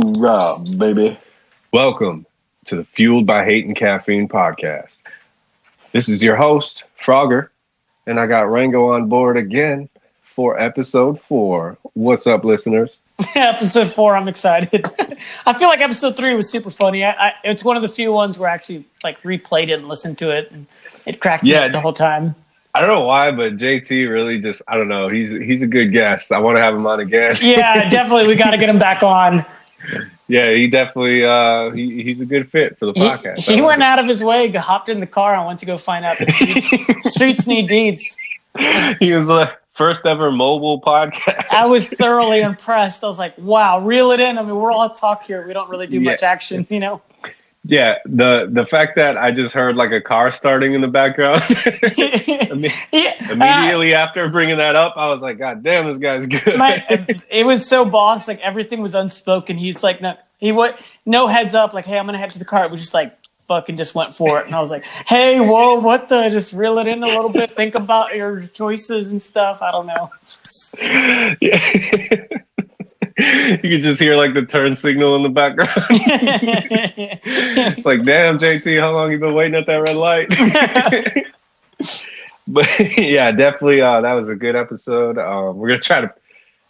Hoorah, baby. Welcome to the Fueled by Hate and Caffeine podcast. This is your host, Frogger, and I got Rango on board again for episode four. What's up, listeners? episode four, I'm excited. I feel like episode three was super funny. I, I, it's one of the few ones where I actually like replayed it and listened to it, and it cracked me Yeah. up the whole time. I don't know why, but JT really just I don't know. He's he's a good guest. I want to have him on again. Yeah, definitely, we got to get him back on. Yeah, he definitely uh he, he's a good fit for the He, podcast. he went out of his way, hopped in the car, and went to go find out the streets, streets need deets. he was the first ever mobile podcast. I was thoroughly impressed. I was like, "Wow, reel it in." I mean, we're all talk here. We don't really do much action, you know. Yeah, the the fact that I just heard like a car starting in the background yeah, uh, immediately after bringing that up, I was like, God damn, this guy's good. my, it was so boss. Like everything was unspoken. He's like, no, he what? No heads up. Like, hey, I'm gonna head to the car. It was just like fucking just went for it. And I was like, hey, whoa, what the? Just reel it in a little bit. Think about your choices and stuff. I don't know. Yeah. you could just hear like the turn signal in the background. it's like, damn, JT, how long you been waiting at that red light? but yeah, definitely, uh, that was a good episode. Um, we're gonna try to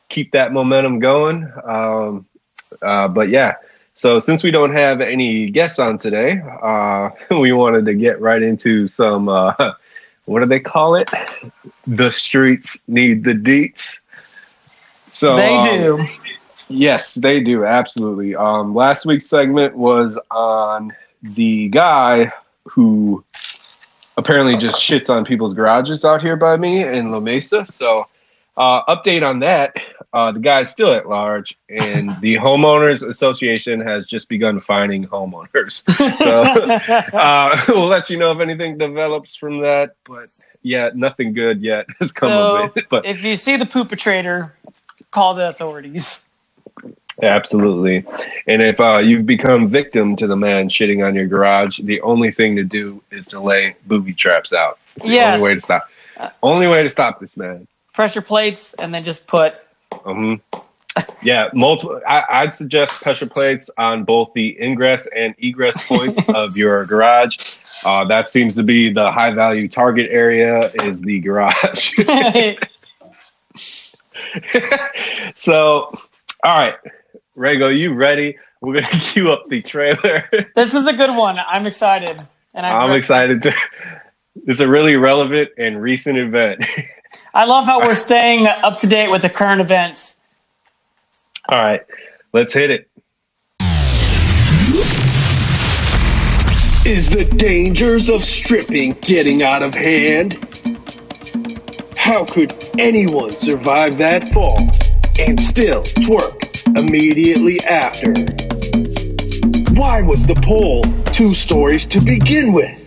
keep that momentum going. Um, uh, but yeah, so since we don't have any guests on today, uh, we wanted to get right into some. Uh, what do they call it? The streets need the deets. So they um, do. Yes, they do. Absolutely. Um, last week's segment was on the guy who apparently just shits on people's garages out here by me in La Mesa. So, uh, update on that. Uh, the guy's still at large, and the homeowners association has just begun finding homeowners. So, uh, we'll let you know if anything develops from that. But yeah, nothing good yet has come So of it. But if you see the poopatrator, call the authorities. Absolutely. And if uh, you've become victim to the man shitting on your garage, the only thing to do is to lay booby traps out. The Yes. only way to stop. Only way to stop this man. Pressure plates, and then just put. hmm Yeah, multiple. I, I'd suggest pressure plates on both the ingress and egress points of your garage. Uh, that seems to be the high value target area is the garage. so, all right, Rango, you ready? We're gonna queue up the trailer. this is a good one. I'm excited, and I'm, I'm excited to. It's a really relevant and recent event. I love how we're staying up to date with the current events. All right, let's hit it. Is the dangers of stripping getting out of hand? How could anyone survive that fall and still twerk immediately after? Why was the pole two stories to begin with?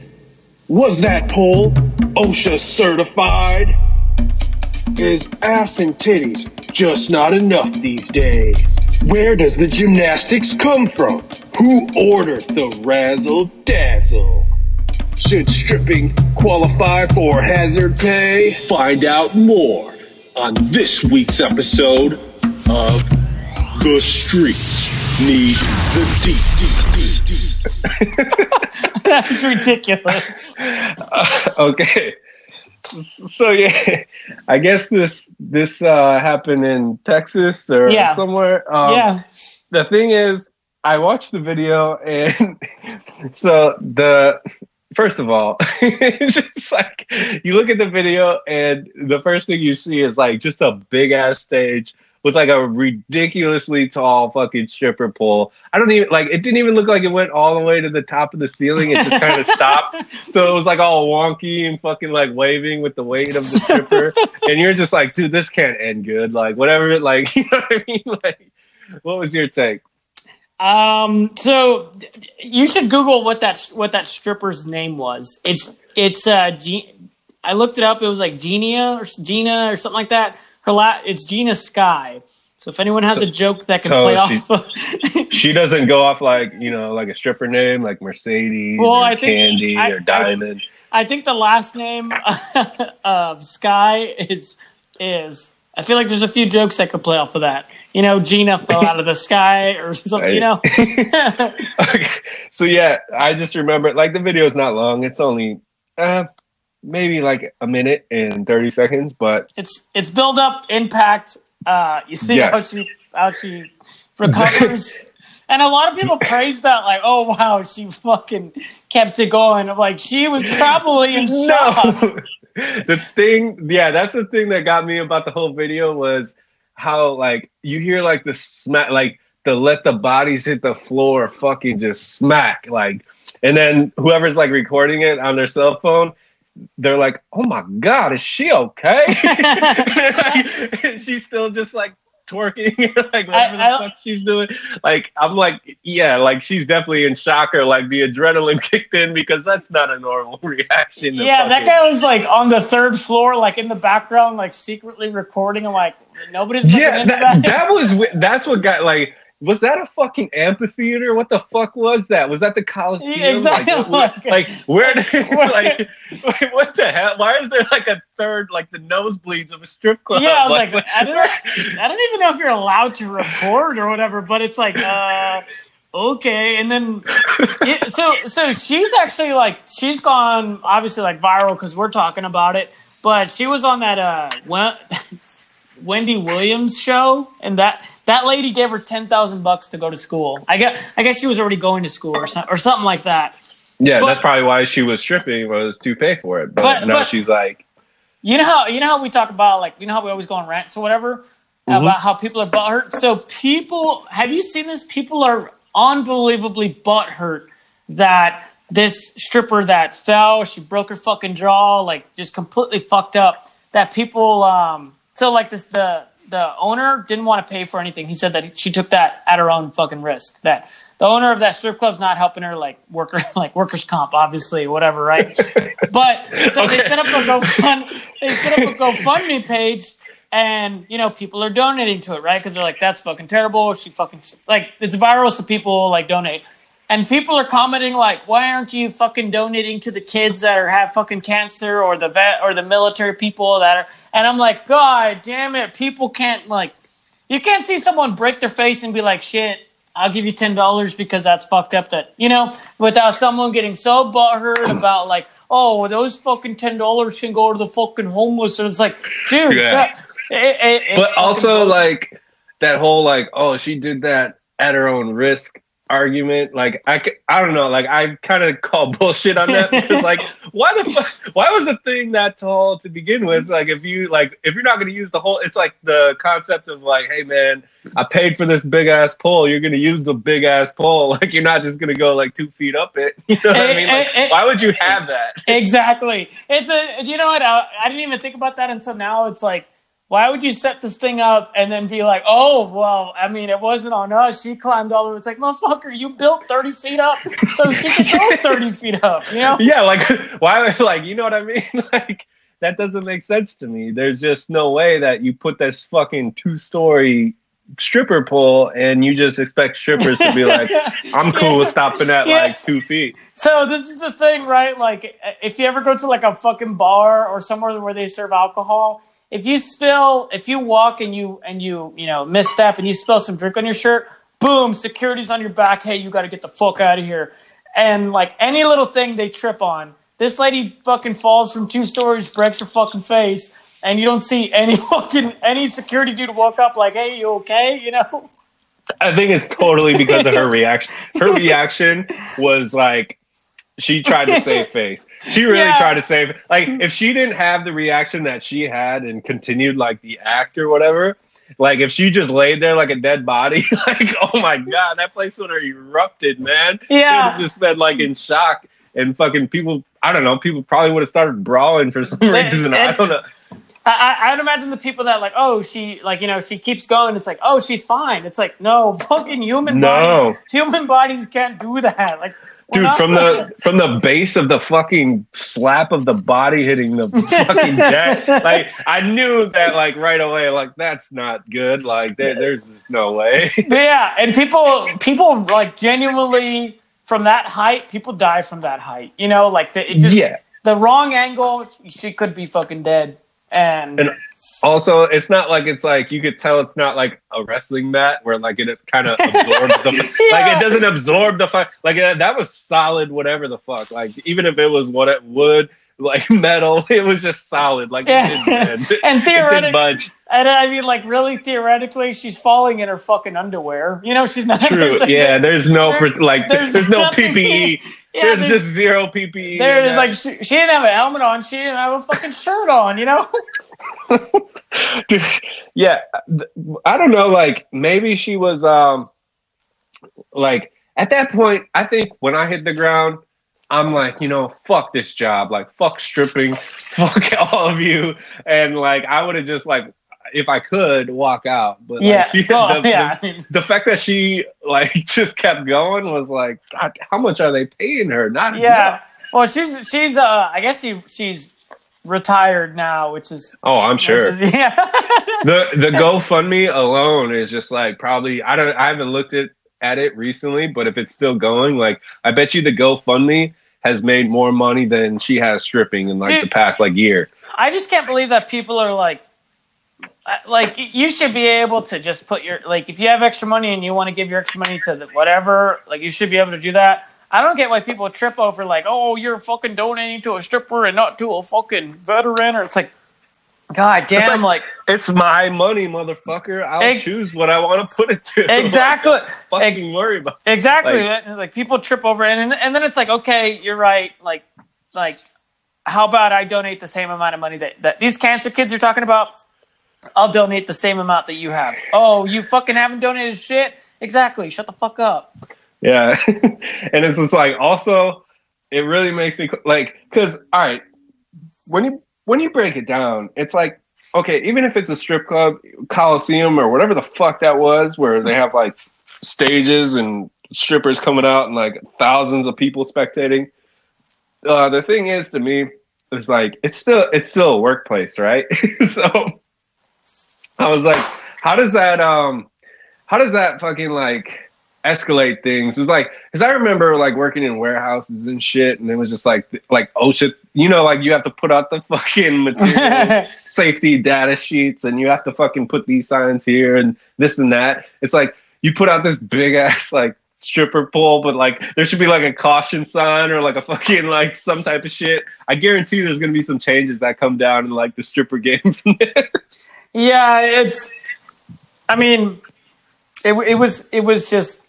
Was that pole OSHA certified? Is ass and titties just not enough these days? Where does the gymnastics come from? Who ordered the razzle dazzle? Should stripping qualify for hazard pay? Find out more on this week's episode of The Streets Need the Deets. That's ridiculous. okay. So yeah, I guess this this uh, happened in Texas or Yeah. somewhere. Um, yeah. the thing is, I watched the video, and so the first of all, it's just like you look at the video, and the first thing you see is like just a big ass stage with like a ridiculously tall fucking stripper pole. I don't even like it. Didn't even look like it went all the way to the top of the ceiling. It just kind of stopped. So it was like all wonky and fucking like waving with the weight of the stripper, and you're just like, dude, this can't end good. Like whatever. Like you know what I mean? Like, what was your take? Um. So you should Google what that what that stripper's name was. It's it's uh. Ge- I looked it up. It was like Genia or Gina or something like that. Her la- it's Gina Sky. So if anyone has a joke that can so play she- off, of, She doesn't go off like you know like a stripper name like Mercedes Well, or I think- Candy I- or Diamond. I think the last name of Sky is is I feel like there's a few jokes that could play off of that. You know, Gina fell out of the sky or something. You know. okay. So yeah, I just remember like the video is not long. It's only uh, maybe like a minute and thirty seconds, but it's it's build up, impact. Uh, you see Yes. how she how she recovers. And a lot of people praise that, like, oh wow, she fucking kept it going. I'm like, she was probably in shock. no. the thing, yeah, that's the thing that got me about the whole video was how like you hear like the smack, like the let the bodies hit the floor, fucking just smack, like, and then whoever's like recording it on their cell phone. They're like, "Oh my god, is she okay?" Like, she's still just like twerking, like whatever the I- fuck she's doing. Like, I'm like, yeah, like she's definitely in shock or like the adrenaline kicked in because that's not a normal reaction. Yeah, that guy was like on the third floor, like in the background, like secretly recording. I'm like, nobody's Yeah, that, that. that was that's what got like. Was that a fucking amphitheater? What the fuck was that? Was that the Coliseum? Yeah, exactly. Like, where, like where? Like, like, what the hell? Why is there like a third, like the nosebleeds of a strip club? Yeah, I was like, I don't, I don't even know if you're allowed to record or whatever, but it's like, uh, okay. And then, it, so, so she's actually like, she's gone obviously like viral because we're talking about it, but she was on that, uh, Wen- Wendy Williams show, and that that lady gave her ten thousand bucks to go to school. I guess I guess she was already going to school or something or something like that. yeah, but- that's probably why she was stripping was to pay for it. But, But- now but- she's like, You know how you know how we talk about like you know how we always go on rants or whatever about how people are butthurt. So people, have you seen this? People are unbelievably butthurt that this stripper that fell, she broke her fucking jaw, like just completely fucked up. That people, um, so like this the the owner didn't want to pay for anything. He said that she took that at her own fucking risk. That the owner of that strip club's not helping her like worker like workers comp, obviously, whatever, right? but so they set up a GoFund they set up a GoFundMe page and you know people are donating to it, right? Because they're like, that's fucking terrible. She fucking like it's viral, so people like donate. And people are commenting like, "Why aren't you fucking donating to the kids that are have fucking cancer or the vet or the military people that are?" And I'm like, "God damn it! People can't like, you can't see someone break their face and be like, shit, I'll give you ten dollars because that's fucked up. That you know, without someone getting so butthurt about like, oh, those fucking ten dollars can go to the fucking homeless. And it's like, dude, Yeah. God, it- it- it but fucking also like that whole like oh she did that at her own risk argument like I, I don't know like i kind of call bullshit on that because like why the fuck why was the thing that tall to begin with? Like if you like if you're not going to use the whole it's like the concept of like hey man i paid for this big ass pole you're going to use the big ass pole. Like you're not just going to go like two feet up it. You know what i Eh, mean? eh, like, eh, why would you have that? Exactly. It's a you know what I, I didn't even think about that until now. It's like why would you set this thing up and then be like, oh well, I mean it wasn't on us. She climbed all over. It's like motherfucker, you built thirty feet up so she could go thirty feet up. You know? yeah like why like you know what i mean like that doesn't make sense to me there's just no way that you put this fucking two-story stripper pole and you just expect strippers to be like i'm cool with stopping at Yeah. like two feet So this is the thing, right? Like, if you ever go to like a fucking bar or somewhere where they serve alcohol, if you spill, if you walk and you and you you know misstep and you spill some drink on your shirt, boom, security's on your back. Hey, you got to get the fuck out of here. And like any little thing they trip on, this lady fucking falls from two stories, breaks her fucking face, and you don't see any fucking any security dude walk up like, hey, you okay? You know? i think it's totally because of her reaction her reaction was like she tried to save face she really Yeah. tried to save like if she didn't have the reaction that she had and continued like the act or whatever like if she just laid there like a dead body like oh my god that place would have erupted man Yeah. just been like in shock and fucking people i don't know people probably would have started brawling for some reason i don't know I, I, I'd imagine the people that like, oh, she like, you know, she keeps going. It's like, oh, she's fine. It's like, no, fucking human No. bodies, human bodies can't do that. Like, Dude, from the from the base of the fucking slap of the body hitting the fucking deck, like I knew that like right away, like that's not good. Like there, there's just no way. yeah, and people, people like genuinely from that height, people die from that height. You know, like the, it just yeah, the wrong angle, she could be fucking dead. And, and Also, it's not like it's like you could tell it's not like a wrestling mat where like it kind of absorbs the like it doesn't absorb the fuck like uh, that was solid whatever the fuck like even if it was what it would like metal it was just solid like Yeah. it didn't. And it didn't theoretic- budge. And I mean, like, really, theoretically, she's falling in her fucking underwear. You know, she's not. True. Yeah. There's no There- like there's there's, no PPE. Yeah, there's, there's- just zero PPE. There's like she, she didn't have a helmet on. She didn't have a fucking shirt on. You know. Dude, yeah i don't know like maybe she was um like at that point i think when i hit the ground i'm like you know fuck this job like fuck stripping fuck all of you and like i would have just like if i could walk out but like, Yeah. she, Well, the, yeah. the, the fact that she like just kept going was like god how much are they paying her not yeah. enough. Well, she's she's uh I guess she she's retired now, which is oh i'm sure is- yeah. the the GoFundMe alone is just like probably I don't I haven't looked at at it recently, but if it's still going, like I bet you the GoFundMe has made more money than she has stripping in like Dude. the past like year. I just can't believe that people are like, like you should be able to just put your like if you have extra money and you want to give your extra money to the whatever, like you should be able to do that. I don't get why people trip over like, oh, you're fucking donating to a stripper and not to a fucking veteran, or it's like, god damn, like, It's my money, motherfucker. I'll Ex- choose what I want to put it to. exactly, Like, fucking worry about. exactly. Like- Like, people trip over and and then it's like, okay, you're right, like, like, how about I donate the same amount of money that that these cancer kids are talking about? I'll donate the same amount that you have. Oh, you fucking haven't donated shit? Exactly. Shut the fuck up. Yeah, and it's just like also, it really makes me like because all right, when you when you break it down, it's like okay, even if it's a strip club, coliseum, or whatever the fuck that was, where they have like stages and strippers coming out and like thousands of people spectating. Uh, the thing is, to me, it's like it's still it's still a workplace, right? so I was like, how does that um, how does that fucking like escalate things. It was like, because I remember like working in warehouses and shit, and it was just like, like oh shit, you know, like you have to put out the fucking material safety data sheets, and you have to fucking put these signs here and this and that. It's like you put out this big ass like stripper pole, but like there should be like a caution sign or like a fucking like some type of shit. I guarantee there's gonna be some changes that come down in like the stripper game. Yeah, it's. I mean, it it was it was just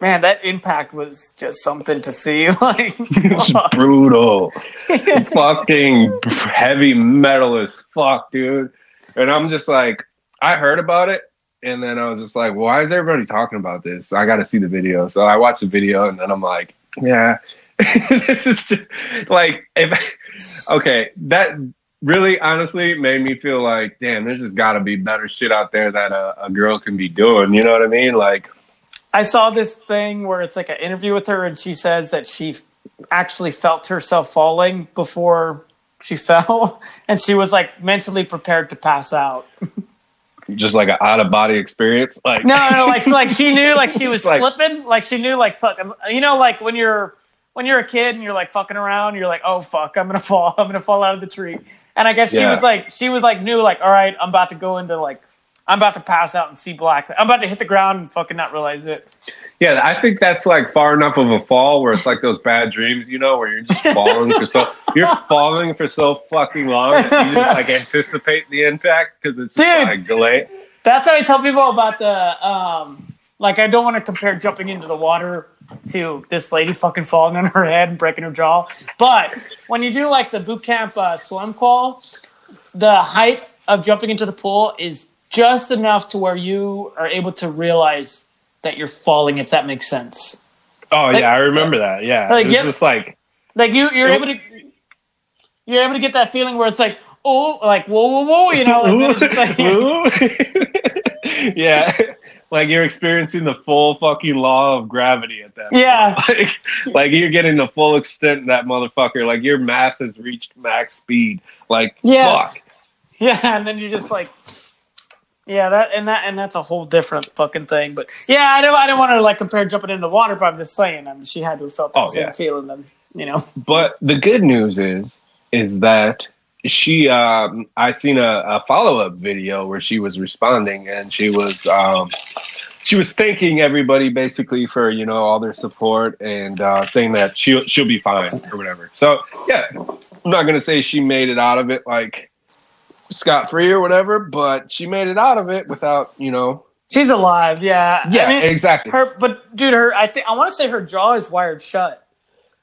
man that impact was just something to see. Like, It's fuck. brutal. fucking heavy metal as fuck, dude. And I'm just like, I heard about it, and then I was just like, why is everybody talking about this? I got to see the video. So I watched the video, and then I'm like, yeah, this is just like, if okay, that really honestly made me feel like, damn, there's just got to be better shit out there that a, a girl can be doing. You know what I mean? Like, I saw this thing where it's like an interview with her, and she says that she actually felt herself falling before she fell, and she was like mentally prepared to pass out. just like an out of body experience. Like, No, no, like like she knew like she was Like- slipping, like she knew like fuck, you know, like when you're when you're a kid and you're like fucking around, you're like, oh fuck, I'm gonna fall, I'm gonna fall out of the tree. And I guess she was like, she was like knew like, all right, I'm about to go into like, I'm about to pass out and see black. I'm about to hit the ground and fucking not realize it. Yeah, I think that's like far enough of a fall where it's like those bad dreams, you know, where you're just falling for so you're falling for so fucking long that you just like anticipate the impact because it's just Dude. like delayed. That's how I tell people about the um like I don't want to compare jumping into the water to this lady fucking falling on her head and breaking her jaw. But when you do like the boot camp uh, swim call, the height of jumping into the pool is just enough to where you are able to realize that you're falling if that makes sense. Oh Like- yeah, I remember that. Yeah, Like, it was get- just like Like you you're oh. able to you're able to get that feeling where it's like oh like whoa whoa whoa you know and then it's like, Ooh. yeah, like you're experiencing the full fucking law of gravity at that. yeah like, like you're getting the full extent of that motherfucker. Like your mass has reached max speed. Like Yeah. fuck. Yeah, and then you're just like, yeah, that and that and that's a whole different fucking thing. But yeah, I don't, I don't want to like compare jumping into the water, but I'm just saying, I mean, she had to have felt that Oh, same yeah. feeling. Then you know, But the good news is, is that she um I seen a, a follow up video where she was responding and she was um she was thanking everybody basically for you know all their support and uh, saying that she'll she'll be fine or whatever. So yeah, I'm not gonna say she made it out of it like scot free or whatever, but she made it out of it without you know. She's alive, yeah. Yeah, I mean, exactly. her, but dude, her. I think I want to say her jaw is wired shut.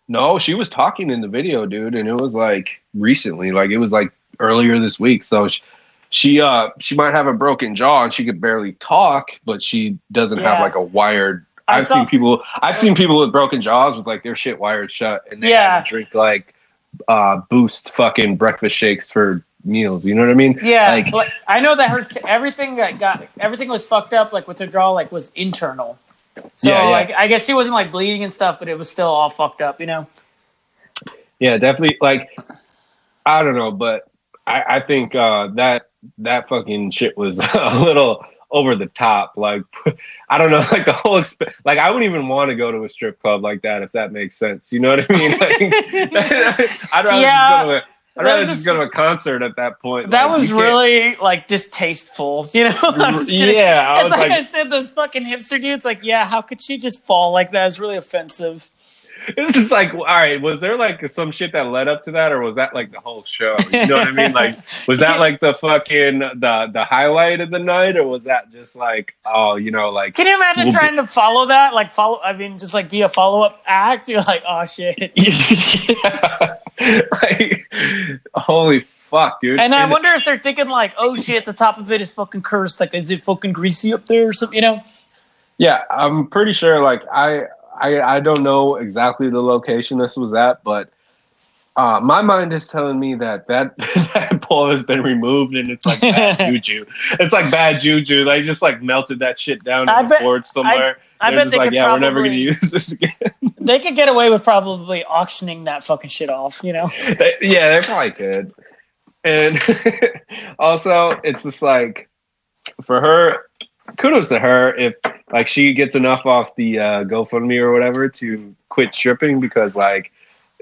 No, she was talking in the video, dude, and it was like recently, like it was like earlier this week. So she, she uh she might have a broken jaw and she could barely talk, but she doesn't have like a wired. I I've saw- seen people. I've seen people with broken jaws with like their shit wired shut, and they Yeah. drink like uh boost fucking breakfast shakes for meals. You know what I mean? Yeah, Like, like, I know that her everything that got everything was fucked up. Like with her jaw, like was internal. So Yeah, yeah. like I guess she wasn't like bleeding and stuff, but it was still all fucked up. You know? yeah, definitely. Like, I don't know, but I, I think uh, that that fucking shit was a little over the top. Like, I don't know, like the whole exp- like I wouldn't even want to go to a strip club like that if that makes sense. You know what I mean? Like, I'd rather Yeah, just go to a, I'd rather was just go to a concert at that point. That Like, was you can't- really like distasteful. You know? I'm just kidding. yeah. I It's like, like, I said, those fucking hipster dudes. Like, yeah, how could she just fall like that? It's really offensive. It's just like, all right, was there like some shit that led up to that, or was that like the whole show? You know what I mean? Like, was that like the fucking the the highlight of the night, or was that just like, oh, you know, like, Can you imagine We'll be- trying to follow that? Like follow. I mean, just like be a follow up act. You're like, oh shit. yeah. like, holy fuck, dude! And I wonder if they're thinking like, oh shit, the top of it is fucking cursed. Like, is it fucking greasy up there or something? You know? Yeah, I'm pretty sure. Like, I I I don't know exactly the location this was at, but. Uh, my mind is telling me that that, that pole has been removed and it's like bad juju. It's like bad juju. They just like melted that shit down in I the forge somewhere. I They're bet just they like, could yeah, we're never going to use this again. They could get away with probably auctioning that fucking shit off. You know? They- yeah, they probably could. And also, it's just like for her, kudos to her if like she gets enough off the uh, GoFundMe or whatever to quit stripping because like.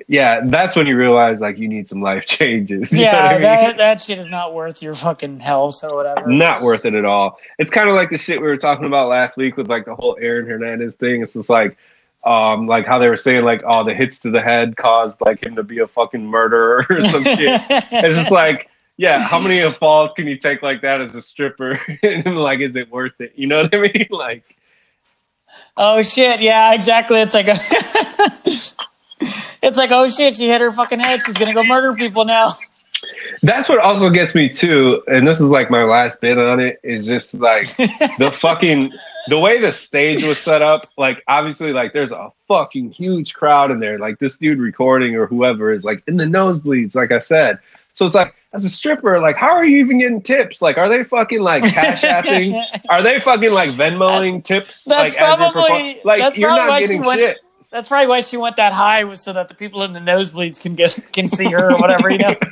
Yeah, that's when you realize like you need some life changes. You know what yeah, I mean? that that shit is not worth your fucking health or whatever. not worth it at all. It's kind of like the shit we were talking about last week with like the whole Aaron Hernandez thing. It's just like, um, like how they were saying like, oh, the hits to the head caused like him to be a fucking murderer or some shit. It's just like, yeah, how many falls can you take like that as a stripper? and like, is it worth it? You know what I mean? Like, oh shit, yeah, exactly. It's like a It's like, oh shit, she hit her fucking head. She's gonna go murder people now. That's what also gets me too, and this is like my last bit on it, is just like the fucking the way the stage was set up, like obviously like there's a fucking huge crowd in there. Like this dude recording or whoever is like in the nosebleeds, like I said. So it's like as a stripper, like how are you even getting tips? Like are they fucking like cash apping? Are they fucking like Venmoing tips? that's like probably- perform- like that's you're probably why not she getting went- shit. That's probably why she went that high was so that the people in the nosebleeds can get can see her or whatever, you know.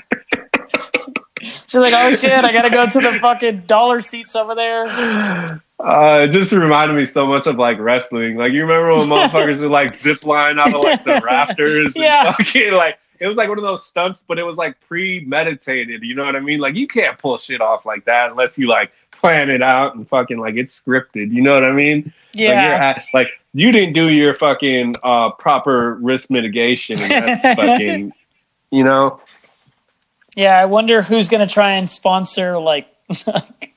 She's like, oh shit, I gotta go to the fucking dollar seats over there. Uh, it just reminded me so much of like wrestling. Like you remember when motherfuckers would like zip line out of like the rafters and Yeah. fucking like it was like one of those stunts, but it was like premeditated. You know what I mean? Like you can't pull shit off like that unless you like plan it out and fucking like it's scripted. You know what I mean? Like, you're Yeah. at, like you didn't do your fucking uh proper risk mitigation. Fucking, you know. Yeah, I wonder who's gonna try and sponsor like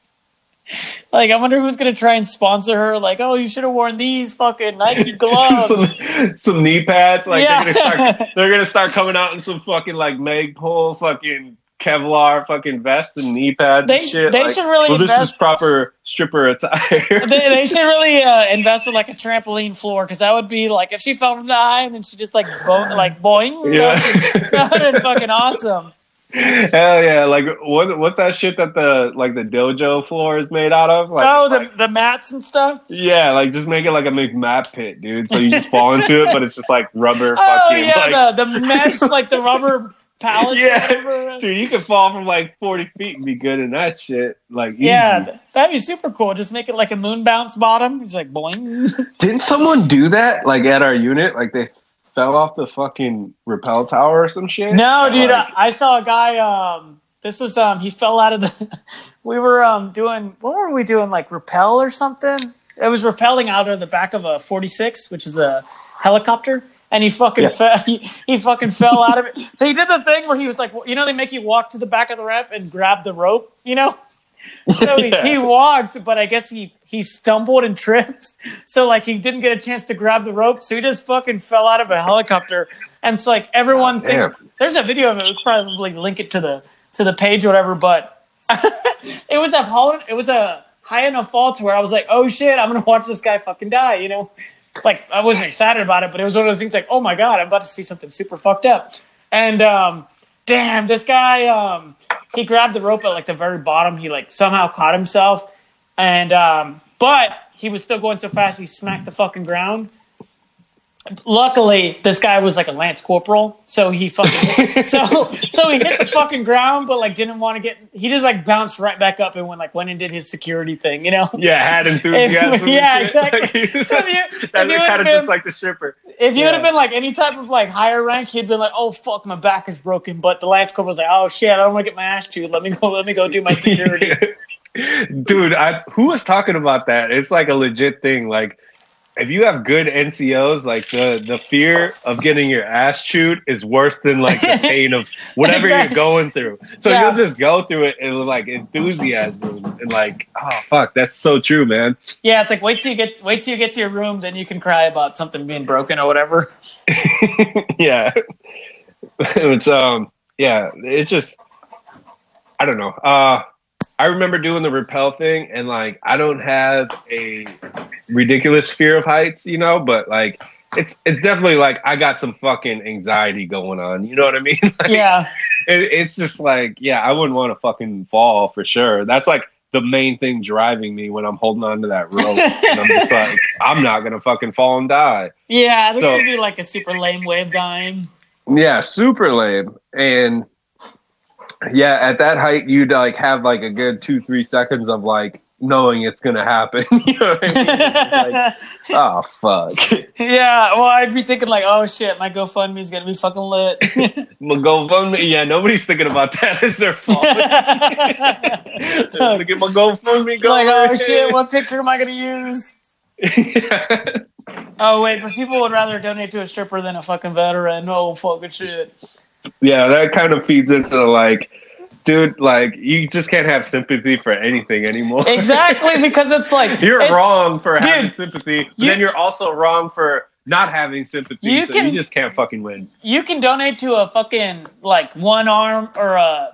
like I wonder who's gonna try and sponsor her, like, oh you should have worn these fucking Nike gloves. some, some knee pads. Like Yeah. they're gonna start they're gonna start coming out in some fucking like Meg pull fucking Kevlar fucking vests and knee pads They- and shit. they like, should really well, this is invest- proper stripper attire. they, they should really uh, invest in like a trampoline floor because that would be like if she fell from the high and then she just like bo- like boing, yeah. that would have been fucking awesome. Hell yeah! Like what? What's that shit that the like the dojo floor is made out of? Like, oh, the, like- the mats and stuff. yeah, like just make it like a MCMAP pit, dude. So you just fall into it, but it's just like rubber. Oh fucking, yeah, like, the the mesh like the rubber pallets. Yeah, dude, you could fall from like forty feet and be good in that shit. Like, Yeah, easy. th- that'd be super cool. Just make it like a moon bounce bottom. It's like boing. Didn't someone do that like at our unit? Like they fell off the fucking rappel tower or some shit? No, dude, Like, I, I saw a guy. Um, This was um he fell out of the we were um doing what were we doing like rappel or something? It was rappelling out of the back of a 46, which is a helicopter. And he fucking Yeah. fell. He, he fucking fell out of it. He did the thing where he was like, you know, they make you walk to the back of the ramp and grab the rope, you know. So he, Yeah. he walked, but I guess he he stumbled and tripped. So like he didn't get a chance to grab the rope, so he just fucking fell out of a helicopter. And it's like everyone think there's a video of it. We could probably link it to the to the page or whatever. But it was a hol- it was a high enough fall to where I was like, oh shit, I'm gonna watch this guy fucking die. You know, like I wasn't excited about it, but it was one of those things like, oh my god, I'm about to see something super fucked up. And um, damn, this guy, um, he grabbed the rope at like the very bottom. He like somehow caught himself, and um, but he was still going so fast he smacked the fucking ground. Luckily, this guy was like a lance corporal, so he fucking so so he hit the fucking ground, but like didn't want to get. He just like bounced right back up and went like went and did his security thing, you know. Yeah, had enthusiasm. Yeah, exactly. Like, So if you- if kind of been- just like the stripper. If you Yeah. would have been like any type of like higher rank, he'd been like, "Oh fuck, my back is broken." But the lance corporal was like, "Oh shit, I don't want to get my ass chewed. Let me go. Let me go do my security." Dude, I, who was talking about that? It's like a legit thing. Like, if you have good NCOs, like the the fear of getting your ass chewed is worse than like the pain of whatever Exactly. you're going through. So Yeah. you'll just go through it and like enthusiasm and like, oh fuck, that's so true, man. yeah, it's like wait till you get wait till you get to your room, then you can cry about something being broken or whatever. yeah. it's um yeah, it's just I don't know. Uh I remember doing the rappel thing and like I don't have a ridiculous fear of heights, you know, but like it's it's definitely like I got some fucking anxiety going on. You know what I mean? Like, Yeah, it, it's just like, yeah, I wouldn't want to fucking fall for sure. That's like the main thing driving me when I'm holding on to that rope. and I'm just like, I'm not gonna fucking fall and die. yeah. This So- would be like a super lame way of dying. Yeah, super lame. And yeah, at that height, you'd like have like a good two, three seconds of like knowing it's gonna happen. you know what I mean? Like, oh fuck. yeah, well, I'd be thinking like, "Oh shit, my GoFundMe is gonna be fucking lit." Well, GoFundMe. Yeah, nobody's thinking about that as their fault. Gonna get my GoFundMe going. like, oh shit, what picture am I gonna use? yeah. Oh wait, but people would rather donate to a stripper than a fucking veteran. Oh fucking shit. Yeah, that kind of feeds into like, dude, like you just can't have sympathy for anything anymore. Exactly, because it's like You're it- wrong for Dude, having sympathy, but you- then you're also wrong for not having sympathy. You so can- you just can't fucking win. You can donate to a fucking like one arm or a,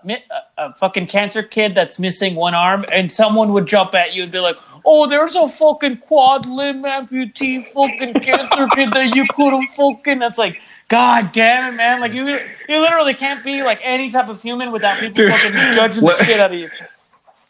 a fucking cancer kid that's missing one arm, and someone would jump at you and be like, "Oh, there's a fucking quad limb amputee fucking cancer kid that you could have fucking." That's like, God damn it, man! Like you, you literally can't be like any type of human without people Dude, fucking judging what- the shit out of you.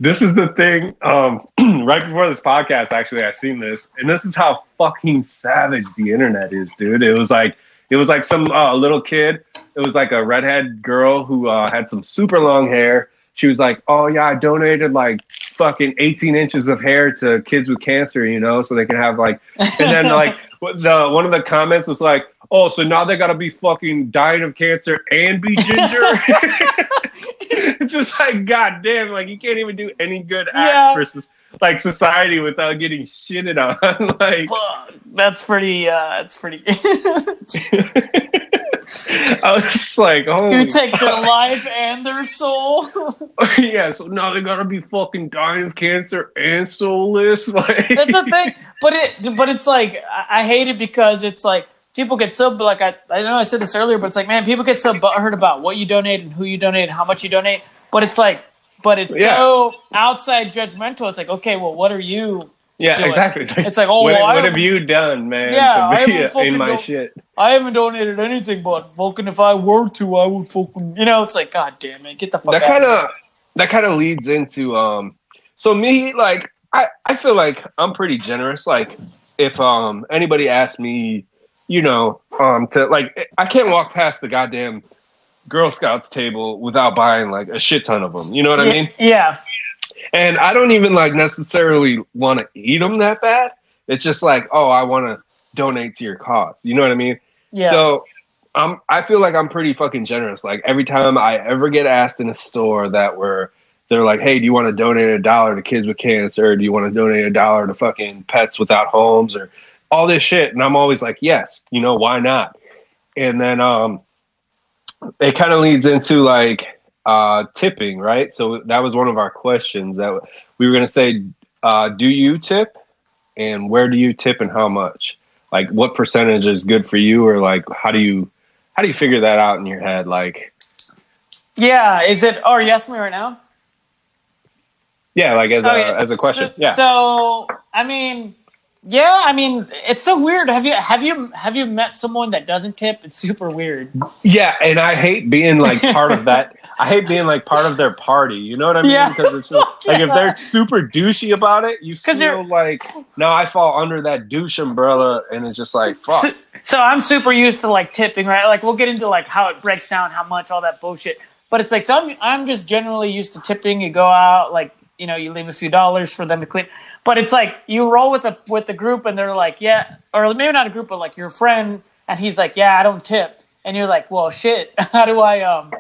This is the thing. Um, right before this podcast, actually, I seen this, and this is how fucking savage the internet is, dude. It was like it was like some uh, little kid. It was like a redhead girl who uh, had some super long hair. She was like, "Oh yeah, I donated like fucking 18 inches of hair to kids with cancer, you know, so they can have like." And then like the one of the comments was like, "Oh, so now they gotta be fucking dying of cancer and be ginger." it's just like god damn like you can't even do any good Yeah. act for like society without getting shitted on like Fuck, that's pretty. uh That's pretty. i was just like oh you take their life and their soul. yeah so now they gotta be fucking dying of cancer and soulless like That's the thing, but it, but it's like I hate it because it's like people get so like I, I know I said this earlier, but it's like man, people get so butthurt about what you donate and who you donate and how much you donate, but it's like, but it's Yeah. so outside judgmental. It's like okay, well, what are you? yeah doing? exactly It's like, oh, what, well, what have you done man Yeah, I haven't in my do- shit I haven't donated anything, but fucking if I were to, I would fucking, you know, it's like god damn it, get the fuck that kind of that kind of leads into um so me like i i feel like i'm pretty generous like if um anybody asks me you know um to like i can't walk past the goddamn girl scouts table without buying like a shit ton of them you know what i mean? yeah, and i don't even like necessarily want to eat them that bad. It's just like oh i want to donate to your cause. You know what i mean? Yeah, so Um, I feel like I'm pretty fucking generous. Like every time I ever get asked in a store that where they're like, "Hey, do you want to donate a dollar to kids with cancer? Or do you want to donate a dollar to fucking pets without homes? Or all this shit?" And I'm always like, "Yes, you know why not?" And then um, it kind of leads into like uh, tipping, right? So that was one of our questions that we were gonna say, uh, "Do you tip?" And where do you tip and how much? Like, what percentage is good for you, or like, how do you how do you figure that out in your head? Like, Yeah, is it? Oh, are you asking me right now? yeah, like as a yeah. as a question. So, yeah. So, I mean, yeah, I mean, it's so weird. Have you have you have you met someone that doesn't tip? It's super weird. Yeah, and I hate being like part of that. I hate being like part of their party. You know what I mean? Yeah. Because it's just, like if they're super douchey about it, you they're- feel like no, I fall under that douche umbrella, and it's just like fuck. So, so I'm super used to like tipping, right? Like we'll get into like how it breaks down, how much, all that bullshit. But it's like so I'm I'm just generally used to tipping. You go out, like you know, you leave a few dollars for them to clean. But it's like you roll with the with the group, and they're like, yeah, or maybe not a group, but like your friend, and he's like, yeah, I don't tip, and you're like, well, shit, how do I um.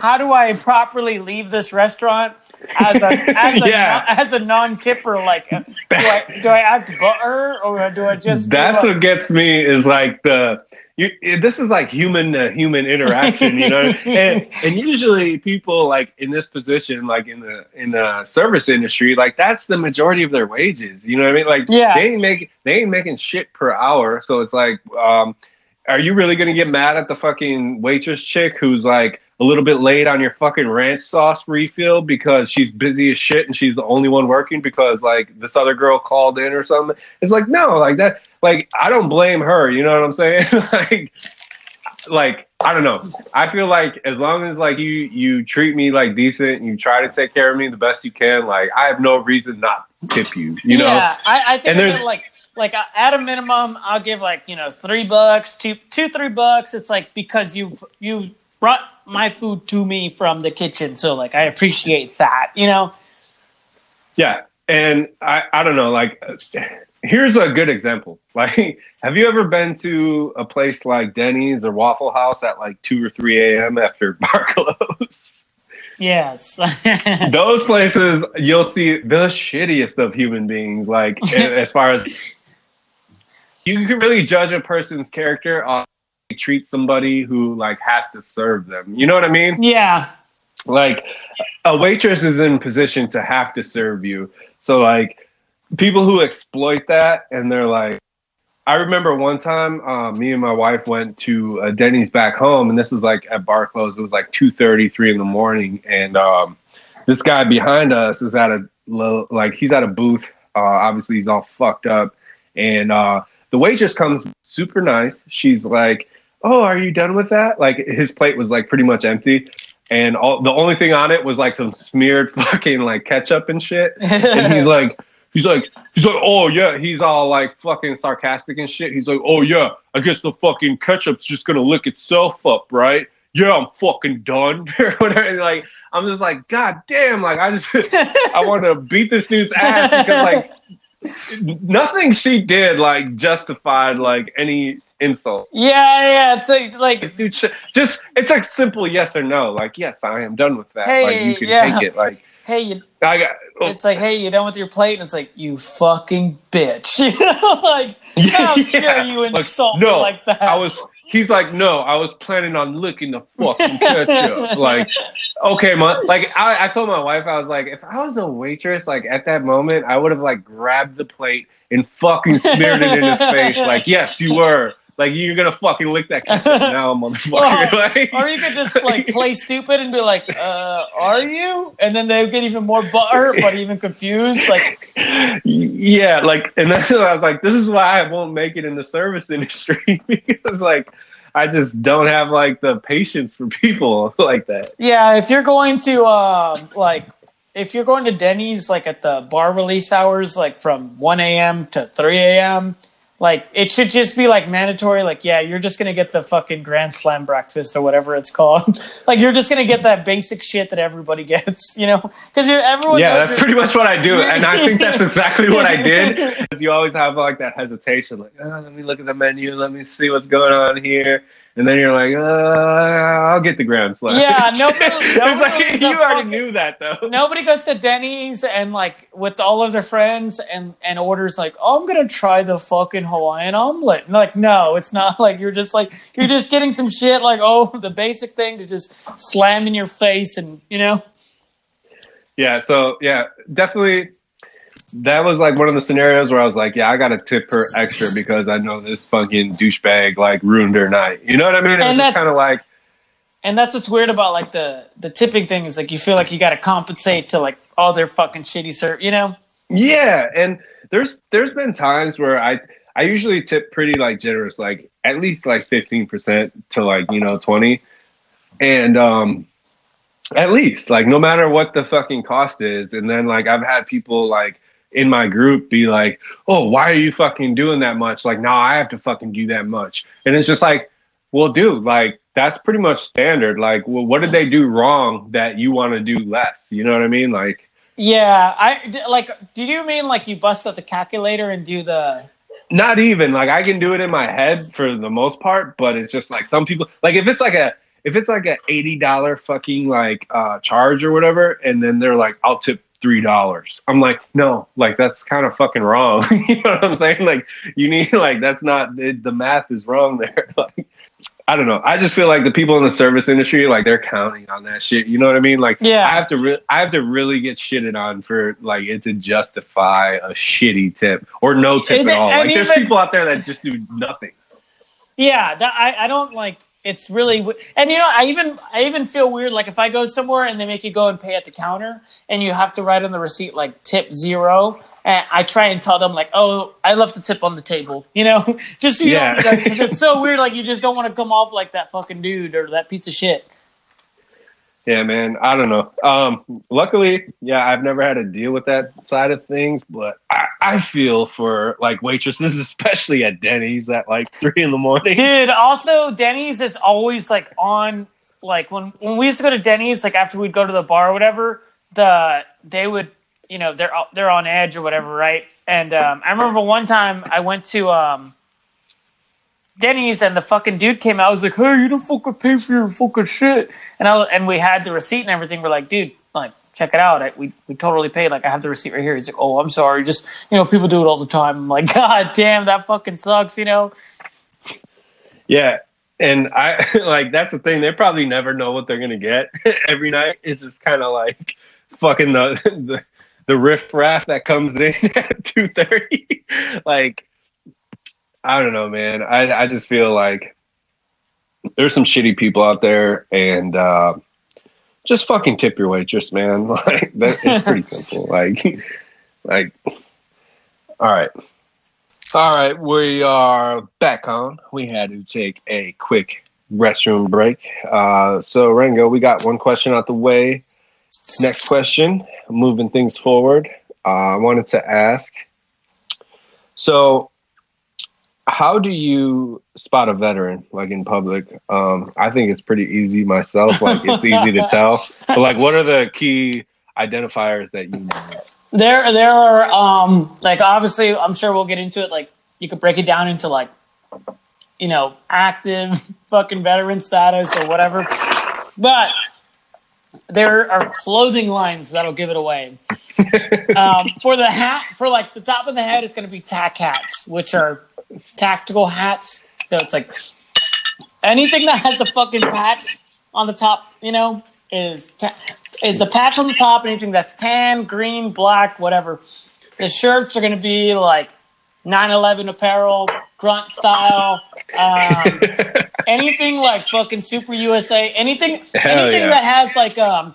How do I properly leave this restaurant as a as a, Yeah. as a non tipper? Like, uh, do I do I act butter or do I just That's what gets me is like the you, this is like human to human interaction, you know. and, and usually people like in this position, like in the in the service industry, like that's the majority of their wages. You know what I mean? Like Yeah. they ain't making they ain't making shit per hour. So it's like, um, are you really gonna get mad at the fucking waitress chick who's like a little bit late on your fucking ranch sauce refill because she's busy as shit and she's the only one working because like this other girl called in or something? It's like no, like that. Like I don't blame her. You know what I'm saying? like, like I don't know. I feel like as long as like you you treat me like decent, and you try to take care of me the best you can. Like I have no reason not tip you. You know? yeah, I, I think And there's- like like uh, at a minimum, I'll give like you know three bucks, two two three bucks. It's like because you you brought my food to me from the kitchen, so like I appreciate that. You know, Yeah, and I I don't know. Like, here's a good example. Like, have you ever been to a place like Denny's or Waffle House at like two or three a.m. after bar close? yes, Those places, you'll see the shittiest of human beings. Like, as far as you can really judge a person's character on treat somebody who like has to serve them. You know what I mean? yeah, like a waitress is in position to have to serve you. So like people who exploit that and they're like i remember one time um, me and my wife went to a denny's back home and this was like at bar close. It was like 2.30 3 in the morning and um, this guy behind us is at a low like he's at a booth. Uh, obviously he's all fucked up. And uh, the waitress comes super nice. She's like oh are you done with that like his plate was like pretty much empty and all the only thing on it was like some smeared fucking like ketchup and shit. And he's like, he's like, he's like, oh yeah, he's all like fucking sarcastic and shit. He's like, oh yeah, I guess the fucking ketchup's just gonna lick itself up, right? Yeah, I'm fucking done or whatever. Like, I'm just like, god damn, like I just I want to beat this dude's ass because like nothing she did like justified like any insult. yeah, yeah. It's like, like Dude, sh- just it's like simple yes or no. Like, yes, I am done with that. Hey, like, you can yeah. take it. Like, hey, you, I got. oh, it's like hey, you done with your plate? And it's like you fucking bitch. You know, like how Yeah. dare you Like, insult no, me like that? I was. He's like, no, I was planning on licking the fucking ketchup. like, okay, man. Like, I, I told my wife, I was like, if I was a waitress, like at that moment, I would have like grabbed the plate and fucking smeared it in his face. Like, yes, you were. Like, you're gonna fucking lick that ketchup now, motherfucker. like, Or you could just like play stupid and be like, uh, "Are you?" And then they get even more butthurt, but even confused. Like, yeah, like, and that's what I was like, this is why I won't make it in the service industry because, like, I just don't have like the patience for people like that. yeah, if you're going to um, like, if you're going to Denny's like at the bar release hours, like from 1 a.m. to 3 a.m. Like it should just be like mandatory. Like, yeah, you're just gonna get the fucking Grand Slam breakfast or whatever it's called. like, you're just gonna get that basic shit that everybody gets, you know? Because everyone. yeah, that's pretty much what I do, and I think that's exactly what I did. Because you always have like that hesitation, like, oh, let me look at the menu, let me see what's going on here, and then you're like, uh, I'll get the ground slash. Yeah, nobody- nobody like, you already fucking- knew that though. Nobody goes to Denny's and like with all of their friends and and orders like, oh, I'm gonna try the fucking Hawaiian omelet. And like, no, it's not like you're just like you're just getting some shit like oh the basic thing to just slam in your face and you know Yeah, so yeah, definitely. That was like one of the scenarios where I was like, yeah, I got to tip her extra because I know this fucking douchebag like ruined her night. You know what I mean? It And that's- kind of like, and that's what's weird about like the the tipping thing is like you feel like you got to compensate to like all their fucking shitty serve you know yeah. And there's there's been times where I I usually tip pretty like generous, like at least like fifteen percent to like you know twenty, and um, at least like no matter what the fucking cost is. And then like I've had people like in my group be like, "Oh, why are you fucking doing that much?" Like, now I have to fucking do that much, and it's just like, well, dude, like that's pretty much standard. Like, well, what did they do wrong that you want to do less? You know what I mean? Like, yeah I d- like do you mean like you bust out the calculator and do the not even like I can do it in my head for the most part, but it's just like some people like if it's like a if it's like a eighty dollar fucking like uh charge or whatever, and then they're like, I'll tip three dollars. I'm like, no, like that's kind of fucking wrong. you know what I'm saying? Like you need like that's not the, the math is wrong there. like I don't know. I just feel like the people in the service industry, like they're counting on that shit. You know what I mean? Like, Yeah. I have to, re- I have to really get shitted on for like it to justify a shitty tip or no tip And- at all. Like, there's people out there that just do nothing. Yeah, that, I I don't like. It's really and you know I even I even feel weird like if I go somewhere and they make you go and pay at the counter and you have to write on the receipt like tip zero and I try and tell them like oh I left the tip on the table you know just so you Yeah. 'cause it's so weird like you just don't want to come off like that fucking dude or that piece of shit. Yeah, man. I don't know. Um, luckily, yeah, I've never had to deal with that side of things, but I, I feel for like waitresses, especially at Denny's at like three in the morning. Dude, also Denny's is always like on like when when we used to go to Denny's, like after we'd go to the bar or whatever, the they would you know they're they're on edge or whatever, right? And um, I remember one time I went to um, Denny's and the fucking dude came out. I was like, "Hey, you don't fucking pay for your fucking shit," and I and we had the receipt and everything. We're like, "Dude, like check it out. I, we we totally paid. Like I have the receipt right here." He's like, "Oh, I'm sorry. Just you know, people do it all the time." I'm like, "God damn, that fucking sucks," you know. Yeah. And I like that's the thing. They probably never know what they're gonna get every night. It's just kind of like fucking the the the riff raff that comes in at two thirty. like I don't know, man. I I just feel like there's some shitty people out there, and uh, just fucking tip your waitress, man. Like that, it's pretty simple. Like like all right. All right, we are back on. We had to take a quick restroom break. Uh, so, Rango, we got one question out the way. Next question, moving things forward. Uh, I wanted to ask so, how do you spot a veteran like in public? Um, I think it's pretty easy myself. Like, it's easy to tell. But, like, what are the key identifiers that you use? There, there are um like obviously I'm sure we'll get into it. Like you could break it down into like you know active fucking veteran status or whatever, but there are clothing lines that'll give it away. um, for the hat, for like the top of the head, it's going to be tack hats, which are tactical hats. So it's like anything that has the fucking patch on the top, you know, is ta- is the patch on the top. Anything that's tan, green, black, whatever. The shirts are going to be like Nine Line apparel, grunt style. Um, anything like fucking Super USA. Anything, Hell anything yeah. that has like um,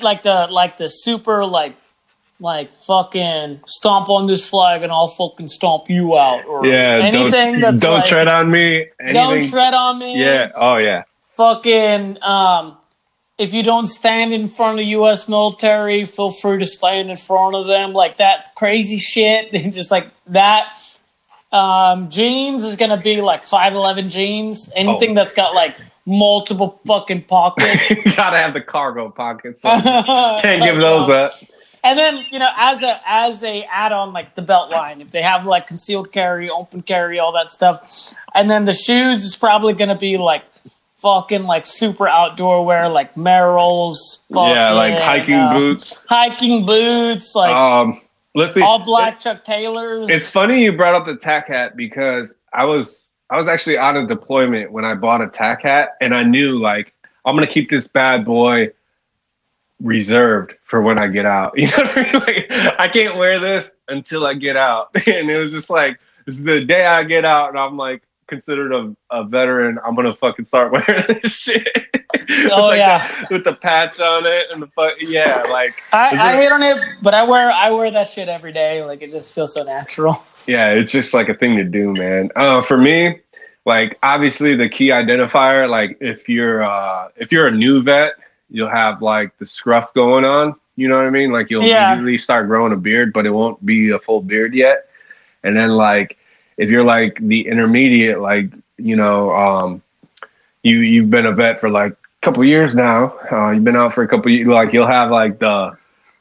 like the like the super like like fucking stomp on this flag and I'll fucking stomp you out or Yeah, anything don't, that's don't like, tread on me. don't tread on me Yeah. Oh yeah. fucking um if you don't stand in front of the US military, feel free to stand in front of them. Like that crazy shit. Just like that. Um jeans is gonna be like five eleven jeans. Anything Oh. that's got like multiple fucking pockets. you gotta have the cargo pockets. Can't give those up. And then you know, as a as a add on, like the belt line, if they have like concealed carry, open carry, all that stuff, and then the shoes is probably going to be like fucking like super outdoor wear, like Merrell's, yeah, like hiking uh, boots. hiking boots, like Um, let's see. all black Chuck Taylors. It's funny you brought up the tack hat because I was I was actually out of deployment when I bought a tack hat, and I knew like I'm gonna keep this bad boy reserved for when I get out. You know what I mean? Like I can't wear this until I get out, and it was just like the day I get out, and I'm like considered a, a veteran. I'm gonna fucking start wearing this shit. Oh, With, like, yeah. the, with the patch on it and the fuck yeah, like I, Is I hate on it, but I wear I wear that shit every day. Like it just feels so natural. Yeah, it's just like a thing to do, man. Uh, for me, like obviously the key identifier, like if you're uh, if you're a new vet, you'll have like the scruff going on. You know what I mean? Like you'll Yeah. immediately start growing a beard, but it won't be a full beard yet. And then like if you're like the intermediate, like you know, um, you you've been a vet for like a couple years now. Uh, you've been out for a couple years. Like you'll have like the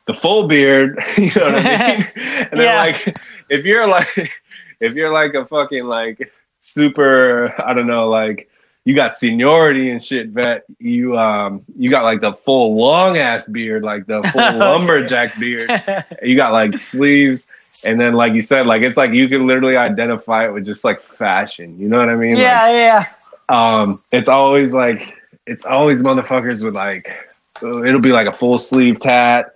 the full beard. You know what I mean? and then Yeah. like if you're like if you're like a fucking like super I don't know like you got seniority and shit vet. You um you got like the full long ass beard like the full lumberjack beard. You got like sleeves. And then like you said like it's like you can literally identify it with just like fashion. You know what I mean? Like, yeah, yeah. um it's always like it's always motherfuckers with like it'll be like a full sleeve tat.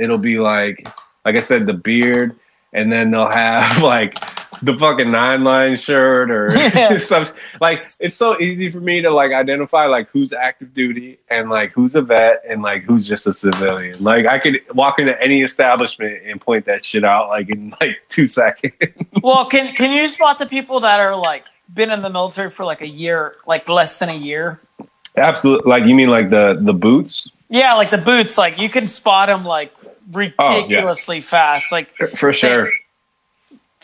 It'll be like like i said the beard. And then they'll have like the fucking nine line shirt or Yeah. some like it's so easy for me to like identify like who's active duty and like who's a vet and like who's just a civilian like i could walk into any establishment and point that shit out like in like two seconds Well, can can you spot the people that are like been in the military for like a year, like less than a year? absolutely like you mean like the the boots Yeah, like the boots, like you can spot them like oh, ridiculously fast. Like for sure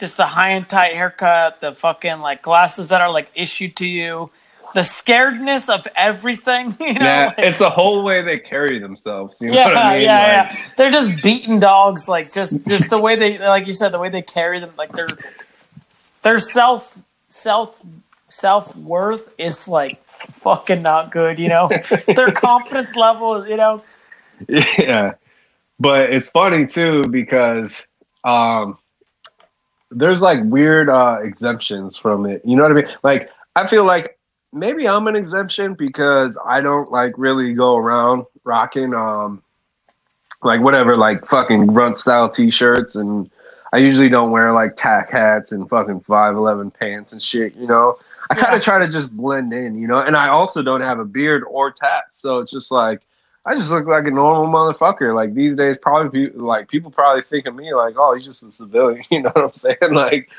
just the high and tight haircut, the fucking like glasses that are like issued to you, the scaredness of everything. You know, Yeah, like- it's the whole way they carry themselves. You know yeah, I mean? yeah, Like, yeah. They're just beating dogs, like just just the way they, like you said, the way they carry them, like their their self self self worth is like fucking not good. You know, their confidence level, you know. Yeah. But it's funny too because um there's like weird uh exemptions from it. You know what I mean? Like I feel like maybe I'm an exemption because I don't like really go around rocking um like whatever like fucking grunt style t-shirts and I usually don't wear like tack hats and fucking 511 pants and shit, you know. I kind Yeah. of try to just blend in, you know. And I also don't have a beard or tats, so it's just like I just look like a normal motherfucker. Like these days, probably pe- like people probably think of me like, oh, he's just a civilian. You know what I'm saying? Like,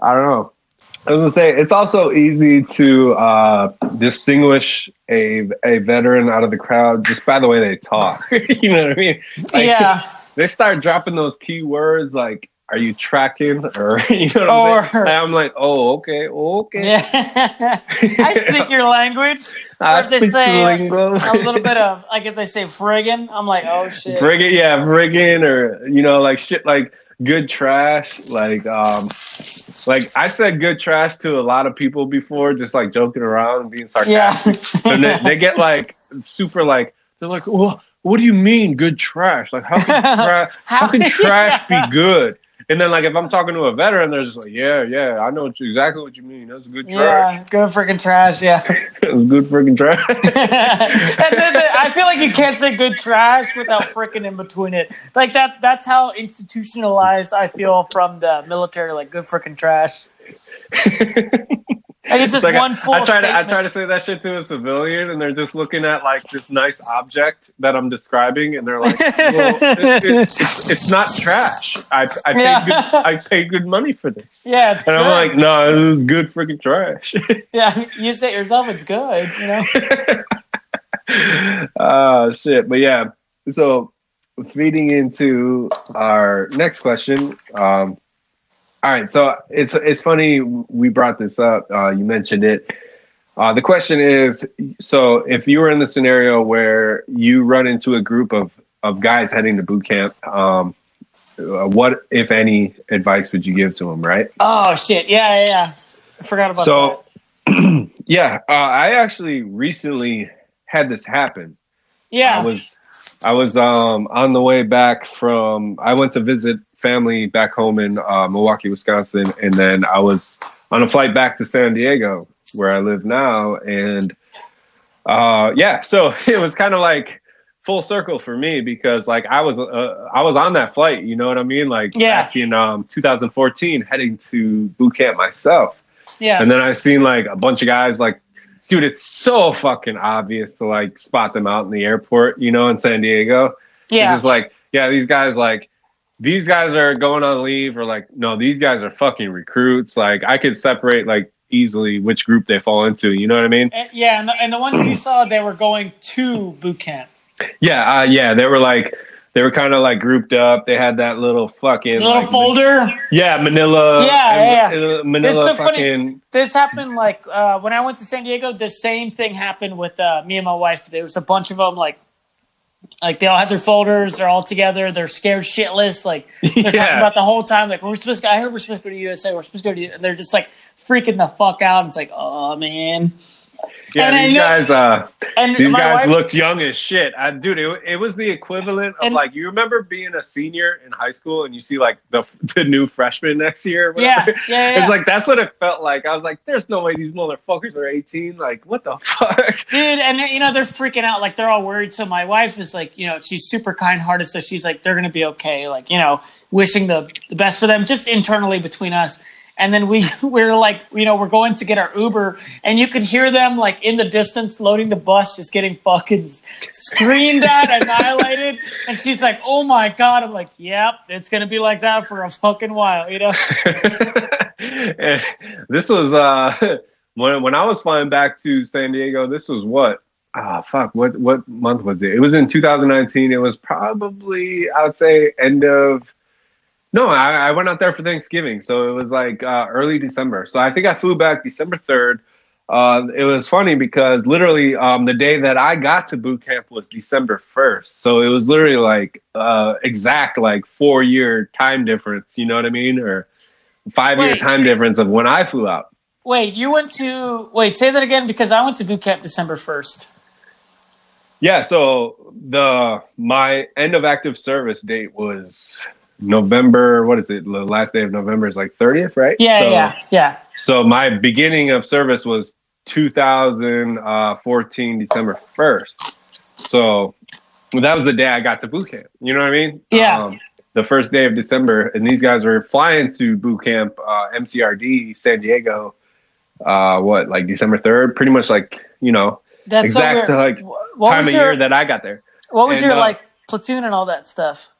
I don't know. I was gonna say it's also easy to uh, distinguish a a veteran out of the crowd just by the way they talk. you know what I mean? Like, yeah, They start dropping those key words like, "Are you tracking?" or you know what I'm? I'm like, "Oh, okay, okay." yeah. I speak your language. I Or they speak the say lingo. a little bit of like if they say friggin', I'm like, oh shit. Friggin', yeah, friggin', or you know, like shit, like good trash. Like, um, like I said, good trash to a lot of people before, just like joking around and being sarcastic yeah. and they, they get like super, like they're like, well, what do you mean good trash? Like, how can tra- how can trash be good? And then like if I'm talking to a veteran, they're just like, yeah, yeah, I know exactly what you mean. That's good trash. yeah, good freaking trash. Yeah. That's good freaking trash. and then the, I feel like you can't say good trash without freaking in between it. Like that. That's how institutionalized I feel from the military. Like good freaking trash. Like it's just like one I, full. I try to I try to say that shit to a civilian, and they're just looking at like this nice object that I'm describing, and they're like, well, it, it, it's, "It's not trash. I I paid Yeah. good I paid good money for this." Yeah, it's And good. I'm like, "No, this is good freaking trash." yeah, you say it yourself. It's good. You know. oh shit! But yeah, so feeding into our next question. Um, all right, so it's it's funny we brought this up. Uh, you mentioned it. Uh, the question is: so if you were in the scenario where you run into a group of of guys heading to boot camp, um, uh, what if any advice would you give to them? Right. Oh shit! Yeah, yeah. yeah. I forgot about that. So, yeah, uh, I actually recently had this happen. Yeah. I was I was um on the way back from I went to visit family back home in uh, Milwaukee, Wisconsin, and then I was on a flight back to San Diego where I live now, and uh yeah, so it was kind of like full circle for me because like I was uh, I was on that flight, you know what I mean? Like Yeah. back in um 2014 heading to boot camp myself. yeah. And then I seen like a bunch of guys like, dude, it's so fucking obvious to like spot them out in the airport, you know, in San Diego. yeah. It's just like, yeah, these guys like these guys are going on leave or like, no, these guys are fucking recruits. Like I could separate like easily which group they fall into. You know what I mean? And- yeah, and the, and the ones you saw, they were going to boot camp. Yeah, uh, yeah. They were like they were kind of like grouped up. They had that little fucking little like, folder. Yeah, Manila. Yeah, and- uh, Manila It's so funny. This happened like uh, when I went to San Diego. The same thing happened with uh, me and my wife. There was a bunch of them like. Like they all have their folders, they're all together, they're scared shitless. Like they're talking about the whole time. Like we're supposed to. I heard we're supposed to go to USA. We're supposed to go to. And they're just like freaking the fuck out. It's like, oh man. Yeah, and I these know- guys. Uh, And These guys wife, looked young as shit. I, dude, it, it was the equivalent of And- like you remember being a senior in high school and you see like the the new freshman next year. Yeah, yeah, yeah. It's like that's what it felt like. I was like, "There's no way these motherfuckers are 18. Like, what the fuck?" dude and you know they're freaking out like they're all worried so my wife is like you know she's super kind hearted so she's like they're gonna be okay like you know wishing the, the best for them just internally between us and then we we're like you know we're going to get our uber and you could hear them like in the distance loading the bus just getting fucking screamed at annihilated and she's like oh my god i'm like yep it's gonna be like that for a fucking while you know this was uh when when I was flying back to San Diego. This was what? Ah, fuck. What what month was it? It was in 2019. It was probably I would say end of. No, I, I went out there for Thanksgiving, so it was like uh, early December. So I think I flew back December third. Uh, it was funny because literally um, the day that I got to boot camp was December first. So it was literally like uh, exact like four year time difference. You know what I mean? Or five year time difference of when I flew out. wait you went to wait say that again because i went to boot camp december 1st Yeah, so the my end of active service date was November. What is it? The last day of November is like thirtieth, right? yeah So, yeah yeah So my beginning of service was 2014 December first. So that was the day I got to boot camp. You know what I mean? Yeah. Um, the first day of December, and these guys were flying to boot camp, uh, MCRD, San Diego. Uh, what like December third? Pretty much like you know That's exact so like what time of your, year that I got there. What was and, your uh, like platoon and all that stuff?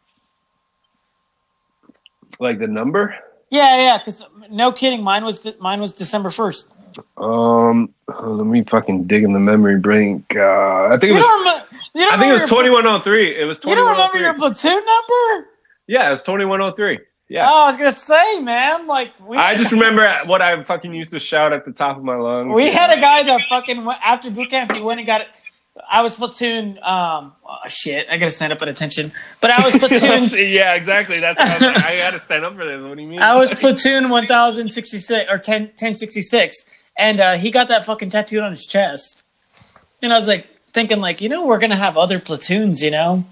Like the number? Yeah, yeah. Because no kidding, mine was mine was December first. Um, oh, let me fucking dig in the memory bank. Uh, I think it was. remember? Don't I think it was twenty one oh three. It was You don't one oh remember your platoon number? Yeah, it was twenty one oh three. Yeah. Oh, I was gonna say, man. Like we, I just remember what I fucking used to shout at the top of my lungs. we had a guy that fucking went, after boot camp. He went and got it. I was platoon. Um, oh, shit, I gotta stand up at attention. But I was platoon. yeah, exactly. That's I, was like, I got to stand up for this. What do you mean? I was platoon 1066 or 10, 1066, and uh, he got that fucking tattooed on his chest. And I was like thinking, like, you know, we're gonna have other platoons, you know.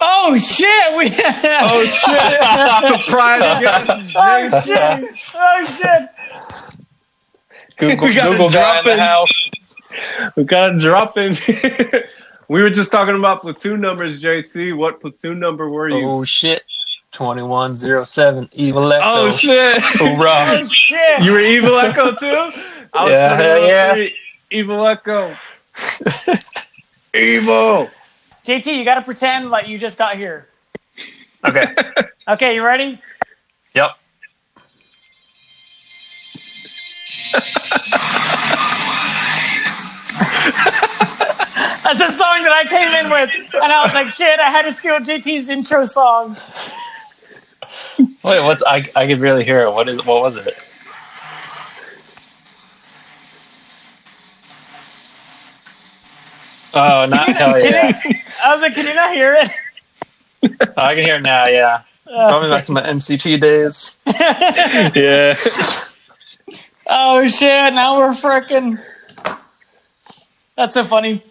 Oh shit! We oh shit! Surprise! oh shit! Oh shit! Google, We got Google a guy in the house. We got a drop in. we were just talking about platoon numbers, JT. What platoon number were you? Oh shit. 2107 Evil Echo. Oh shit! Hoorah. Oh shit! You were Evil Echo too? I was Yeah, hell yeah. Evil Echo. Evil. JT, you got to pretend like you just got here. Okay. Okay, you ready? Yep. That's a song that I came in with, and I was like, shit, I had to steal JT's intro song. Wait, what's I I could barely hear it. What is what was it? Oh, not hell yeah. I was like, can you not hear it? Oh, I can hear it now. Yeah, oh. going back to my MCT days. Yeah. Oh shit! Now we're freaking. That's so funny.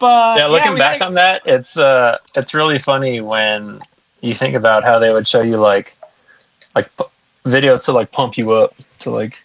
But Yeah, looking we back gotta- on that, it's uh, it's really funny when you think about how they would show you like, like p- videos to like pump you up to like.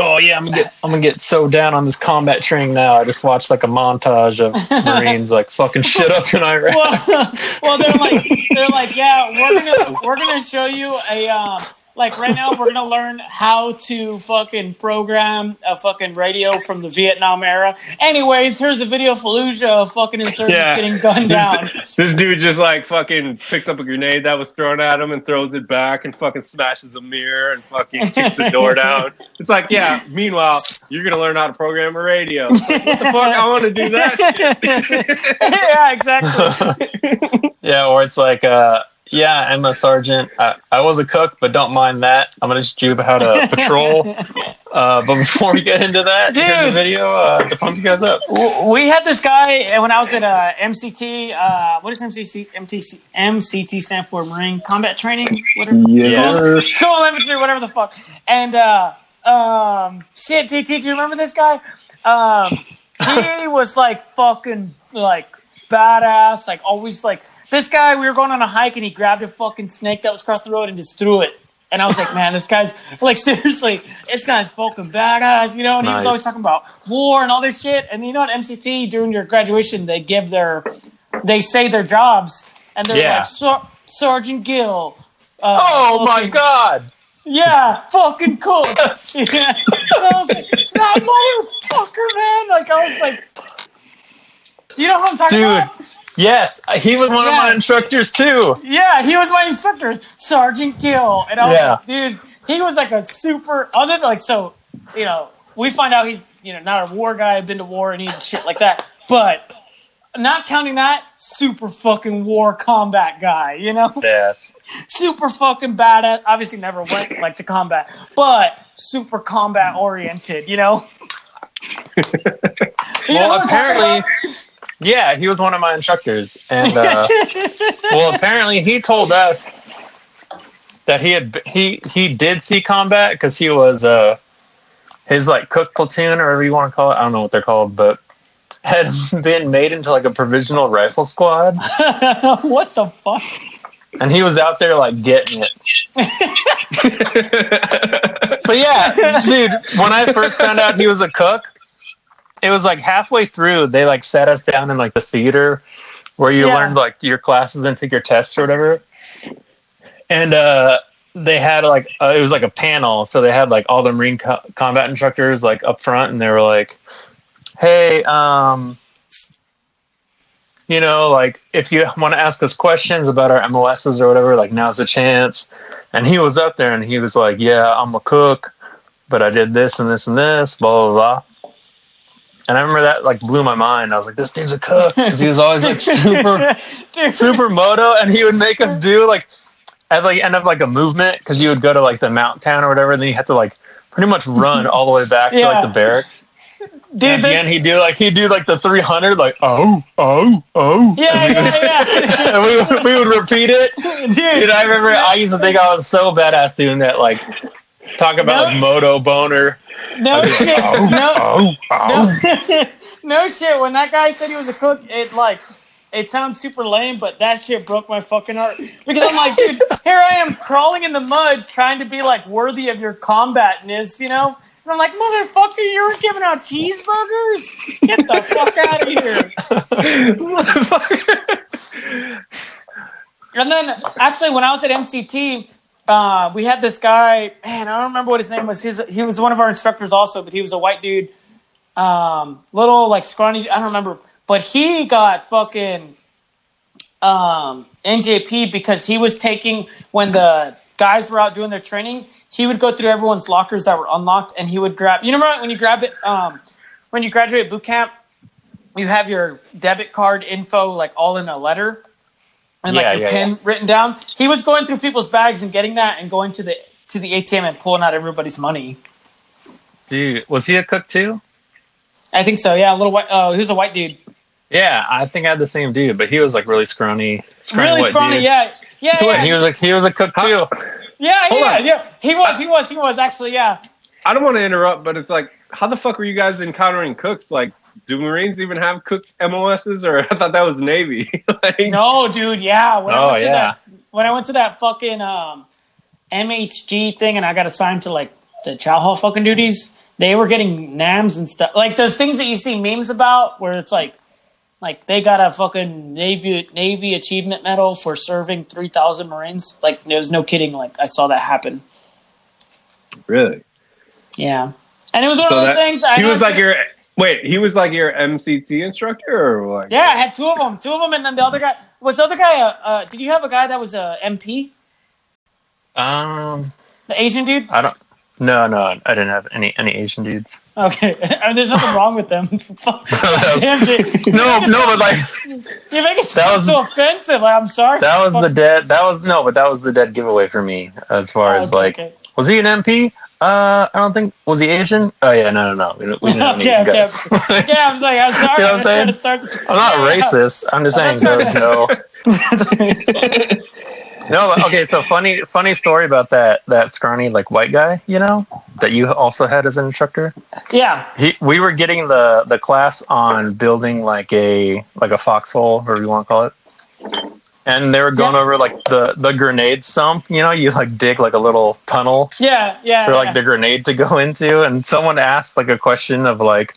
Oh yeah, I'm gonna get I'm gonna get so down on this combat training now. I just watched like a montage of Marines like fucking shit up in Iraq. well, well, they're like, they're like, yeah, we're gonna we're gonna show you a um, like right now we're gonna learn how to fucking program a fucking radio from the Vietnam era. Anyways, here's a video of Fallujah of fucking insurgents Yeah. getting gunned down. This dude just like fucking picks up a grenade that was thrown at him and throws it back and fucking smashes a mirror and fucking kicks the door down. It's like, yeah, meanwhile, you're gonna learn how to program a radio. Like, what the fuck? I want to do that shit. yeah, exactly. Yeah, or it's like, uh, yeah, I'm a sergeant. I, I was a cook, but don't mind that. I'm gonna teach you how to patrol. Uh, but before we get into that, here's a video uh, to pump you guys up. We had this guy and when I was at uh, MCT. Uh, what does MCC, MTC, MCT stand for? Marine Combat Training. Whatever. Yeah. School of Infantry, whatever the fuck. And uh, um, shit, JT, do you remember this guy? Um, he was like fucking like badass, like always like this guy. We were going on a hike and he grabbed a fucking snake that was across the road and just threw it. And I was like, man, this guy's like seriously, this guy's fucking badass, you know. And he was always talking about war and all this shit. And you know, at MCT during your graduation, they give their, they say their jobs, and they're Yeah. like Sergeant Gill. Uh, Oh my god! yeah, fucking cool. yeah. And I was like, that motherfucker, man. Like, I was like, you know what I'm talking Dude. about? Yes, he was one of my instructors too. Yeah, he was my instructor, Sergeant Gill. And I was Yeah. like, dude, he was like a super, other than like, so, you know, we find out he's, you know, not a war guy, been to war and he's shit like that. But not counting that, super fucking war combat guy, you know? Yes. super fucking badass. Obviously, never went like to combat, but super combat oriented. You know. You know Well, what apparently, yeah, he was one of my instructors, and uh, well, apparently, he told us that he had he he did see combat because he was uh his like cook platoon or whatever you want to call it. I don't know what they're called, but had been made into like a provisional rifle squad, what the fuck? and he was out there like getting it. but yeah, dude, when I first found out he was a cook, it was like halfway through they like sat us down in like the theater where you Yeah. learned like your classes and took your tests or whatever. And uh they had like uh, it was like a panel, so they had like all the Marine co- combat instructors like up front, and they were like, "Hey, um, you know, like if you want to ask us questions about our MOSs or whatever, like now's the chance." And he was up there, and he was like, "Yeah, I'm a cook, but I did this and this and this, blah blah blah." And I remember that like blew my mind. I was like, "This dude's a cook," because he was always like super super moto and he would make us do like at like end of like a movement because you would go to like the mount town or whatever and then you had to like pretty much run all the way back to like the barracks. Dude, and they- he'd do like he'd do like the 300 like oh oh oh. Yeah, yeah, yeah. and we, would- we would repeat it. Dude, Dude, I remember I used to think I was so badass doing that like talk about No. moto boner no shit, oh no, oh oh no, no shit. When that guy said he was a cook, it like it sounds super lame, but that shit broke my fucking heart because I'm like, dude, here I am crawling in the mud trying to be like worthy of your combatness, you know. And I'm like, motherfucker, you were giving out cheeseburgers? Get the fuck out of here. Motherfucker. And then actually, when I was at MCT, uh, we had this guy. Man, I don't remember what his name was. His, he was one of our instructors also, but he was a white dude, um, little like scrawny. I don't remember, but he got fucking um, NJP because he was taking when the guys were out doing their training. He would go through everyone's lockers that were unlocked, and he would grab. You remember when you grab it um, when you graduate boot camp, you have your debit card info like all in a letter and like Yeah, your yeah, pin written down. He was going through people's bags and getting that and going to the to the ATM and pulling out everybody's money. dude was he a cook too I think so. Yeah, a little white. Oh, uh, he was a white dude. Yeah, I think I had the same dude, but he was like really scrawny. scrawny really white scrawny, dude. yeah, yeah, So yeah, he was like he was a cook too. yeah, Hold yeah, on. yeah. He was, he was, he was actually, yeah. I don't want to interrupt, but it's like, how the fuck were you guys encountering cooks? Like, do Marines even have cook MOSs, or I thought that was Navy? like, No, dude, yeah. When I Oh, went to yeah. that, when I went to that fucking um, MHG thing, and I got assigned to like the chow hall fucking duties, they were getting nams and stuff, like those things that you see memes about, where it's like, like they got a fucking Navy Navy achievement medal for serving three thousand Marines. Like, there was no kidding. Like, I saw that happen. really? Yeah, and it was one So of those that- things. I he was like your wait. He was like your MCT instructor, or what? Yeah, I had two of them, two of them, and then the other guy was the other guy. Uh, uh, did you have a guy that was a MP, Um, the Asian dude? I don't. No, no, I didn't have any any Asian dudes. Okay, I mean, there's nothing wrong with them. Damn. No, no, but like You make it That sound was- so offensive. Like, I'm sorry. that was the dead. That was no, but that was the dead giveaway for me as far as Okay, like okay. was he an MP? Uh, I don't think was he Asian. Oh yeah, no, no, no. We, we didn't Okay, okay. Yeah, I was like, I'm sorry. You know I'm I'm to start. I'm not Yeah. racist. I'm just I'm saying no. No, okay. So funny, funny story about that that scrawny like white guy. You know that you also had as an instructor. Yeah, He, we were getting the the class on building like a like a foxhole, or you want to call it. And they were going Yeah. over like the the grenade sump. You know, you like dig like a little tunnel yeah, yeah. for like yeah. the grenade to go into. And someone asked like a question of like,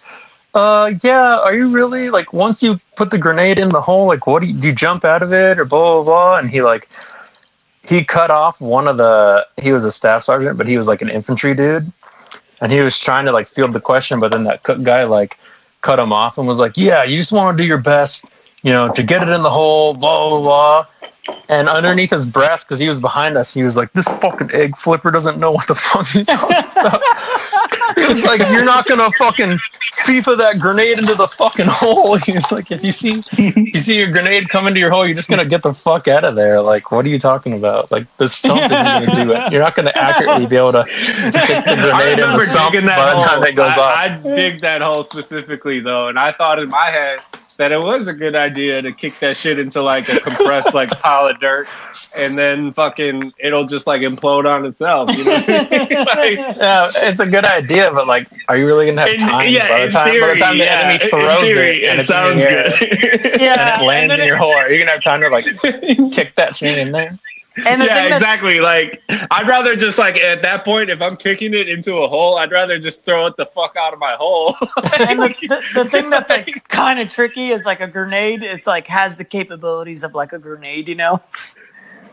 uh, yeah, are you really like once you put the grenade in the hole, like what do you, do you jump out of it or blah blah blah? And he like he cut off one of the he was a staff sergeant, but he was like an infantry dude, and he was trying to like field the question, but then that cook guy like cut him off and was like, yeah, you just want to do your best, you know, to get it in the hole, blah blah blah. And underneath his breath, because he was behind us, he was like, "This fucking egg flipper doesn't know what the fuck he's talking about." he was like, "You're not gonna fucking FIFA that grenade into the fucking hole." He's like, "If you see, you see your grenade come into your hole, you're just gonna get the fuck out of there." Like, what are you talking about? Like, the sump isn't gonna do it. You're not gonna accurately be able to stick the grenade in the sump by the time hole. it goes I, off. I dig that hole specifically though, and I thought in my head that it was a good idea to kick that shit into like a compressed like pile of dirt, and then fucking it'll just like implode on itself. You know? like, Yeah, it's a good idea, but like, are you really gonna have in, time? yeah, by the time, theory, by the time the yeah, enemy throws theory, it and it sounds good. yeah, and it lands then in it- your hole, are you gonna have time to like kick that thing in there? And the yeah, exactly. Like I'd rather just like at that point, if I'm kicking it into a hole, I'd rather just throw it the fuck out of my hole. And the, the, the thing that's like kind of tricky is like a grenade. It's like has the capabilities of like a grenade, you know.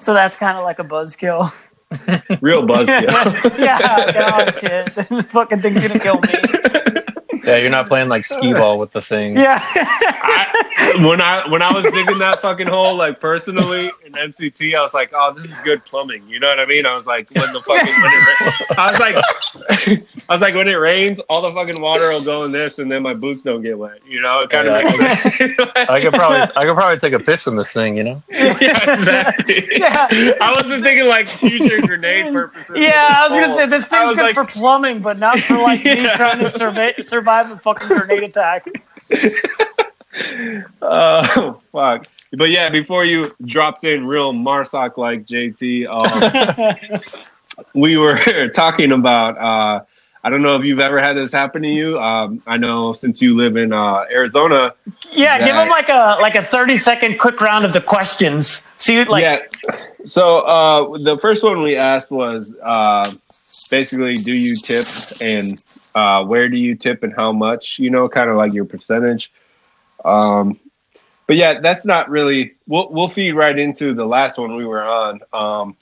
So that's kind of like a buzzkill. Real buzzkill. yeah. Oh shit! the fucking thing's gonna kill me. Yeah, you're not playing like skee ball with the thing. Yeah. I, when I when I was digging that fucking hole, like personally in MCT, I was like, "Oh, this is good plumbing." You know what I mean? I was like, "When the fucking when it, ra- I was like, I was like, when it rains, all the fucking water will go in this, and then my boots don't get wet." You know, it kind of Yeah, I could probably I could probably take a piss in this thing, you know? yeah, exactly. Yeah. I wasn't thinking like future grenade purposes. Yeah, I was gonna say this thing's good like- for plumbing, but not for like me Yeah. trying to survive survive a fucking grenade attack. Oh fuck! But yeah, before you dropped in real Marsoc like JT, um, we were talking about. Uh, I don't know if you've ever had this happen to you. Um, I know since you live in uh, Arizona. Yeah, give Right. him like a like a thirty second quick round of the questions. See, like yeah. So uh, the first one we asked was uh, basically, do you tip and uh, where do you tip and how much? You know, kind of like your percentage. Um, but yeah, that's not really. We'll we'll feed right into the last one we were on. Um,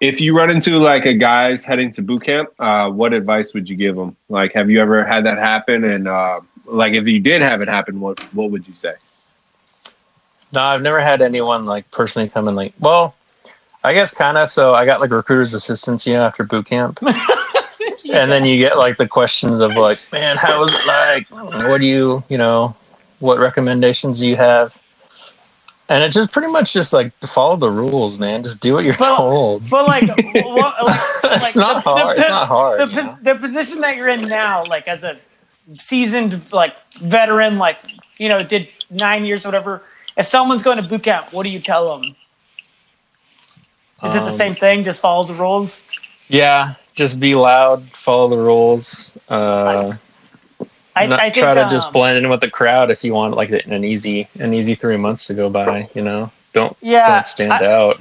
if you run into like a guy's heading to boot camp, uh, what advice would you give them? Like, have you ever had that happen? And uh, like, if you did have it happen, what what would you say? No, I've never had anyone like personally come and like well, I guess kinda so I got like recruiter's assistants, you know, after boot camp. And then you get like the questions of like, man, how was it like? What do you, you know, what recommendations do you have? And it just pretty much just like follow the rules, man. Just do what you're Well, told. but like, what, like it's not the- hard. the- it's not hard. the, you the position that you're in now, like as a seasoned like veteran, like you know, did nine years, whatever. If someone's going to boot camp, what do you tell them? Is it the Um, same thing? Just follow the rules. Yeah, just be loud, follow the rules. Uh, I, not I think, try to um, just blend in with the crowd if you want like an easy an easy three months to go by. You know, don't Yeah, don't stand I- out.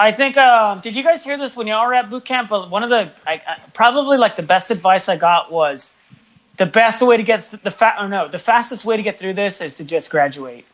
I think. Um, did you guys hear this when y'all were at boot camp? But one of the I, I, probably like the best advice I got was the best way to get th- the fat. Oh no, the fastest way to get through this is to just graduate.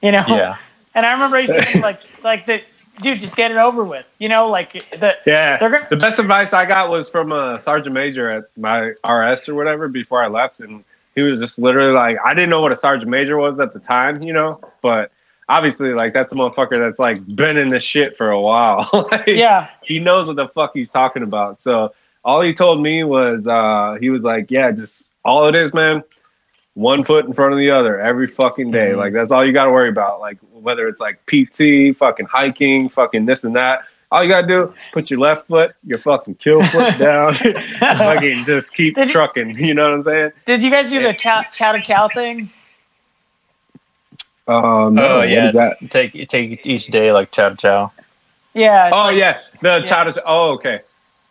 You know. Yeah, And I remember I used to think like like the dude, just get it over with. You know, like the Yeah, gonna- the best advice I got was from a sergeant major at my RS or whatever before I left, and he was just literally like, I didn't know what a sergeant major was at the time, you know, but obviously, like that's a motherfucker that's like been in this shit for a while. like, yeah. he knows what the fuck he's talking about. So all he told me was, uh, he was like, yeah, just all it is, man. One foot in front of the other every fucking day. Mhm. Like that's all you got to worry about. Like whether it's like PT, fucking hiking, fucking this and that. All you gotta do, put your left foot, your fucking kill foot down, fucking just keep Did trucking. You know what I'm saying? Did you guys do the chow chow to chow thing? Um, oh what yeah, that? take take each day like chow chow. Yeah. Oh like- yeah, the Yeah. chow to. Oh okay.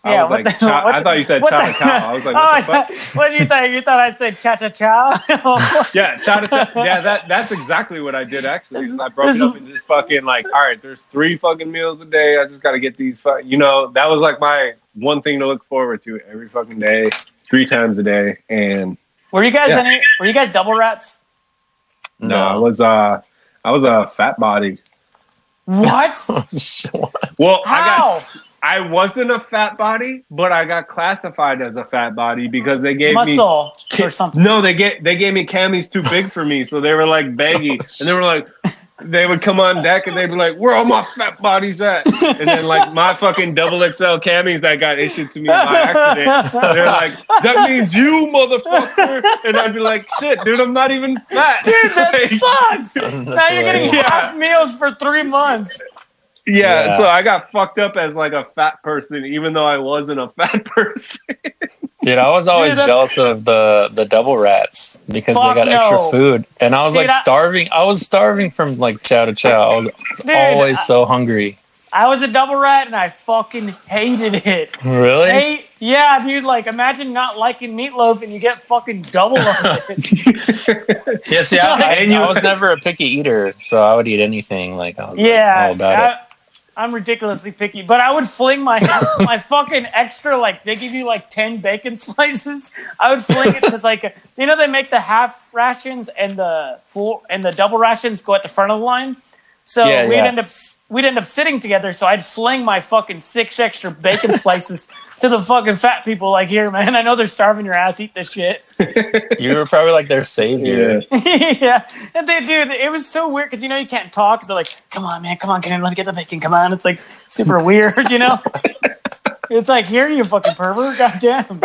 I Yeah, was what like, the- chow- what I the- thought you said what chow the- to chow. I was like, oh, what I the fuck? thought, what did you think? You thought I'd say cha cha cha? Yeah, chow to chow. Yeah, that that's exactly what I did actually. 'cause I broke it up into this fucking like, all right, there's three fucking meals a day. I just got to get these. Fu-. You know, that was like my one thing to look forward to every fucking day, three times a day. And Were you guys Yeah. any? Were you guys double rats? no, I was uh, I was a fat body. What? Well, I How? got. I wasn't a fat body, but I got classified as a fat body because they gave me Muscle or something. No, they get they gave me camis too big for me, so they were like baggy, oh, and they were like, they would come on deck and they'd be like, "Where all my fat bodies at?" And then like my fucking double XL camis that got issued to me by accident, they're like, "That means you, motherfucker," and I'd be like, "Shit, dude, I'm not even fat." Dude, that Like, sucks. now you're getting Yeah. half meals for three months. Yeah, Yeah. so I got fucked up as like a fat person, even though I wasn't a fat person. Dude, I was always that's- jealous of the the double rats because Fuck they got no. extra food, and I was Dude, like I- starving. I was starving from like chow to chow. I was Dude, always I- so hungry. I was a double rat and I fucking hated it. Really? Yeah, dude. Like, imagine not liking meatloaf and you get fucking double of it. Yeah. See, I, I, And you- I was never a picky eater, so I would eat anything. Like, I was like, Yeah, all about it. I'm ridiculously picky, but I would fling my my fucking extra like they give you like ten bacon slices. I would fling it because like you know they make the half rations and the full and the double rations go at the front of the line. So Yeah, we'd yeah. end up we'd end up sitting together. So I'd fling my fucking six extra bacon slices to the fucking fat people. Like here, man, I know they're starving your ass. Eat this shit. You were probably like their savior. yeah, and they dude, it was so weird because you know you can't talk. They're like, "Come on, man, come on, can I let me get the bacon? Come on!" It's like super weird, you know. It's like, here you fucking pervert, goddamn.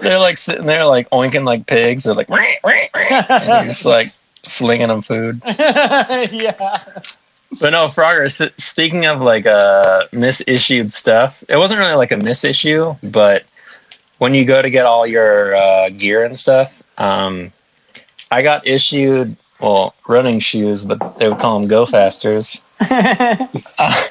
They're like sitting there like oinking like pigs. They're like, "Wah, wah, wah," and you're just like flinging them food. yeah, But no, Frogger. Speaking of like uh misissued stuff, it wasn't really like a misissue, but when you go to get all your uh, gear and stuff, um, I got issued well running shoes, but they would call them Go Fasters. Uh,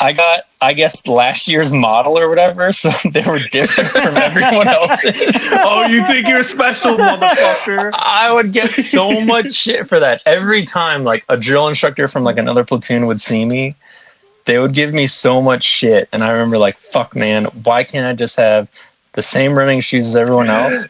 I got, I guess, last year's model or whatever, so they were different from everyone else's. oh, you think you're special, motherfucker? I would get so much shit for that every time. Like a drill instructor from like another platoon would see me, they would give me so much shit, and I remember like, "Fuck, man, why can't I just have the same running shoes as everyone else?"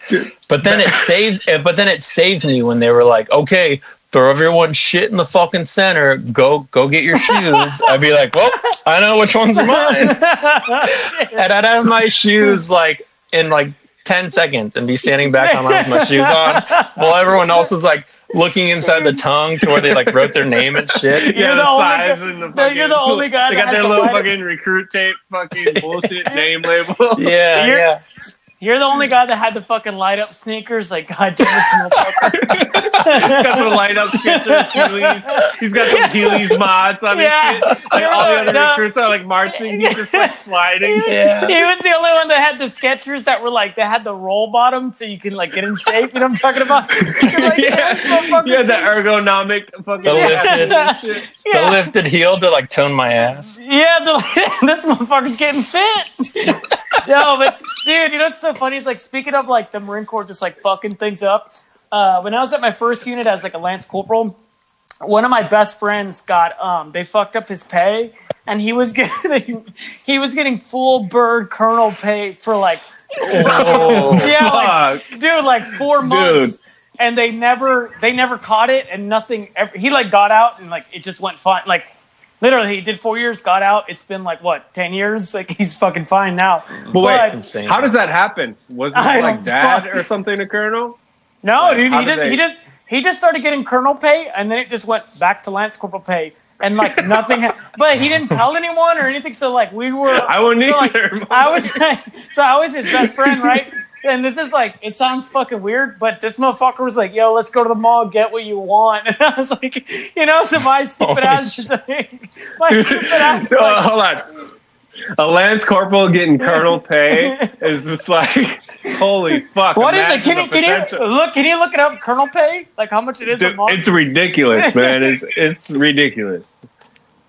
But then it saved. eh, But then it saved me when they were like, "Okay, throw everyone shit in the fucking center. Go, go get your shoes." I'd be like, "Well, I know which ones are mine," and I'd have my shoes like in like. 10 seconds and be standing back on with my shoes on while everyone else is like looking inside the tongue to where they like wrote their name and shit. You're yeah, the the, only size guy- and the fucking, you're the only guy They got has their little light it. fucking recruit tape, fucking bullshit name label. Yeah, You're- yeah. You're the only guy that had the fucking light up sneakers. Like, god damn it, motherfucker. He's got the light up Skechers, Heelys. He's got some Heelys mods on Yeah. his shit. Like all the other no. recruits are like marching. He's just like sliding. Yeah. He was the only one that had the Skechers that were like they had the roll bottom, so you can like get in shape. You know what I'm talking about? Like, Yeah, yeah, the ergonomic fucking The lifted- and shit. The lifted heel to like tone my ass. Yeah, the, this motherfucker's getting fit. no, but dude, you know what's so funny? Is like speaking of like the Marine Corps just like fucking things up. Uh, when I was at my first unit as like a lance corporal, one of my best friends got um they fucked up his pay, and he was getting he was getting full bird colonel pay for like Oh. yeah, like dude, like four months. And they never, they never caught it, and nothing. Ever, he like got out, and like it just went fine. Like literally, he did four years, got out. It's been like what, ten years? Like he's fucking fine now. But wait, insane. how does that happen? Was it like don't dad fuck. or something to Colonel? no, Like, dude, he just, they- he just, he just started getting colonel pay, and then it just went back to lance corporal pay, and like nothing. ha- but he didn't tell anyone or anything. So like we were, I wouldn't so, like, either. I was so I was his best friend, right? And this is like it sounds fucking weird, but this motherfucker was like, "Yo, let's go to the mall, get what you want." And I was like, you know, so my stupid Holy ass, just like, my stupid ass, Uh, like, hold on. A lance corporal getting colonel pay is just like, holy fuck. what is it? imagine Can you can you look? Can you look it up? Colonel pay, like how much it is a month? it's ridiculous, man. It's it's ridiculous.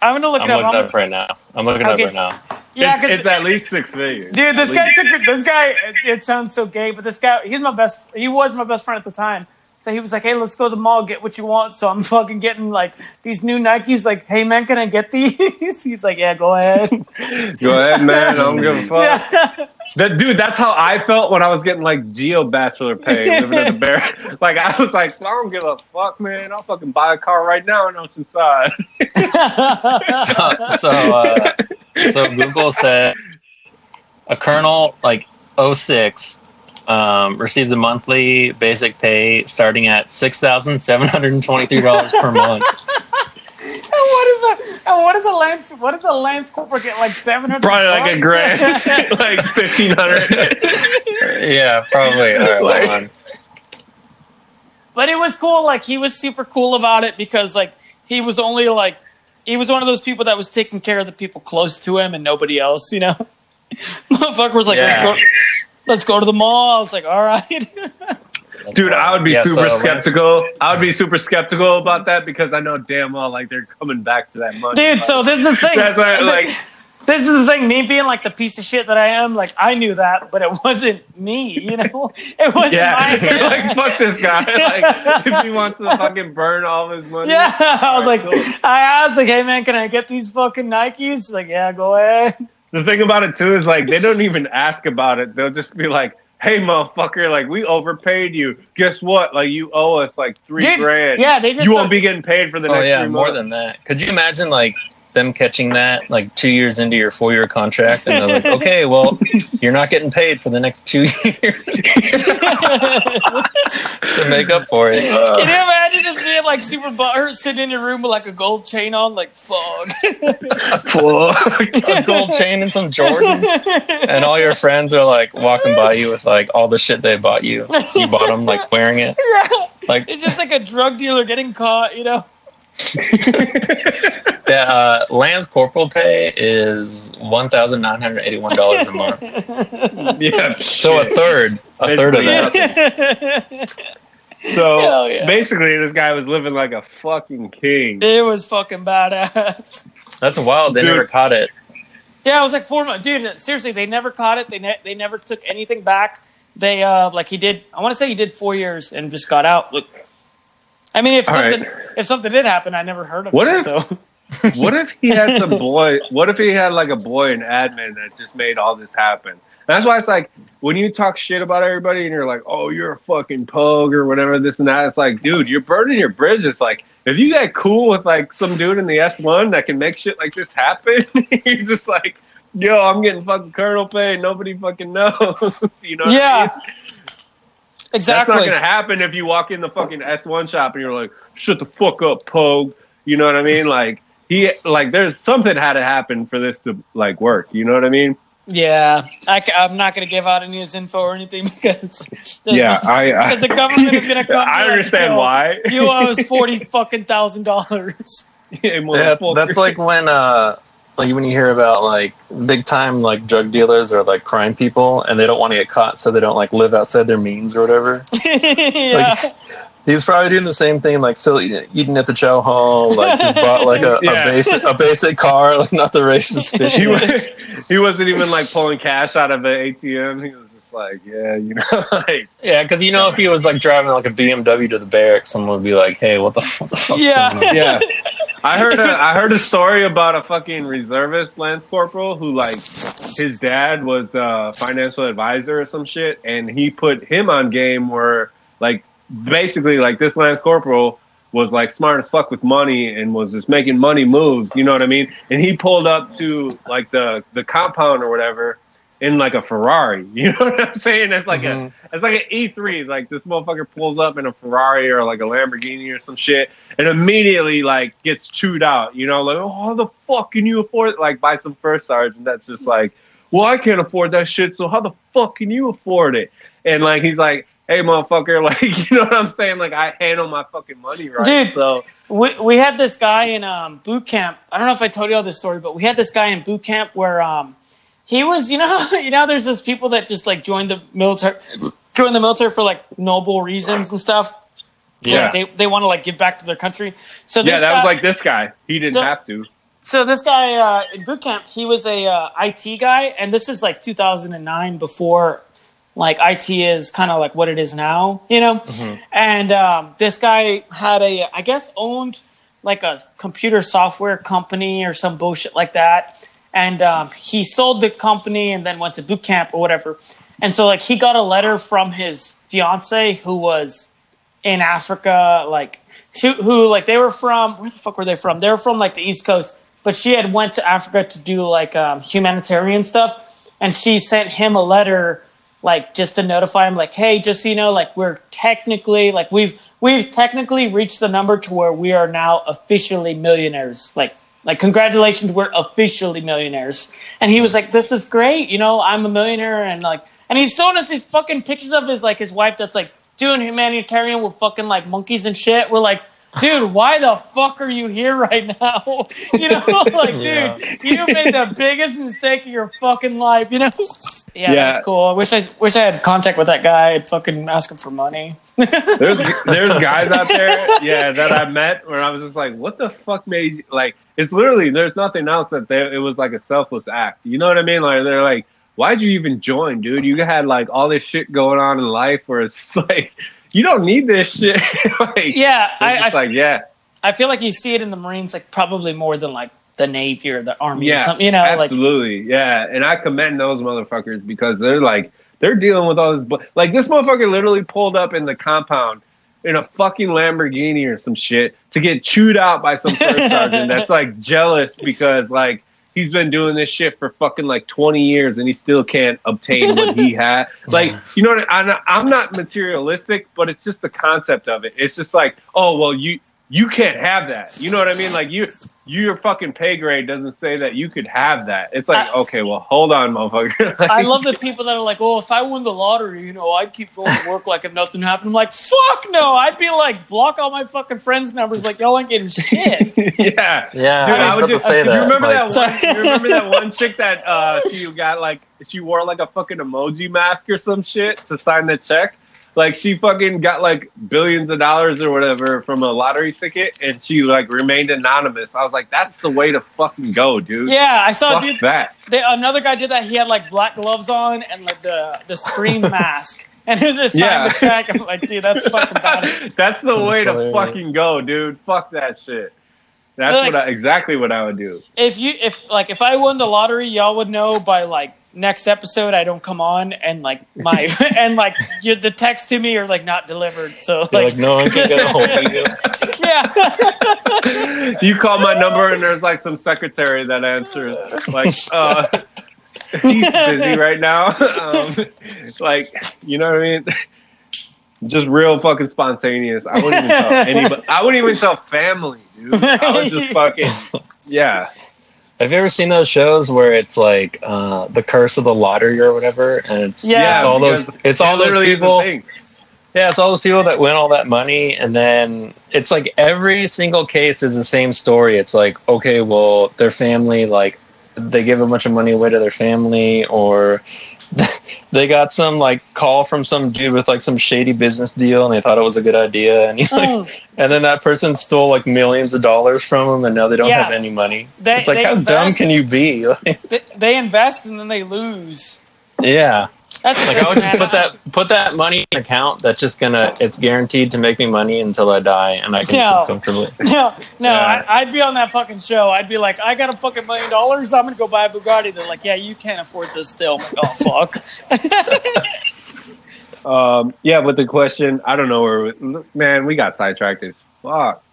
I'm gonna look I'm it up. looking How it up right now. I'm looking it Okay. up right now. Yeah, it's, it's at least six figures. Dude, this At guy least. took this guy. It, it sounds so gay, but this guy, he's my best. He was my best friend at the time. So he was like, "Hey, let's go to the mall, get what you want." So I'm fucking getting like these new Nikes. Like, hey man, can I get these? He's like, "Yeah, go ahead." Go ahead, man. I don't give a fuck. Yeah. That dude, that's how I felt when I was getting like Geo Bachelor pay living in the bear. Like I was like, I don't give a fuck, man. I'll fucking buy a car right now in Oceanside. so so, uh, so Google said a colonel like 06 um, receives a monthly basic pay starting at six thousand seven hundred and twenty three dollars per month. And what is a and what is a lance? What does a lance corporal get? Like seven hundred? Probably like a grand, like fifteen hundred. yeah, probably. All right, Like- on. But it was cool. Like he was super cool about it because like he was only like he was one of those people that was taking care of the people close to him and nobody else. You know, motherfucker was like, Yeah. Let's go, to the mall. It's like, all right. Dude, I would be Yeah, super so, skeptical. I would be super skeptical about that because I know damn well like they're coming back to that money. Dude, Like, so this is the thing. that's why, like this is the thing. Me being like the piece of shit that I am, like I knew that, but it wasn't me. You know, it wasn't yeah, my. like fuck this guy. Like if he wants to fucking burn all his money, Yeah, I was like, cool. I asked, like, hey man, can I get these fucking Nikes? He's Like, yeah, go ahead. The thing about it too is like they don't even ask about it. They'll just be like, "Hey, motherfucker! Like we overpaid you. Guess what? Like you owe us like three Dude, grand. yeah, they just you won't be getting paid for the Oh next yeah, three more months." than that. Could you imagine like them catching that like two years into your four year contract and they're like, okay, well, you're not getting paid for the next two years to make up for it. Uh. Can you imagine just being like super butthurt, sitting in your room with like a gold chain on, like fuck. a gold chain and some Jordans, and all your friends are like walking by you with like all the shit they bought you. You bought them like wearing it. Yeah. Like It's just like a drug dealer getting caught, you know. Yeah, uh, Lance Corporal pay is one thousand nine hundred eighty one dollars a month. yeah. So a third, a third of that. So yeah. basically, this guy was living like a fucking king. It was fucking badass. That's wild. They Dude. never caught it. Yeah, it was like four months, dude. Seriously, they never caught it. They ne- they never took anything back. They uh like he did. I want to say he did four years and just got out. Look, I mean, if All something right. if something did happen, I never heard of What it. if- so What if he had some boy? What if he had like a boy in admin that just made all this happen? That's why it's like when you talk shit about everybody and you're like, "Oh, you're a fucking pug" or whatever, this and that. It's like, dude, you're burning your bridges. Like, if you get cool with like some dude in the S one that can make shit like this happen, you're just like, "Yo, I'm getting fucking colonel pay. Nobody fucking knows." you know? What I yeah, mean? That's exactly. not gonna happen if you walk in the fucking S one shop and you're like, "Shut the fuck up, Pogue." You know what I mean? Like he, like there's something had to happen for this to like work. You know what I mean? Yeah, I, am not going to give out any of his info or anything because Yeah, no- I, I because the government is going to come. I and be like, understand "Yo, why. You owe us forty fucking thousand dollars. Yeah, Yeah, that's like when uh like when you hear about like big time like drug dealers or like crime people and they don't want to get caught so they don't like live outside their means or whatever. yeah. Like he's probably doing the same thing, like still eating, eating at the chow hall, like just bought like a, Yeah. a basic a basic car, like not the racist fish. he, wa- he wasn't even like pulling cash out of an ATM. He like, yeah, you know, like Yeah, because you know if he was like driving like a BMW to the barracks, someone would be like, "Hey, what the, f- what the Yeah. going on?" yeah. I heard a I heard a story about a fucking reservist lance corporal who like his dad was a financial advisor or some shit, and he put him on game where like basically like this lance corporal was like smart as fuck with money and was just making money moves. You know what I mean? And he pulled up to like the the compound or whatever in like a Ferrari. You know what I'm saying? It's like Mhm. a it's like an E3. Like this motherfucker pulls up in a Ferrari or like a Lamborghini or some shit, and immediately like gets chewed out. You know, like oh, how the fuck can you afford it? Like by some first sergeant that's just like, well, I can't afford that shit. So how the fuck can you afford it? And like he's like, hey, motherfucker, like you know what I'm saying? Like I handle my fucking money right. Dude. So we, we had this guy in um, boot camp. I don't know if I told you all this story, but we had this guy in boot camp where um, he was, you know, you know, there's those people that just like join the military, join the military for like noble reasons and stuff. yeah, Like, they they want to like give back to their country. So this yeah, that guy, was like this guy. He didn't So- have to. so this guy uh, in boot camp, he was a uh, IT guy, and this is like 2009 before like IT is kind of like what it is now, you know. And um, this guy had a, I guess, owned like a computer software company or some bullshit like that. And um, he sold the company and then went to boot camp or whatever. And so like he got a letter from his fiance who was in Africa, like who, who like they were from where the fuck were they from? They were from like the East Coast, but she had went to Africa to do like um, humanitarian stuff, and she sent him a letter like just to notify him like, hey, just so you know, like we're technically like we've we've technically reached the number to where we are now officially millionaires, like. Like congratulations, we're officially millionaires. And he was like, "This is great, you know. I'm a millionaire." And like, and he's showing us these fucking pictures of his like his wife that's like doing humanitarian with fucking like monkeys and shit. We're like, dude, why the fuck are you here right now? You know, like, Yeah. dude, you made the biggest mistake of your fucking life. You know? Yeah, Yeah. that's cool. I wish I wish I had contact with that guy. I'd fucking ask him for money. There's there's guys out there, yeah, that I met where I was just like, what the fuck made you like? It's literally there's nothing else that they, it was like a selfless act. You know what I mean? Like they're like, why'd you even join, dude? You had like all this shit going on in life where it's like you don't need this shit. like, Yeah, I, I, like yeah, I feel like you see it in the Marines like probably more than like the Navy or the Army or yeah, something. You know, like absolutely, yeah. And I commend those motherfuckers because they're like they're dealing with all this. Bu- like this motherfucker literally pulled up in the compound in a fucking Lamborghini or some shit to get chewed out by some first sergeant that's like jealous because like he's been doing this shit for fucking like 20 years and he still can't obtain what he had. Like, you know what? I'm not, I'm not materialistic, but it's just the concept of it. It's just like, oh, well, you, you can't have that. You know what I mean? Like you, your fucking pay grade doesn't say that you could have that. It's like, I- okay, well, hold on, motherfucker. Like, I love the people that are like, "Oh, if I won the lottery, you know, I'd keep going to work like if nothing happened." I'm like, "Fuck no!" I'd be like, block all my fucking friends' numbers. Like, y'all ain't getting shit. yeah. Yeah, Dude, I I would about just to say you that. remember like, that one. You remember that one chick that uh, she got like she wore like a fucking emoji mask or some shit to sign the check. Like she fucking got like billions of dollars or whatever from a lottery ticket, and she like remained anonymous. I was like, that's the way to fucking go, dude. Yeah, I saw a Fuck dude. that. They, another guy did that. He had like black gloves on and like the the scream mask, and he was just signing Yeah. the check. I'm like, dude, that's fucking bad. that's the way to hilarious. fucking go, dude. Fuck that shit. That's Like- what I, exactly what I would do. If you if like if I won the lottery, y'all would know by like next episode I don't come on and like my and like you, the text to me are like not delivered. So like, like, no one can get a hold of you. yeah. you call my number and there's like some secretary that answers like uh he's busy right now um, like you know what i mean just real fucking spontaneous i wouldn't even tell anybody i wouldn't even tell family dude i would just fucking yeah Have you ever seen those shows where it's like uh, the curse of the lottery or whatever, and it's Yeah, it's all those it's all those literally is the people. Yeah, it's all those people that win all that money, and then it's like every single case is the same story. It's like, okay, well, their family, like, they give a bunch of money away to their family, or they got some like call from some dude with like some shady business deal, and they thought it was a good idea, and he like, Oh, and then that person stole like millions of dollars from them, and now they don't Yeah. have any money. They- it's like, how dumb can you be? Like, they, they invest and then they lose. yeah. That's Like I would just put that put that money in an account that's just gonna it's guaranteed to make me money until I die and I can No. sleep comfortably. No, no, Yeah. I, I'd be on that fucking show. I'd be like, I got a fucking million dollars. I'm gonna go buy a Bugatti. They're like, Yeah, you can't afford this still. I'm like, oh fuck. Um, yeah, but the question, I don't know where, we, man, we got sidetracked as fuck.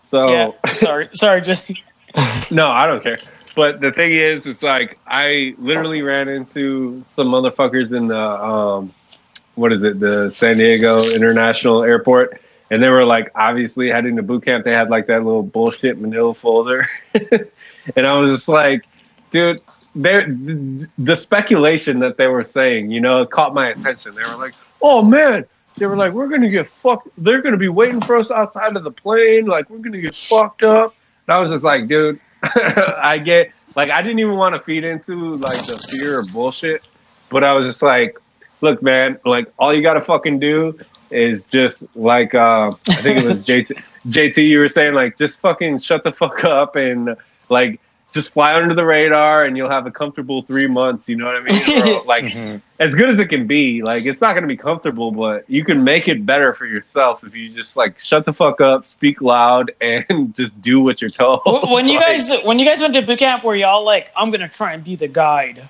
So, yeah, sorry, sorry, just no, I don't care. But the thing is, it's like I literally ran into some motherfuckers in the, um, what is it, the San Diego International Airport. And they were like, obviously heading to boot camp. They had like that little bullshit manila folder. and I was just like, dude, there, the, speculation that they were saying, you know, caught my attention. They were like, oh man, they were like, we're gonna get fucked. They're gonna be waiting for us outside of the plane. Like we're gonna get fucked up. And I was just like, dude, I get like I didn't even want to feed into like the fear of bullshit, but I was just like, look, man, like all you gotta fucking do is just like uh, I think it was JT. JT, you were saying like just fucking shut the fuck up and like just fly under the radar and you'll have a comfortable three months. You know what I mean? Or, like Mhm. as good as it can be. Like it's not going to be comfortable, but you can make it better for yourself if you just like shut the fuck up, speak loud, and just do what you're told. when you Like, guys when you guys went to boot camp, were y'all like, I'm gonna try and be the guide?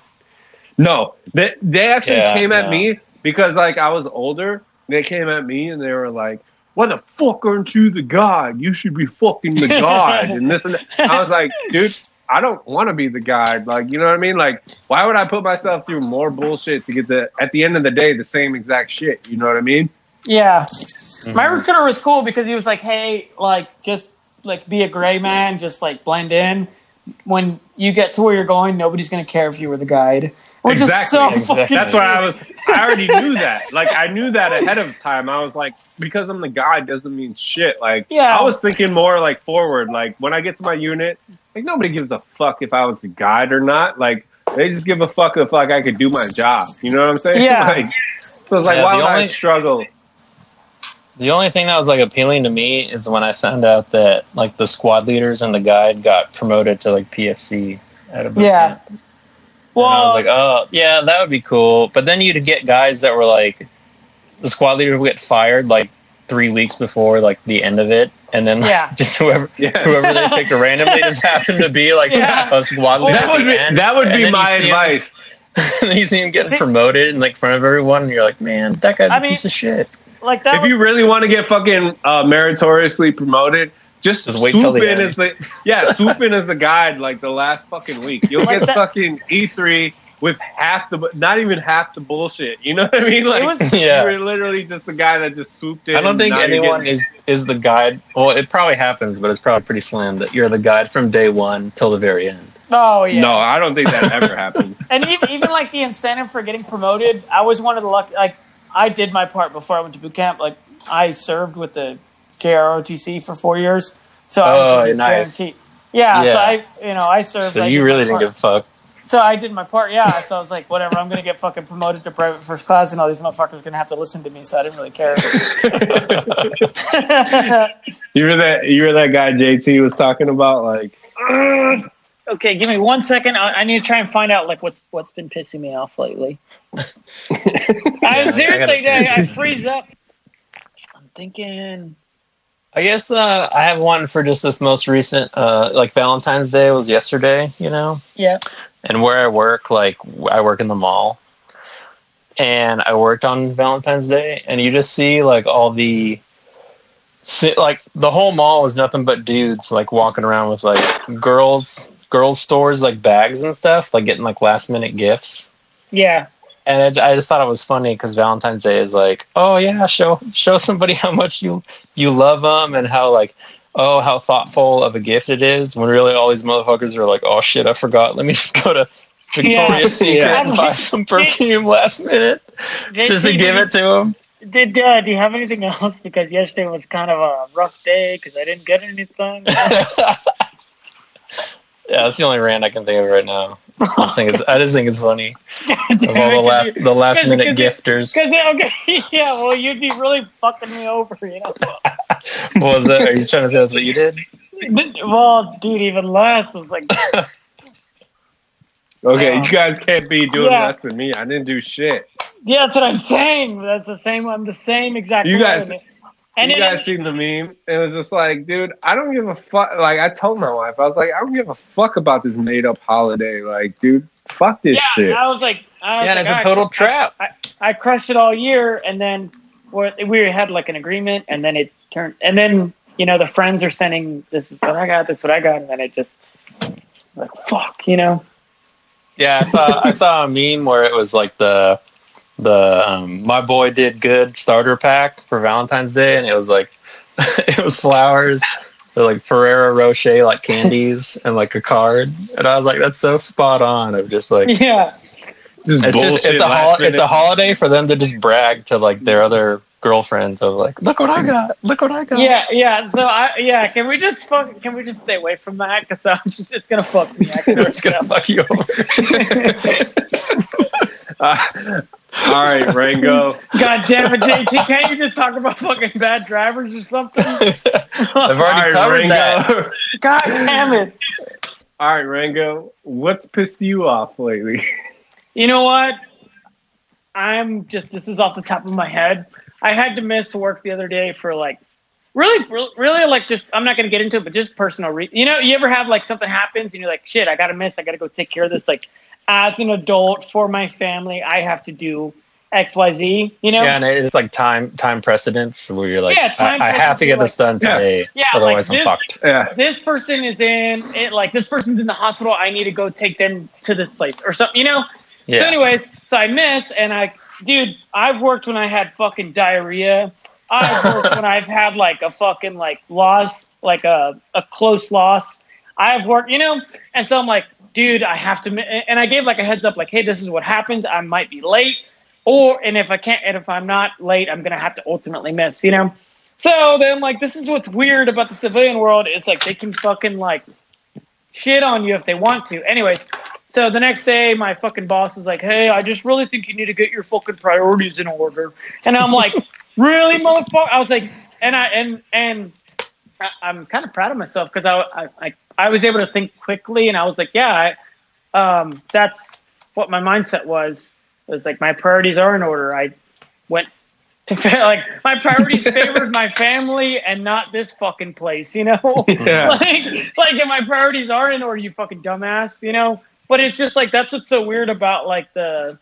no, they they actually Yeah, came at no. me because like I was older. They came at me and they were like. Why the fuck aren't you the god? You should be fucking the god and this and that. I was like, dude, I don't want to be the guide. Like, you know what I mean? Like, why would I put myself through more bullshit to get the at the end of the day the same exact shit? You know what I mean? Yeah. Mm-hmm. My recruiter was cool because he was like, "Hey, like just like be a gray man, just like blend in. When you get to where you're going, nobody's gonna care if you were the guide." Which is so Exactly. That's why I was. I already knew that. Like I knew that ahead of time. I was like, because I'm the guy doesn't mean shit. Like Yeah. I was thinking more like forward. Like when I get to my unit, like nobody gives a fuck if I was the guide or not. Like they just give a fuck if like I could do my job. You know what I'm saying? Yeah. Like, so it's like, Yeah, why the would I only- struggle? The only thing that was like appealing to me is when I found out that like the squad leaders and the guide got promoted to like PFC at a boot Yeah. camp. And Well, I was like, oh yeah, that would be cool. But then you'd get guys that were like, the squad leader would get fired like three weeks before like the end of it, and then like, Yeah. just whoever Yeah. whoever they picked randomly just happened to be like Yeah. a squad leader. That would be end. that would be my see him- advice. and then you see him get See- promoted in like front of everyone, and you're like, man, that guy's I a mean- piece of shit. like that. if was, you really want to get fucking uh, meritoriously promoted, just, Just wait till the in end. as the yeah, swoop in as the guide like the last fucking week. You'll Like get that- fucking E three with half the not even half the bullshit. You know what I mean? Like was- Yeah. you were literally just the guy that just swooped in. I don't think anyone getting- is is the guide. Well, it probably happens, but it's probably pretty slim that you're the guide from day one till the very end. oh yeah. No, I don't think that ever happens. and even, even like the incentive for getting promoted, I was one of the lucky. Like I did my part before I went to boot camp. Like I served with the JROTC for four years, so I was Oh, like, nice. guaranteed- Yeah, so Yeah. I, you know, I served. So I you really didn't part. give a fuck. So I did my part. Yeah, so I was like, whatever. I'm gonna get fucking promoted to private first class, and all these motherfuckers are gonna have to listen to me. So I didn't really care. You were that you were that guy JT was talking about like Okay, give me one second. I, I need to try and find out like what's what's been pissing me off lately. I I seriously, gotta- I, I freeze up. I'm thinking. I guess uh, I have one for just this most recent, uh, like Valentine's Day was yesterday, you know, Yeah. And where I work, like I work in the mall, and I worked on Valentine's Day, and you just see like all the, like the whole mall is nothing but dudes like walking around with like girls, girls stores like bags and stuff, like getting like last minute gifts. Yeah. and I just thought it was funny because Valentine's Day is like, oh yeah, show show somebody how much you you love them and how like oh, how thoughtful of a gift it is. When really all these motherfuckers are like, oh shit, I forgot. Let me just go to Victoria's Secret Yeah. and buy some perfume last minute just to JT, give it to them. Did uh, do you have anything else? Because yesterday was kind of a rough day because I didn't get anything. yeah, that's the only rant I can think of right now. I just think it's, I just think it's funny of all the last the last Cause- minute cause- gifters. Because okay, yeah, well, you'd be really fucking me over, you know. What was that? Are you trying to say that's what you did? well, dude, even less was like, Okay, Oh. you guys can't be doing Yeah. less than me. I didn't do shit. yeah, that's what I'm saying. That's the same. I'm the same exact. You guys- and you it- guys seen the meme? It was just like, dude, I don't give a fuck. Like, I told my wife, I was like, I don't give a fuck about this made up holiday. Like, dude, fuck this yeah, shit. I was like, I was Yeah, like, it's a I- total trap. I, I crushed it all year, and then we we had like an agreement, and then it turned, and then you know the friends are sending this is what I got, this is what I got, and then it just like fuck, you know. Yeah, I saw I saw a meme where it was like the the um, my boy did good starter pack for Valentine's Day, and it was like it was flowers, like Ferrero Rocher like candies, and like a card, and I was like, that's so spot on. Of just like Yeah, Just it's just it's a hol- it's a holiday for them to just brag to like their other girlfriends of like, look what I got, look what I got. yeah, yeah. So I yeah, can we just fuck? Can we just stay away from that? Because I'm just it's gonna fuck me. It's gonna fuck you over. Uh, all right, Rango. God damn it, JT! Can't you just talk about fucking bad drivers or something? I've already right, covered Rango. that. God damn it! All right, Rango. What's pissed you off lately? You know what? I'm just this is off the top of my head. I had to miss work the other day for like really really like just I'm not going to get into it but just personal re- You know, you ever have like something happens and you're like shit, I got to miss, I got to go take care of this like as an adult for my family, I have to do XYZ, you know? Yeah, and it's like time time precedence where you're like, Yeah, time I, I have to get precedence, this done today, Yeah, otherwise like I'm fucked. Yeah. this person is in it like this person's in the hospital, I need to go take them to this place or something, you know? Yeah, So, anyways, so I miss, and I, dude, I've worked when I had fucking diarrhea. I've worked when I've had like a fucking like loss, like a a close loss. I've worked, you know, and so I'm like, dude, I have to, and I gave like a heads up, like, hey, this is what happens. I might be late, or and if I can't, and if I'm not late, I'm gonna have to ultimately miss, you know. So then, like, this is what's weird about the civilian world is like they can fucking like shit on you if they want to. Anyways, so the next day, my fucking boss is like, "Hey, I just really think you need to get your fucking priorities in order." And I'm like, "Really, motherfucker?" I was like, and I and and I, I'm kind of proud of myself because I, I I I was able to think quickly, and I was like, "Yeah, I, um, that's what my mindset was." It was like my priorities are in order. I went to fa- like my priorities favored my family and not this fucking place, you know. Yeah. like like if my priorities are in order, you fucking dumbass, you know. But it's just like that's what's so weird about like the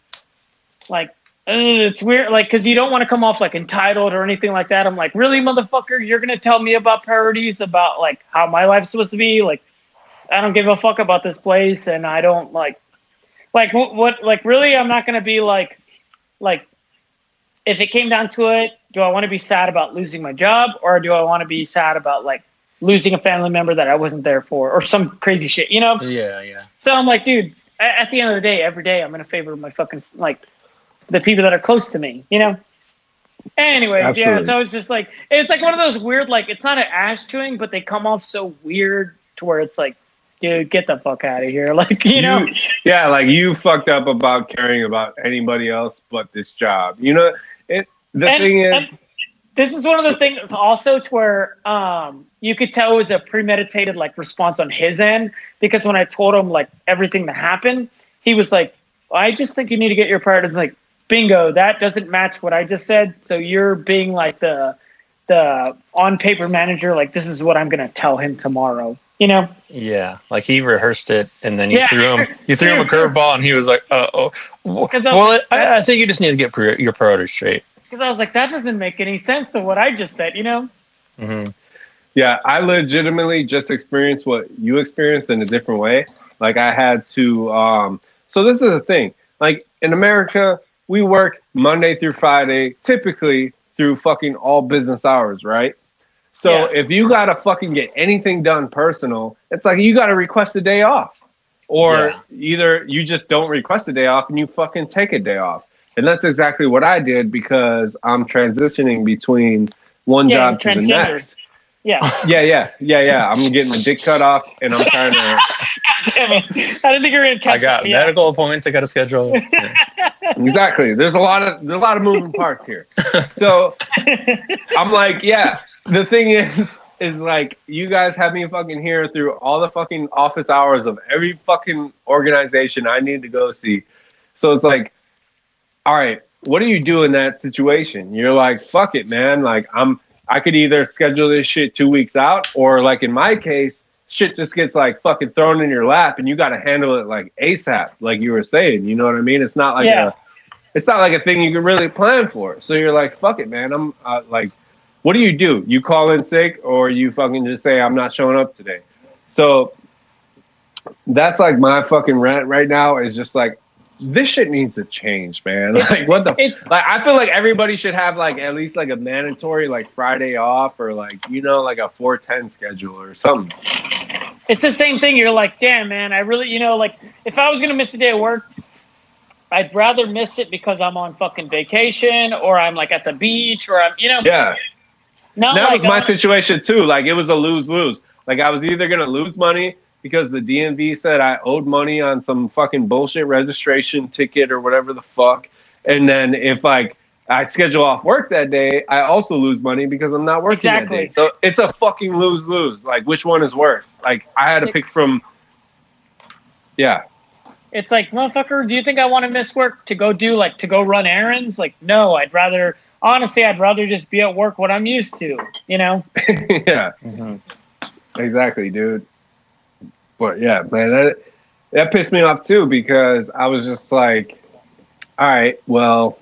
like uh, it's weird like because you don't want to come off like entitled or anything like that. I'm like, really, motherfucker, you're gonna tell me about priorities about like how my life's supposed to be? Like, I don't give a fuck about this place, and I don't like like what, what like really, I'm not gonna be like like if it came down to it, do I want to be sad about losing my job or do I want to be sad about like losing a family member that I wasn't there for or some crazy shit, you know? yeah, yeah. So I'm like, dude, at the end of the day, every day I'm going to favor my fucking like the people that are close to me, you know? Anyways, yeah, so it's just like it's like one of those weird like it's not an ass chewing, but they come off so weird to where it's like, dude, get the fuck out of here. Like, you know? yeah, like you fucked up about caring about anybody else but this job. You know, it. The And- thing is, this is one of the things also to where um, you could tell it was a premeditated like response on his end because when I told him like everything that happened, he was like, "I just think you need to get your priorities." I'm like, bingo, that doesn't match what I just said. So you're being like the the on paper manager. Like this is what I'm gonna tell him tomorrow. You know? Yeah, like he rehearsed it, and then you Yeah. threw him. You threw him a curveball, and he was like, "Uh oh." Well, 'Cause I'm- well, I, I think you just need to get your priorities straight. Because I was like, that doesn't make any sense to what I just said. You know? hmm Yeah, I legitimately just experienced what you experienced in a different way. Like I had to um so this is the thing. Like in America, we work Monday through Friday, typically through fucking all business hours, right? So Yeah. if you gotta fucking get anything done personal, it's like you gotta request a day off. Or Yeah. either you just don't request a day off and you fucking take a day off. And that's exactly what I did because I'm transitioning between one Yeah, job to the next. Yeah. Yeah, yeah, yeah, yeah. I'm getting my dick cut off and I'm trying to Damn it. I didn't think you were gonna catch I got that. Yeah. medical appointments I got to schedule. Yeah. exactly. There's a lot of there's a lot of moving parts here. So I'm like, yeah. The thing is, is like you guys have me fucking here through all the fucking office hours of every fucking organization I need to go see. So it's like, all right, what do you do in that situation? You're like, fuck it, man. Like I'm, I could either schedule this shit two weeks out, or like in my case, shit just gets like fucking thrown in your lap, and you got to handle it like ASAP, like you were saying. You know what I mean? It's not like Yeah. a, it's not like a thing you can really plan for. So you're like, fuck it, man. I'm uh, like, what do you do? You call in sick, or you fucking just say I'm not showing up today. So that's like my fucking rant right now is just like this shit needs to change, man. Like what the like I feel like everybody should have like at least like a mandatory like Friday off or like you know like a 410 schedule or something. it's the same thing. You're like, damn, man, I really, you know, like if I was gonna miss a day of work, I'd rather miss it because I'm on fucking vacation or I'm like at the beach or I'm, you know, Yeah. not that like was my I'm- situation too. Like it was a lose lose. Like I was either gonna lose money because the DMV said I owed money on some fucking bullshit registration ticket or whatever the fuck, and then if like I schedule off work that day, I also lose money because I'm not working Exactly. that day. So it's a fucking lose lose. Like which one is worse? Like I had to pick from. Yeah, It's like, motherfucker, do you think I want to miss work to go do like to go run errands? Like, no, I'd rather honestly, I'd rather just be at work what I'm used to, you know? yeah, Mhm. exactly, dude. But yeah, man, that that pissed me off too because I was just like, all right, well,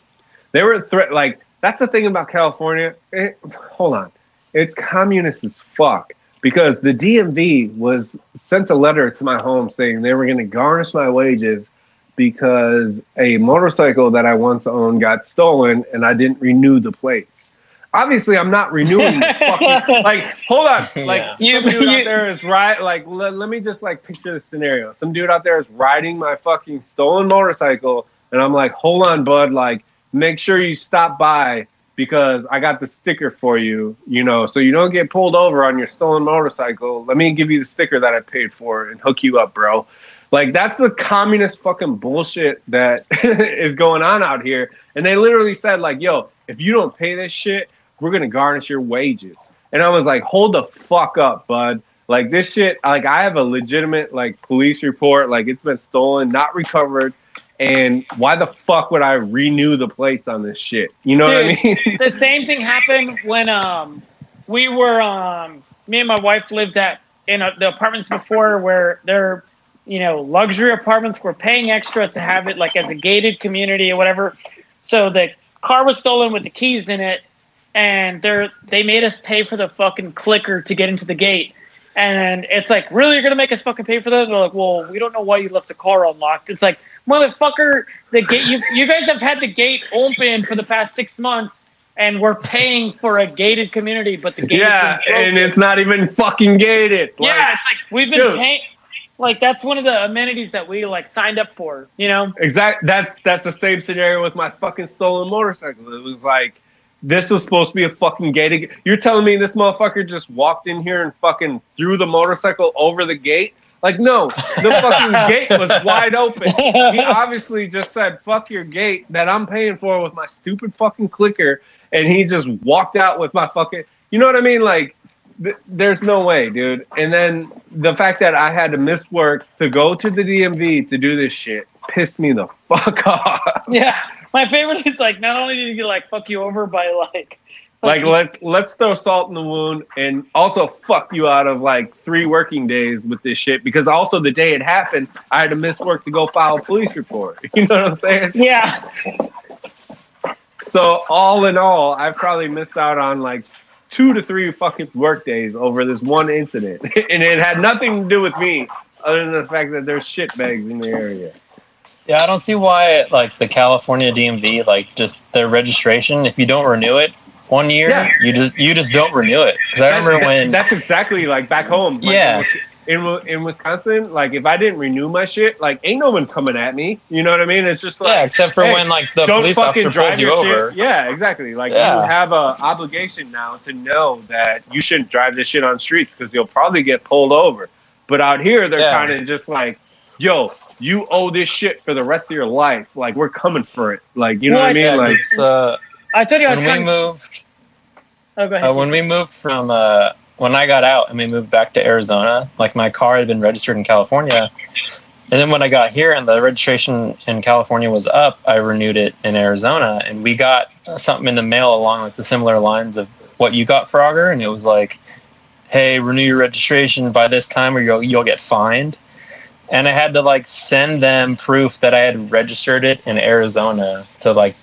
they were threat like that's the thing about California. It, hold on, it's communist as fuck because the DMV was sent a letter to my home saying they were going to garnish my wages because a motorcycle that I once owned got stolen and I didn't renew the plates. Obviously, I'm not renewing the fucking like. Hold on, like Yeah. some You- dude out there is right. Like, let, let me just like picture the scenario. Some dude out there is riding my fucking stolen motorcycle, and I'm like, hold on, bud. Like, make sure you stop by because I got the sticker for you. You know, so you don't get pulled over on your stolen motorcycle. Let me give you the sticker that I paid for and hook you up, bro. Like that's the communist fucking bullshit that is going on out here. And they literally said, like, yo, if you don't pay this shit, we're gonna garnish your wages. And I was like, hold the fuck up, bud. Like this shit, like I have a legitimate like police report, like it's been stolen, not recovered. And why the fuck would I renew the plates on this shit? You know what I mean? the same thing happened when um we were um me and my wife lived at in uh the apartments before where they're you know luxury apartments we're paying extra to have it like as a gated community or whatever so the car was stolen with the keys in it and they're they made us pay for the fucking clicker to get into the gate and it's like really you're gonna make us fucking pay for that they're like well we don't know why you left the car unlocked it's like motherfucker the gate you, you guys have had the gate open for the past six months and we're paying for a gated community but the gate yeah, has been broken. and it's not even fucking gated. Like, yeah it's like we've been paying like that's one of the amenities that we like signed up for you know Exact. That's that's the same scenario with my fucking stolen motorcycle. It was like this was supposed to be a fucking gate. You're telling me this motherfucker just walked in here and fucking threw the motorcycle over the gate? Like no, the fucking gate was wide open. He obviously just said "fuck your gate" that I'm paying for with my stupid fucking clicker, and he just walked out with my fucking. You know what I mean? Like th- there's no way, dude. And then the fact that I had to miss work to go to the DMV to do this shit pissed me the fuck off. yeah my favorite is like not only did he like fuck you over by like like let let's throw salt in the wound and also fuck you out of like three working days with this shit because also the day it happened, I had to miss work to go file a police report. You know what I'm saying? yeah So all in all, I've probably missed out on like two to three fucking work days over this one incident, and it had nothing to do with me, other than the fact that there's shit bags in the area. Yeah, I don't see why like the California DMV like just their registration if you don't renew it one year, Yeah. you just you just don't renew it. Because I remember That- when that's exactly like back home. Like, Yeah. in In, Wisconsin, like if I didn't renew my shit, like ain't no one coming at me. You know what I mean? It's just like yeah, except for hey, when like the police officer pulls you over. shit. Yeah, exactly. Like Yeah. you have a obligation now to know that you shouldn't drive this shit on streets because you'll probably get pulled over. But out here, they're Yeah. kind of just like, yo, you owe this shit for the rest of your life. Like we're coming for it. Like you know what I mean? Yeah, like 'cause, uh, I told you I was when we trying. moved oh, go ahead. Uh, when we moved from uh, when I got out and we moved back to Arizona, like my car had been registered in California, and then when I got here and the registration in California was up, I renewed it in Arizona, and we got something in the mail along with the similar lines of what you got, Frogger, and it was like, "Hey, renew your registration by this time, or you'll you'll get fined." And I had to like send them proof that I had registered it in Arizona to like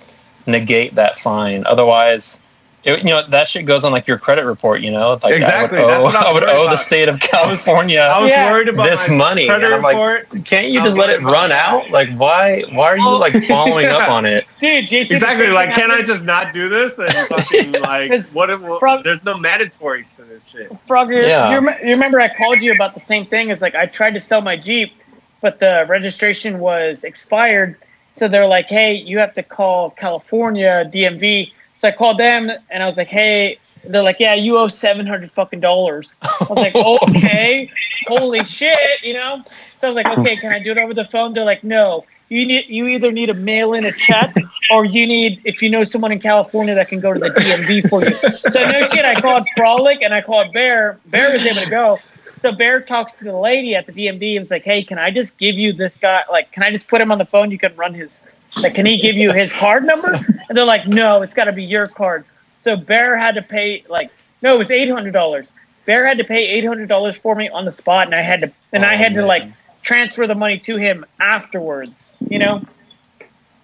negate that fine. Otherwise, it, you know that shit goes on like your credit report. You know, like Exactly, I would that's owe, what I I would owe the state of I was California Yeah. worried about this my money. credit And I'm like, report. can't you just let it run about out? Like, why? Why are you like following up on it? Dude, JT, Exactly. Like, can I just not do this and fucking like 'Cause what? If, Frog- there's no mandatory to this shit. Frogger, Yeah. you, rem- you remember I called you about the same thing? It's like I tried to sell my Jeep, but the registration was expired. So they're like, hey, you have to call California DMV. So I called them and I was like, hey, they're like, yeah, you owe seven hundred fucking dollars. I was like, okay, holy shit, you know. So I was like, okay, can I do it over the phone? They're like, no. You need you either need to mail in a check or you need if you know someone in California that can go to the DMV for you. So no shit, I called Frohlich and I called Bear. Bear was able to go. So Bear talks to the lady at the DMV and was like, "Hey, can I just give you this guy? Like, can I just put him on the phone? You can run his. Like, can he give you his card number?" And they're like, "No, it's got to be your card." So Bear had to pay like no, it was eight hundred dollars. Bear had to pay eight hundred dollars for me on the spot, and I had to and I Oh, had to like transfer the money to him afterwards. You know,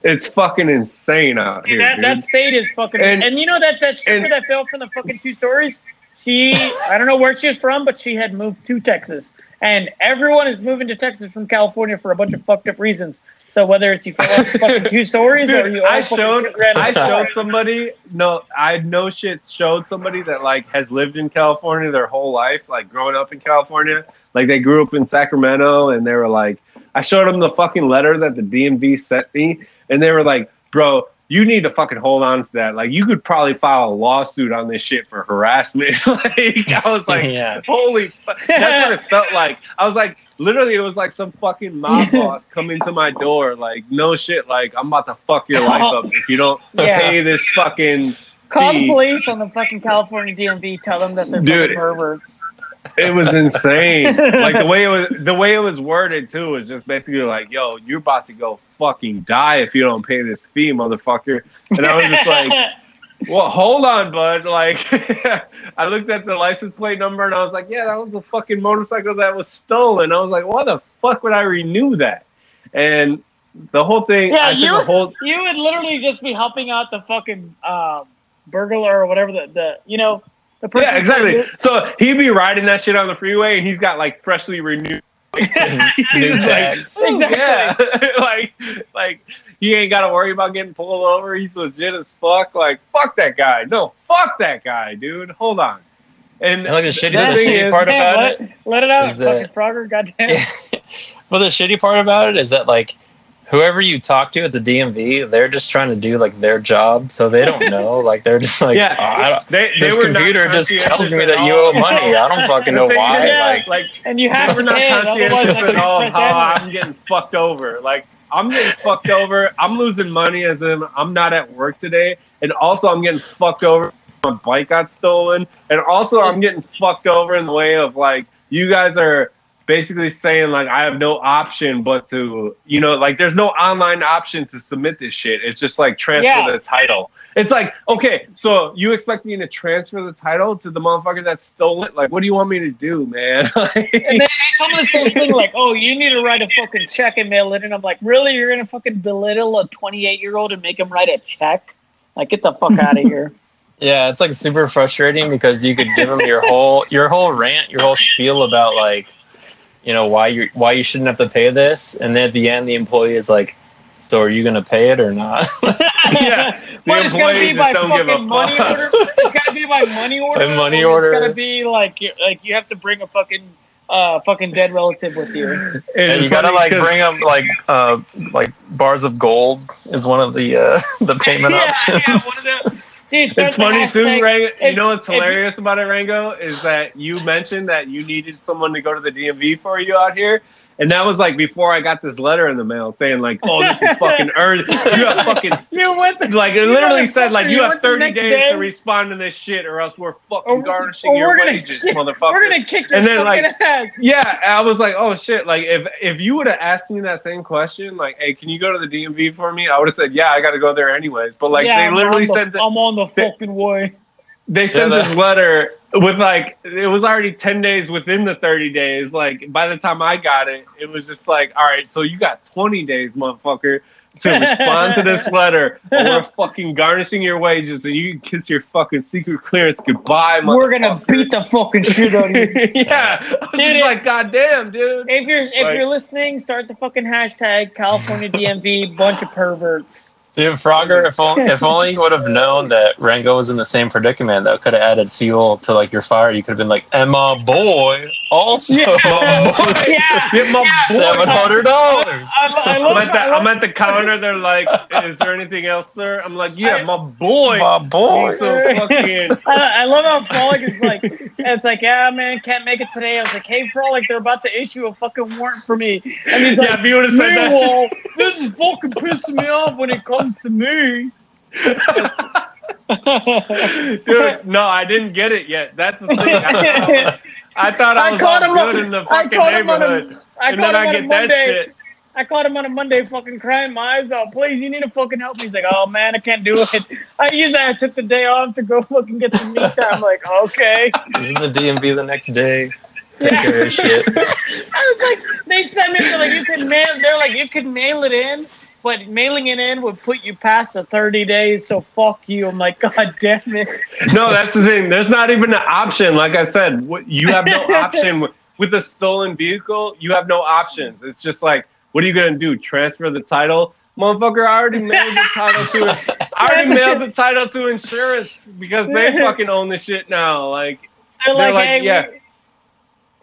It's fucking insane out here, that that state is fucking. And, And- you know that that stripper that fell from the fucking two stories. She, I don't know where she was from, but she had moved to Texas, and everyone is moving to Texas from California for a bunch of fucked up reasons. So whether it's you fell off fucking two stories or you I showed ran I a car. showed somebody no I no shit showed somebody that like has lived in California their whole life like growing up in California like they grew up in Sacramento and they were like I showed them the fucking letter that the DMV sent me and they were like bro you need to fucking hold on to that like you could probably file a lawsuit on this shit for harassment like I was like yeah. holy fuck. that's what it felt like i was like literally it was like some fucking mob boss coming to my door like no shit like i'm about to fuck your life up if you don't Yeah. pay this fucking Call the police on the fucking California DMV. Tell them that they're Dude. perverts. it was insane like the way it was the way it was worded too was just basically like yo you're about to go fucking die if you don't pay this fee motherfucker and i was just like well hold on bud like i looked at the license plate number and i was like yeah that was the fucking motorcycle that was stolen i was like why the fuck would i renew that and the whole thing Yeah, I you- the whole you would literally just be helping out the fucking um, burglar or whatever the, the you know the person. yeah exactly so he'd be riding that shit on the freeway and he's got like freshly renewed New He's like, Exactly. yeah. like, like he ain't got to worry about getting pulled over. He's legit as fuck. Like, fuck that guy. No, fuck that guy, dude. Hold on. And, And like the shitty, the the shitty is- part Damn, about let, it. let it out, is that- fucking Frogger. Goddamn. well, the shitty part about it is that like whoever you talk to at the DMV, they're just trying to do like their job, so they don't know. like they're just like, yeah, "Oh, I don't, they, they this were not computer just tells me at that you owe money. I don't fucking know why. Yeah. Like, like And you have were to not pay it, otherwise conscientious at all how. I'm getting fucked over. Like I'm getting fucked over. I'm losing money as in I'm not at work today, and also I'm getting fucked over. My bike got stolen, and also I'm getting fucked over in the way of like you guys are basically saying like I have no option but to you know like there's no online option to submit this shit. It's just like transfer Yeah. the title. It's like okay, so you expect me to transfer the title to the motherfucker that stole it? Like, what do you want me to do, man? Like- And they, they told me the same thing, like, "Oh, you need to write a fucking check and mail it." And I'm like, "Really? You're gonna fucking belittle a 28 year old and make him write a check? Like, get the fuck out of here!" yeah, it's like super frustrating because you could give them your whole your whole rant, your whole spiel about like, you know, why you why you shouldn't have to pay this, and then at the end, the employee is like, "So are you going to pay it or not?" yeah, but it's gotta be employees by just don't give a fucking money fuck. order. It's gotta be by money order. money order. It's gotta be like like you have to bring a fucking uh fucking dead relative with you. It's And you gotta like like 'cause- bring them like uh like bars of gold is one of the uh the payment yeah, options. yeah, one of the, dude, It's the funny too, hashtag- Rango. You know what's if- hilarious about it, Rango, is that you mentioned that you needed someone to go to the DMV for you out here. And that was like before I got this letter in the mail saying like, "Oh, this is fucking urgent. You have fucking You went the like it literally said like you You have 30 days day? to respond to this shit, or else we're fucking Or- garnishing or your we're wages, kick- motherfucker." We're gonna kick your And then, fucking like- ass. Yeah, I was like, oh shit! Like if if you would have asked me that same question, like, hey, can you go to the DMV for me? I would have said, yeah, I got to go there anyways. But like Yeah, they literally the- said that I'm on the they- fucking way. They sent Yeah, this letter with like it was already 10 days within the 30 days. Like by the time i got it it was just like all right so you got 20 days motherfucker to respond to this letter or we're fucking garnishing your wages and you can kiss your fucking secret clearance. Goodbye We're gonna beat the fucking shit out of you. yeah. Dude, like god damn dude. If you're if Like- you're listening, start the fucking hashtag California DMV bunch of perverts. Dude, Frogger, if only, if only you would have known that Rango was in the same predicament, that could have added fuel to like your fire. You could have been like, "And my boy also Yeah. yeah. Get my boy. seven hundred dollars." I, I I'm at, the, I love I'm at the counter. They're like, "Is there anything else, sir?" I'm like, "Yeah, I- my boy." My boy. So fucking I, I love how Frohlich is like, it's like, yeah, man, can't make it today. I was like, hey, Frohlich, they're about to issue a fucking warrant for me. And he's yeah, if you would have said that, meanwhile, this is fucking pissing me off when it comes to me. dude. No, I didn't get it yet. That's the thing. I, I thought I I was caught all him on- in the fucking caught a- neighborhood, I and caught then him I get that Monday. shit. I caught him on a Monday fucking crying my eyes out. Please, you need to fucking help me. He's like, oh man, I can't do it. I usually I took the day off to go fucking get some meat time. I'm like, okay. He's in the DMV the next day. Take care of shit. I was like, they sent me they're like you can mail. They're like you can mail it in, but mailing it in would put you past the 30 days. So fuck you. I'm like, god damn it. No, that's the thing. There's not even an option. Like I said, you have no option with, a stolen vehicle. You have no options. It's just like, what are you gonna do? Transfer the title? Motherfucker, I already mailed the title to. I already mailed the title to insurance because they fucking own the shit now. Like, They're, They're like, like, hey, yeah. we,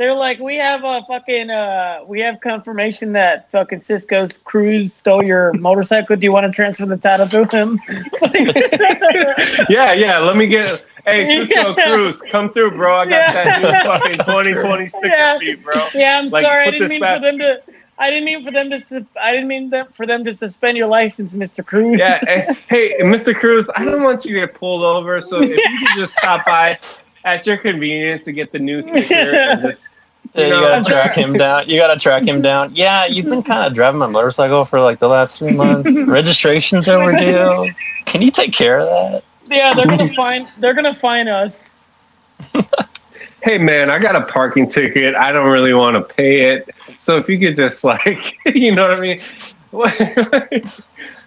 they're like, we have a fucking, uh, we have confirmation that fucking Cisco's Cruz stole your motorcycle. Do you want to transfer the title to him? yeah, yeah. Let me get. Hey, Cisco Yeah. Cruz, come through, bro. I got Yeah. that new fucking 2020 sticker Yeah. feed, bro. yeah, I'm Like, sorry. I didn't mean back- for them to. I didn't mean for them to. I didn't mean them, for them to suspend your license, Mr. Cruz. Yeah. Hey, hey, Mr. Cruz, I don't want you to get pulled over, so if you could just stop by at your convenience to get the new sticker and just. Yeah, you gotta track him down. You gotta track him down. Yeah, you've been kind of driving my motorcycle for like the last three months. Registration's overdue. Can you take care of that? yeah, they're gonna find. They're gonna find us. hey man, I got a parking ticket. I don't really want to pay it. So if you could just like, you know what I mean?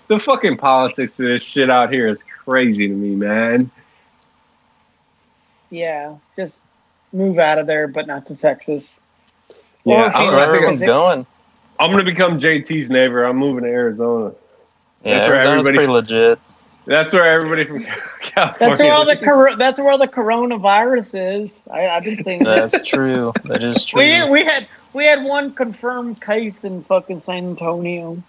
the fucking politics of this shit out here is crazy to me, man. Yeah, just move out of there, but not to Texas. Yeah, Or I'm, That's where think everyone's I'm, going. I'm gonna become JT's neighbor. I'm moving to Arizona. Yeah, That's where Arizona's everybody- pretty legit. That's where everybody from California. That's where all the lives. cor- that's where all the coronavirus is. I, I've been seeing that. That's true. That is true. We we had we had one confirmed case in fucking San Antonio.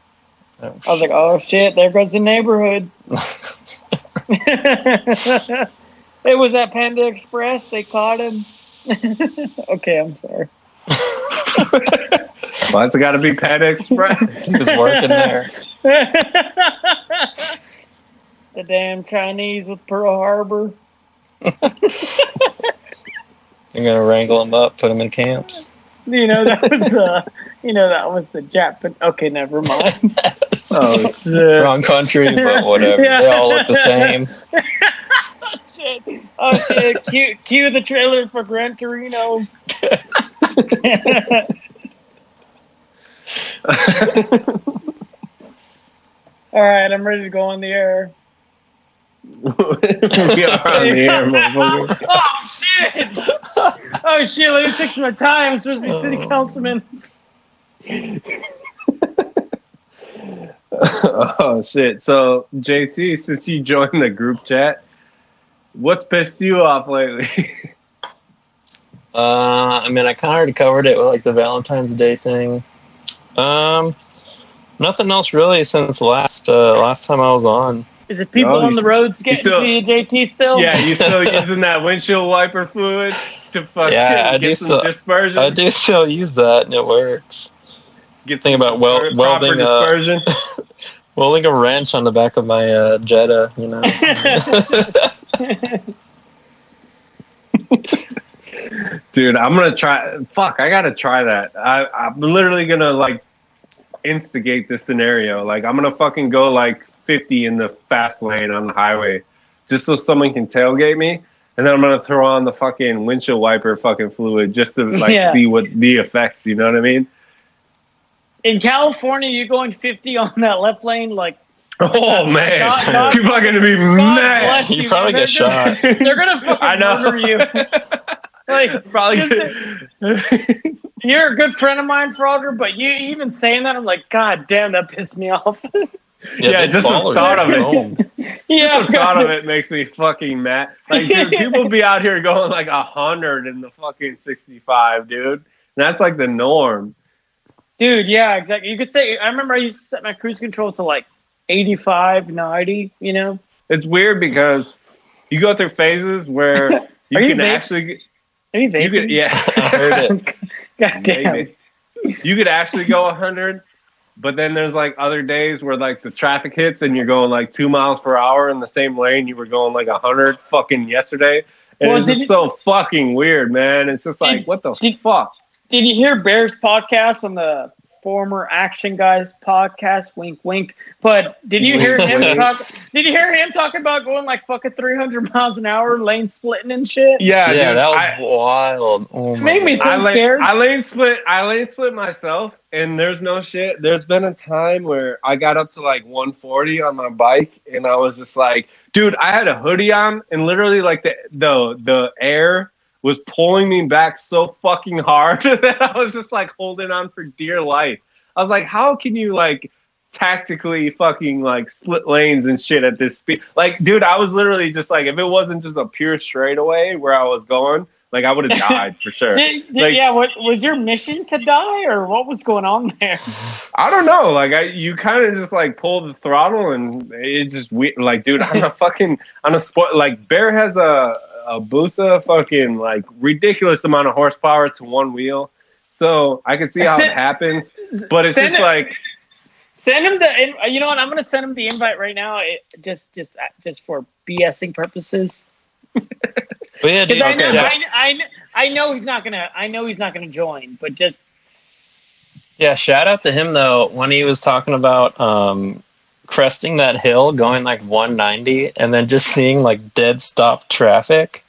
Oh, I was like, oh shit, there goes the neighborhood. it was at Panda Express. They caught him. okay, I'm sorry. Well, it's got to be Pet Express. was working there. the damn Chinese with Pearl Harbor. You're gonna wrangle them up, put them in camps. You know that was the you know that was the Japan. Okay, never mind. oh shit! Wrong country, but whatever. Yeah. They all look the same. Oh, shit. Oh shit! Cue, cue the trailer for Gran Torino. All right, I'm ready to go on the air. we are on the air, motherfucker. oh shit! Oh shit! Let me fix my tie. I'm supposed to be city Oh. councilman. oh shit! So JT, since you joined the group chat, what's pissed you off lately? Uh, I mean, I kind of already covered it with like the Valentine's Day thing. Um, nothing else really since last uh, last time I was on. Is it people No, on the roads getting still- to you, JT? Still? yeah, you still using that windshield wiper fluid to fucking Yeah, I get do some still- dispersion? I do still use that, and it works. Get Think about wel- proper welding, uh, dispersion. Welding a wrench on the back of my uh, Jetta, you know. Dude, I'm gonna try. Fuck, I gotta try that. I, I'm literally gonna like instigate this scenario. Like, I'm gonna fucking go like 50 in the fast lane on the highway, just so someone can tailgate me, and then I'm gonna throw on the fucking windshield wiper fucking fluid just to like Yeah. see what the effects. You know what I mean? In California, you're going 50 on that left lane, like Oh man, God- God- people are gonna be God mad. bless You you. probably man. get shot. They're gonna fucking I know. murder you. like Probably. you're a good friend of mine, Frogger, but you even saying that, I'm like, God damn, that pissed me off. Yeah, they just the thought of it. home. yeah, the thought of it makes me fucking mad. Like, dude, people be out here going like a hundred in the fucking sixty-five, dude. And that's like the norm. dude. Yeah, exactly. You could say. I remember I used to set my cruise control to like 85, 90. You know. It's weird because you go through phases where you Are you can vape- actually, Are you you could, yeah, I heard it. God damn. maybe. You could actually go hundred, but then there's like other days where like the traffic hits and you're going like two miles per hour in the same lane you were going like hundred fucking yesterday. And Well, it's just you- so fucking weird, man. It's just like, Did- what the did- fuck? Did you hear Bears podcast on the former Action Guys podcast? Wink, wink. But did you hear him talk? Did you hear him talking about going like fucking 300 miles an hour, lane splitting and shit? Yeah, yeah, dude, that was I- wild. Oh my Made me so I lane, scared. I lane split. I lane split myself, and there's no shit. There's been a time where I got up to like 140 on my bike, and I was just like, dude, I had a hoodie on, and literally like the the the air was pulling me back so fucking hard that I was just like holding on for dear life. I was like, how can you like tactically fucking like split lanes and shit at this speed? Like, dude, I was literally just like, if it wasn't just a pure straightaway where I was going, like I would have died for sure. Did, did- Like- yeah, what was your mission to die, or what was going on there? I don't know. Like I, you kind of just like pull the throttle, and it just we like, dude, I'm a fucking on a sport. Like Bear has a a Busa fucking like ridiculous amount of horsepower to one wheel, so I can see how it happens. But it's just it- like, Send him the. You know what? I'm gonna send him the invite right now, it, just just uh, just for BSing purposes. But yeah, dude, Because I know, Okay, yeah. I, I, I know he's not gonna. I know he's not gonna join, but just Yeah, shout out to him though when he was talking about um, cresting that hill, going like 190, and then just seeing like dead stop traffic.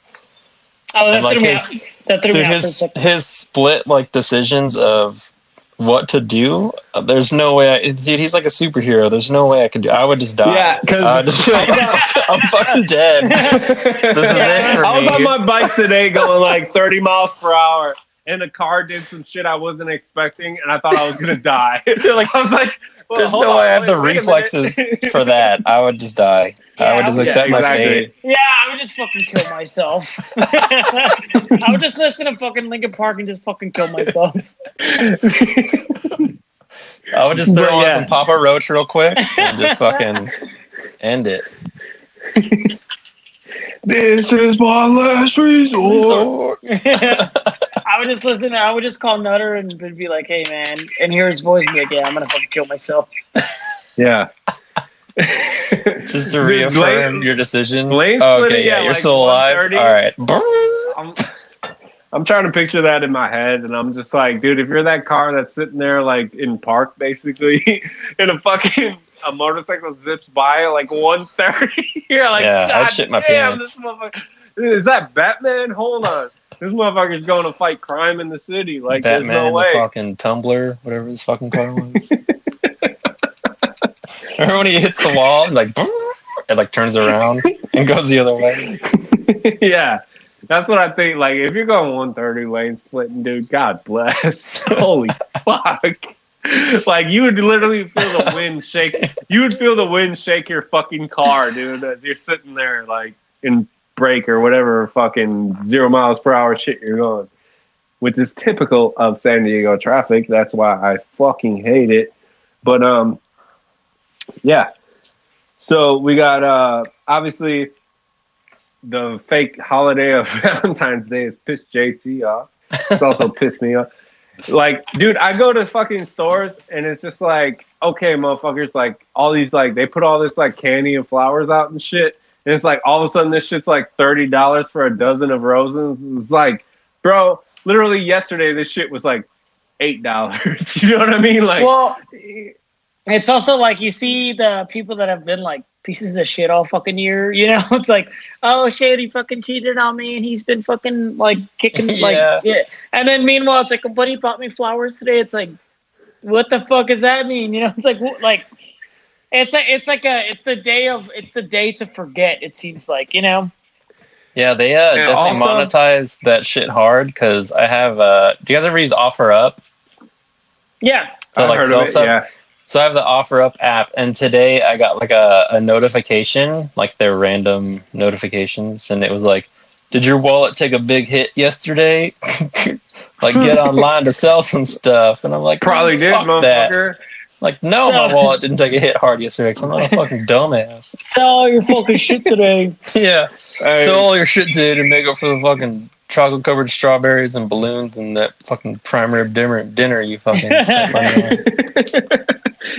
oh, that And, like, threw me his- out. That threw me out his second. his split like decisions of what to do. uh, There's no way. I, dude, he's like a superhero. There's no way I could do. I would just die. Yeah, 'cause- I would just be like, I'm fucking dead. This is it for I was on my bike today going like 30 miles per hour, and the car did some shit I wasn't expecting, and I thought I was gonna die. like I was like, well, There's no on, way I have the reflexes for that. I would just die. I would just Yeah, accept my fate. Yeah, I would just fucking kill myself. I would just listen to fucking Linkin Park and just fucking kill myself. I would just throw But, on yeah. some Papa Roach real quick and just fucking end it. This is my last resort. I would just listen. I would just call Nutter and be like, "Hey, man," and hear his voice and be like, "Yeah, I'm gonna fucking kill myself." Yeah. Just to reaffirm Blaine- your decision. Blaine Oh, split okay, yeah, yeah, you're like still alive. All right. I'm, I'm trying to picture that in my head, and I'm just like, dude, if you're that car that's sitting there like in park, basically, in a fucking a motorcycle zips by at like 130, you're like, Yeah, God shit my damn, pants." this motherfucker. Is that Batman? Hold on. This motherfucker's going to fight crime in the city. Like, Batman, there's no the fucking tumbler, whatever his fucking car was. Remember when he hits the wall and like it like turns around and goes the other way? yeah. That's what I think. Like, if you're going 130 lane splitting, dude, God bless. Holy fuck. like you would literally feel the wind shake. You would feel the wind shake your fucking car, dude. As you're sitting there, like in brake or whatever fucking zero miles per hour shit you're going, which is typical of San Diego traffic. That's why I fucking hate it. But um, yeah. So we got uh obviously the fake holiday of Valentine's Day has pissed JT off. It's also pissed me off. Like, dude, I go to fucking stores and it's just like, okay, motherfuckers, like all these like they put all this like candy and flowers out and shit. And it's like all of a sudden this shit's like thirty dollars for a dozen of roses. It's like, bro, literally yesterday this shit was like eight dollars. you know what I mean? Like well, it's also like you see the people that have been like pieces of shit all fucking year. You know, it's like, oh shit, he fucking cheated on me, and he's been fucking like kicking like Yeah. yeah. And then meanwhile, it's like, but buddy bought me flowers today. It's like, what the fuck does that mean? You know, it's like wh- like. It's a, it's like a, it's the day of, it's the day to forget. It seems like, you know. Yeah, they uh, Yeah, definitely also- monetize that shit hard because I have. Uh, do you guys ever use OfferUp? Yeah, to, I like, heard sell of it, stuff? yeah. So I have the OfferUp app, and today I got like a, a notification, like their random notifications, and it was like, "Did your wallet take a big hit yesterday? like, get online to sell some stuff." And I'm like, Probably "Oh, did, fuck that." Like, no, my So- wallet didn't take a hit hard yesterday because I'm not a fucking dumbass. sell all your fucking shit today. yeah, Hey, sell all your shit today to make up for the fucking chocolate covered strawberries and balloons and that fucking prime rib dinner dinner you fucking spent money on.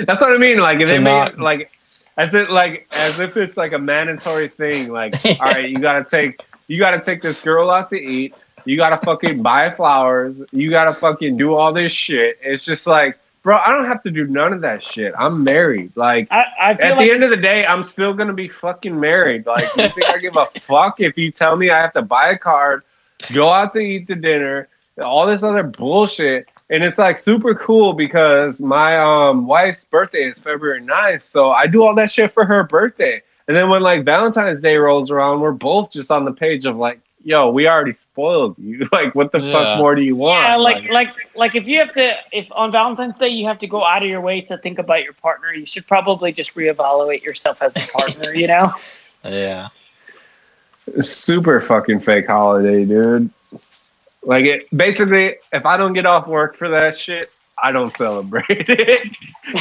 That's what I mean. Like if they not- made like as it like as if it's like a mandatory thing. Like, all right, you gotta take you gotta take this girl out to eat. You gotta fucking buy flowers. You gotta fucking do all this shit. It's just like, bro, I don't have to do none of that shit. I'm married. Like I, I at like the end of the day, I'm still gonna be fucking married. Like, you think I give a fuck if you tell me I have to buy a card, go out to eat the dinner, all this other bullshit? And it's like super cool because my um wife's birthday is February 9th, so I do all that shit for her birthday. And then when like Valentine's Day rolls around, we're both just on the page of like, yo, we already spoiled you. Like, what the Yeah. fuck more do you want? Yeah, like like like if you have to if on Valentine's Day you have to go out of your way to think about your partner, you should probably just reevaluate yourself as a partner, you know? Yeah. super fucking fake holiday, dude. Like it basically, if I don't get off work for that shit, I don't celebrate it.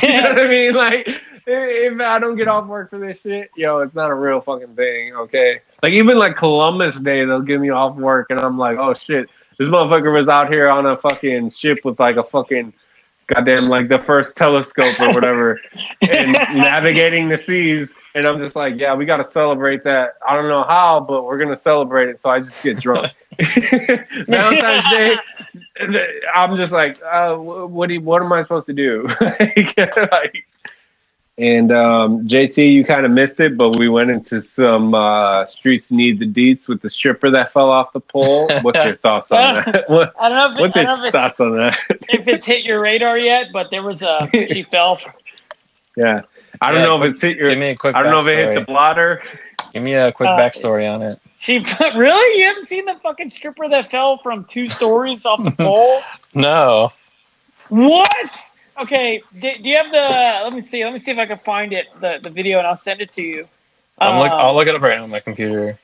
you know what I mean? Like if I don't get off work for this shit, yo, it's not a real fucking thing. Okay, like even like Columbus Day, they'll give me off work, and I'm like, oh shit, this motherfucker was out here on a fucking ship with like a fucking goddamn like the first telescope or whatever, and navigating the seas. And I'm just like, yeah, we got to celebrate that. I don't know how, but we're gonna celebrate it. So I just get drunk. Valentine's Day, I'm just like, uh, what do you, what am I supposed to do? like, and um, JT, you kind of missed it, but we went into some uh, streets need the deets with the stripper that fell off the pole. What's your thoughts on that? What, I don't know if, what's your know thoughts on that? if it's hit your radar yet, but there was a she fell. Yeah, I don't Yeah, know if it's hit your. Give me a quick. I don't know if it hit the blotter. Give me a quick Uh, backstory on it. she really? You haven't seen the fucking stripper that fell from two stories off the pole? No. What? Okay, do, do you have the? Let me see. Let me see if I can find it, the the video, and I'll send it to you. I'm look, Uh, I'll look it up right now on my computer.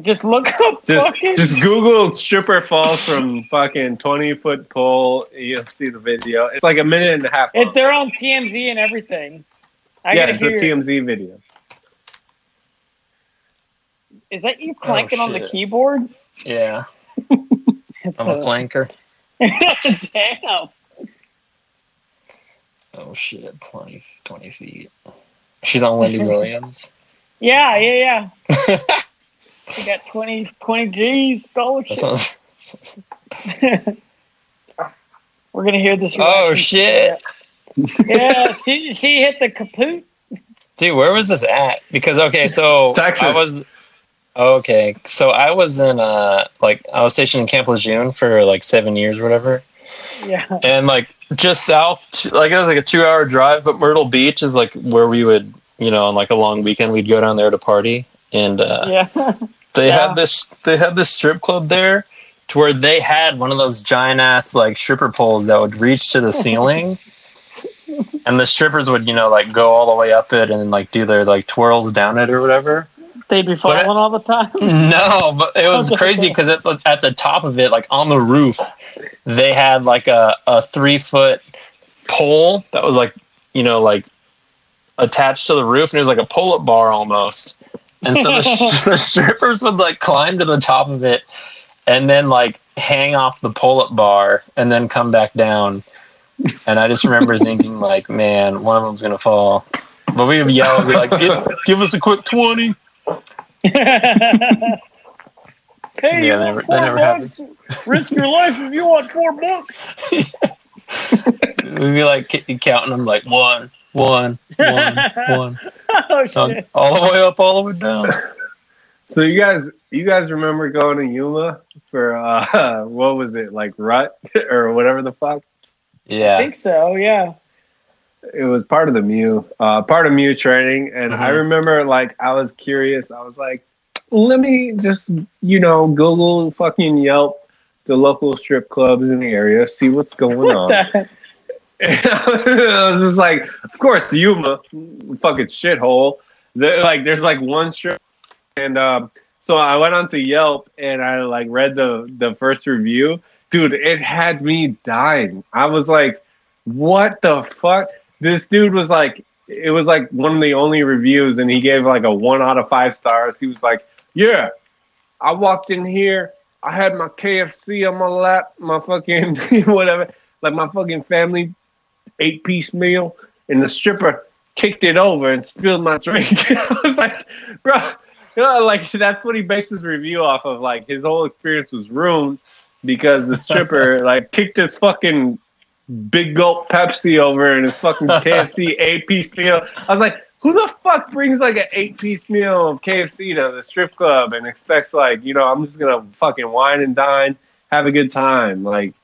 just look up Just, fucking. just Google stripper falls from fucking twenty foot pole. You'll see the video. It's like a minute and a half. It, long. they're on TMZ and everything. I yeah, gotta it's a hear. TMZ video. Is that you clanking on the keyboard? Yeah, I'm a a- clanker. Damn. Oh shit, 20, 20 feet. She's on Wendy Williams. Yeah, yeah, yeah. she got 20, 20 G's scholarship. That's what, We're gonna hear this. oh reaction. shit, Yeah, she she hit the kaput. dude, where was this at? Because okay, so Texas. I was okay. So I was in uh like I was stationed in Camp Lejeune for like seven years, or whatever. Yeah, and like just south like it was like a two hour drive but myrtle beach is like where we would you know on like a long weekend we'd go down there to party and uh yeah. they Yeah. had this they had this strip club there to where they had one of those giant ass like stripper poles that would reach to the ceiling. and the strippers would, you know, like go all the way up it and like do their like twirls down it or whatever. They'd be falling all the time. No, but it was crazy because at, the- at the top of it, like on the roof, they had like a, a three foot pole that was like, you know, like attached to the roof and it was like a pull up bar almost. And so the, sh- the strippers would like climb to the top of it and then like hang off the pull up bar and then come back down. And I just remember thinking, like, man, one of them's to fall. But we would yell and be like, give, give us a quick 20. Hey, Yeah, you never- want that four never bucks? Risk your life if you want four bucks. We'd be like counting them like one, one, one, one, oh all, shit! all the way up, all the way down. So you guys, you guys remember going to Yuma for uh, what was it like Rut or whatever the fuck? Yeah, I Yeah, think so. Yeah. It was part of the MEU, uh, part of MEU training, and I Mhm. remember like I was curious. I was like, let me just you know Google fucking Yelp the local strip clubs in the area, see what's going What on. I was just like, of course, Yuma, fucking shithole. Like, there's like one strip, and um, so I went on to Yelp and I like read the the first review. Dude, it had me dying. I was like, what the fuck? This dude was like, it was like one of the only reviews, and he gave like a one out of five stars. He was like, yeah, I walked in here. I had my KFC on my lap, my fucking whatever, like my fucking family eight piece meal, and the stripper kicked it over and spilled my drink. I was like, bro, you know, like that's what he based his review off of. Like his whole experience was ruined because the stripper like kicked his fucking big gulp Pepsi over and his fucking KFC eight piece meal. I was like, who the fuck brings like an eight piece meal of KFC to the strip club and expects like, you know, I'm just gonna fucking wine and dine, have a good time. Like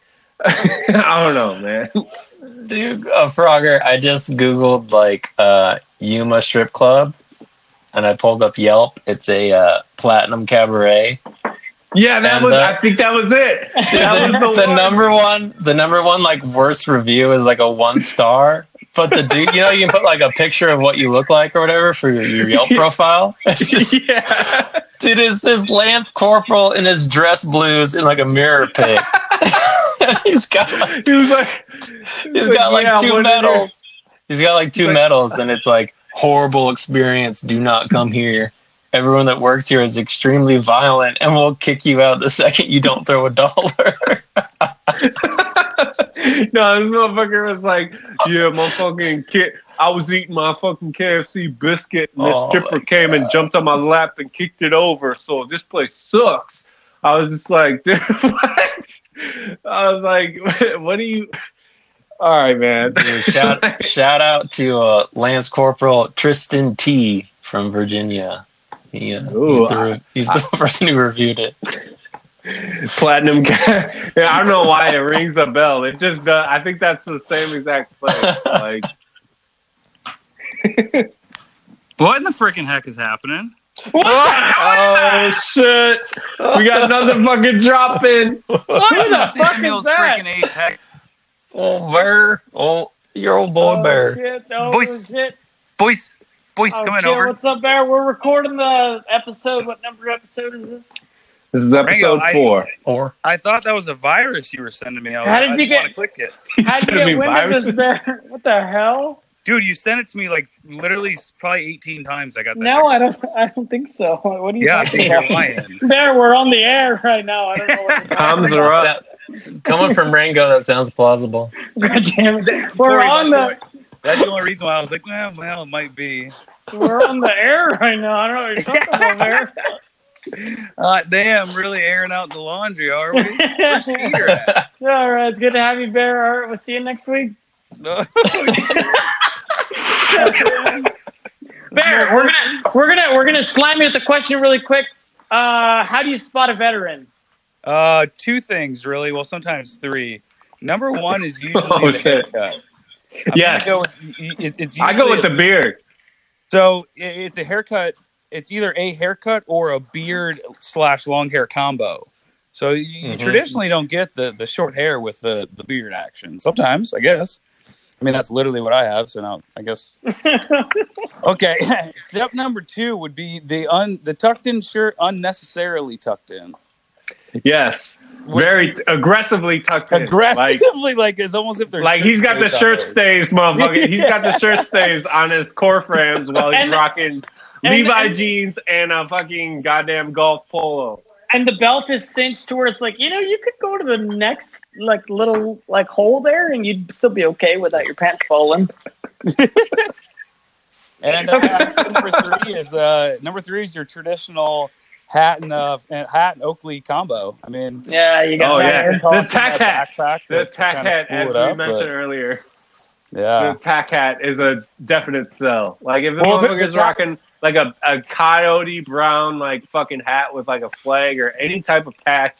I don't know, man. dude, uh, Frogger. I just googled like uh, Yuma strip club, and I pulled up Yelp. It's a uh, platinum cabaret. Yeah, that And, was. uh, I think that was it. That the, was the, the number one, the number one like worst review is like a one star. But the dude, you know, you can put like a picture of what you look like or whatever for your, your Yelp profile. It's just, yeah. dude, is this Lance Corporal in his dress blues in like a mirror pic? he's got like, He was like, he's got like yeah, two what is it? medals. He's got like two medals, and it's like horrible experience. Do not come here. Everyone that works here is extremely violent, and will kick you out the second you don't throw a dollar. no, this motherfucker was like, yeah, my fucking kid. I was eating my fucking KFC biscuit, and this Oh, stripper came and jumped on my lap and kicked it over. So this place sucks. I was just like, what? I was like, what do you? All right, man. Dude, shout shout out to uh, Lance Corporal Tristan T from Virginia. He, uh, Ooh, he's, the, re- he's the person who reviewed it. Platinum. Ca- yeah, I don't know why it rings a bell. It just does. I think that's the same exact place. Like, What in the freaking heck is happening? oh shit, we got another fucking drop in. Who the fuck is Samuel's that? freaking eight heck. Oh, bear. Oh, your old boy Oh, bear. shit. Oh, Boys, shit. Boys, boys, Oh, coming shit. over. What's up, Bear? We're recording the episode. What number episode is this? This is episode Rango, I- four. I thought that was a virus you were sending me. I, was, How did I you get- to click it? How'd you sending get wind of this, Bear? What the hell? Dude, you sent it to me like literally probably 18 times. I got that. No, I don't. I don't think so. What are you Yeah, I think you're about? Bear, we're on the air right now. I don't know what you're talking Thumbs are up. Coming from Rango, that sounds plausible. God damn it. We're Corey, on that's the That's the only reason why I was like, well, well, it might be. we're on the air right now. I don't know what you're talking about, Bear. Uh, damn, really airing out the laundry, are we? Where's Peter at? All right, it's good to have you, Bear. All right, we'll see you next week. No. Bear, we're gonna we're gonna we're gonna slam you with the question really quick. Uh, how do you spot a veteran? Uh, two things really. Well, sometimes three. Number one is usually Oh, the shit. haircut. I'm Yes. go with- it- it's I go with the beard. So it's a haircut. It's either a haircut or a beard slash long hair combo. So you, Mhm. traditionally don't get the, the short hair with the, the beard action. Sometimes, I guess. I mean, that's literally what I have. So now, I guess. Okay, step number two would be the un the tucked in shirt unnecessarily tucked in. Yes, very aggressively tucked in. Like, Aggressively, like, it's almost if they're like he's got the shirt stays, motherfucker. He's got the shirt stays on his core frames while he's And- rocking and- Levi and- jeans and a fucking goddamn golf polo. and the belt is cinched to where it's like you know you could go to the next like little like hole there and you'd still be okay without your pants falling. And uh, number three is uh number three is your traditional hat and uh and hat and Oakley combo. I mean, Yeah, you got Oh, yeah. The tack hat. The to- to tack hat, as it we up, mentioned but- earlier, Yeah, the tack hat is a definite sell. Like if the Well, the- motherfucker's rocking like a, a coyote brown like fucking hat with like a flag or any type of patch,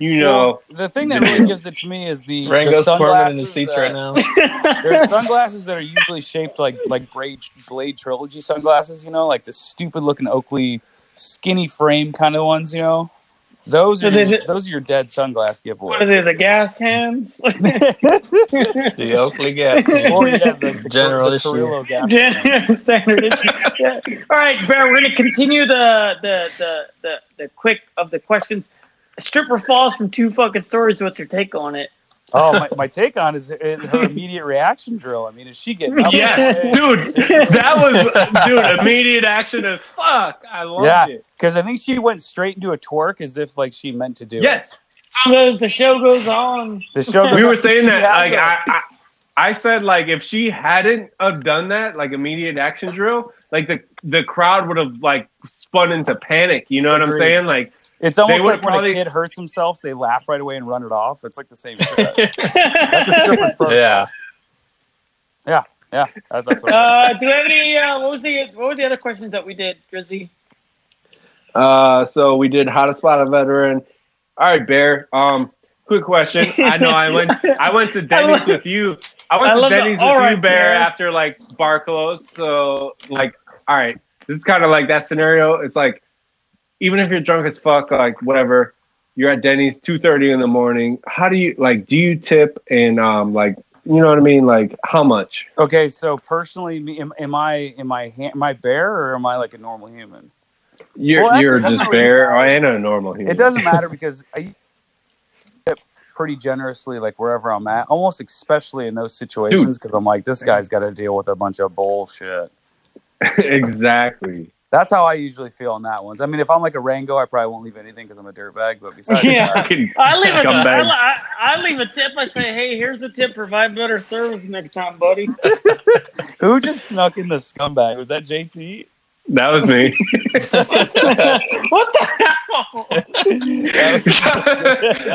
you know. Well, the thing that really gives it to me is the the Rango's squirming in his sunglasses seats that- right now. There's sunglasses that are usually shaped like like Blade Blade Trilogy sunglasses, you know, like the stupid looking Oakley skinny frame kind of ones, you know. Those So are they- your, those are your dead sunglass What are they? The gas cans? The Oakley gas. or yeah, the, the General the issue. Gas. Gen- Standard issue. Yeah. All right, Bear. We're gonna continue the the the the, the quick of the questions. A stripper falls from two fucking stories. What's your take on it? Oh, my, my take on is it, her immediate reaction drill. I mean, is she getting up Yes, there? dude, that was dude immediate action as fuck. I loved Yeah. it. Because I think she went straight into a twerk as if like she meant to do it. Yes, Some of those, the show goes on. The show goes we on. were saying She that. has Like a- I, I, I said, like if she hadn't have done that, like immediate action drill, like the the crowd would have like spun into panic. You know what I'm saying? Like It's almost would've like when a kid hurts himself, they laugh right away and run it off. It's like the same shit. That's a stripper's yeah. yeah, that, that's what. uh, do we have any? Uh, what was the what were the other questions that we did, Drizzy? Uh, so we did how to spot a veteran. All right, Bear. Um, quick question. I know I went I went to Denny's love- with you. I went I to love the Denny's with right, you, Bear, Bear. after like bar closed. So like, all right, this is kind of like that scenario. It's like even if you're drunk as fuck, like whatever, you're at Denny's two thirty in the morning. How do you like? Do you tip and um like you know what I mean? Like how much? Okay, so personally, me- am, am I am I am I bear or am I like a normal human? You're Well, you're just really Bear bad. and a normal human. It doesn't matter because I tip pretty generously, like wherever I'm at, almost especially in those situations, because I'm like, this guy's got to deal with a bunch of bullshit. exactly. That's how I usually feel on that ones. I mean, if I'm like a Rango, I probably won't leave anything because I'm a dirtbag. But besides Yeah. that, Fucking I leave a, Scumbag. I, li- I, I leave a tip. I say, hey, here's a tip. Provide better service next time, buddy. who just snuck in the scumbag? Was that JT? That was me. what the hell?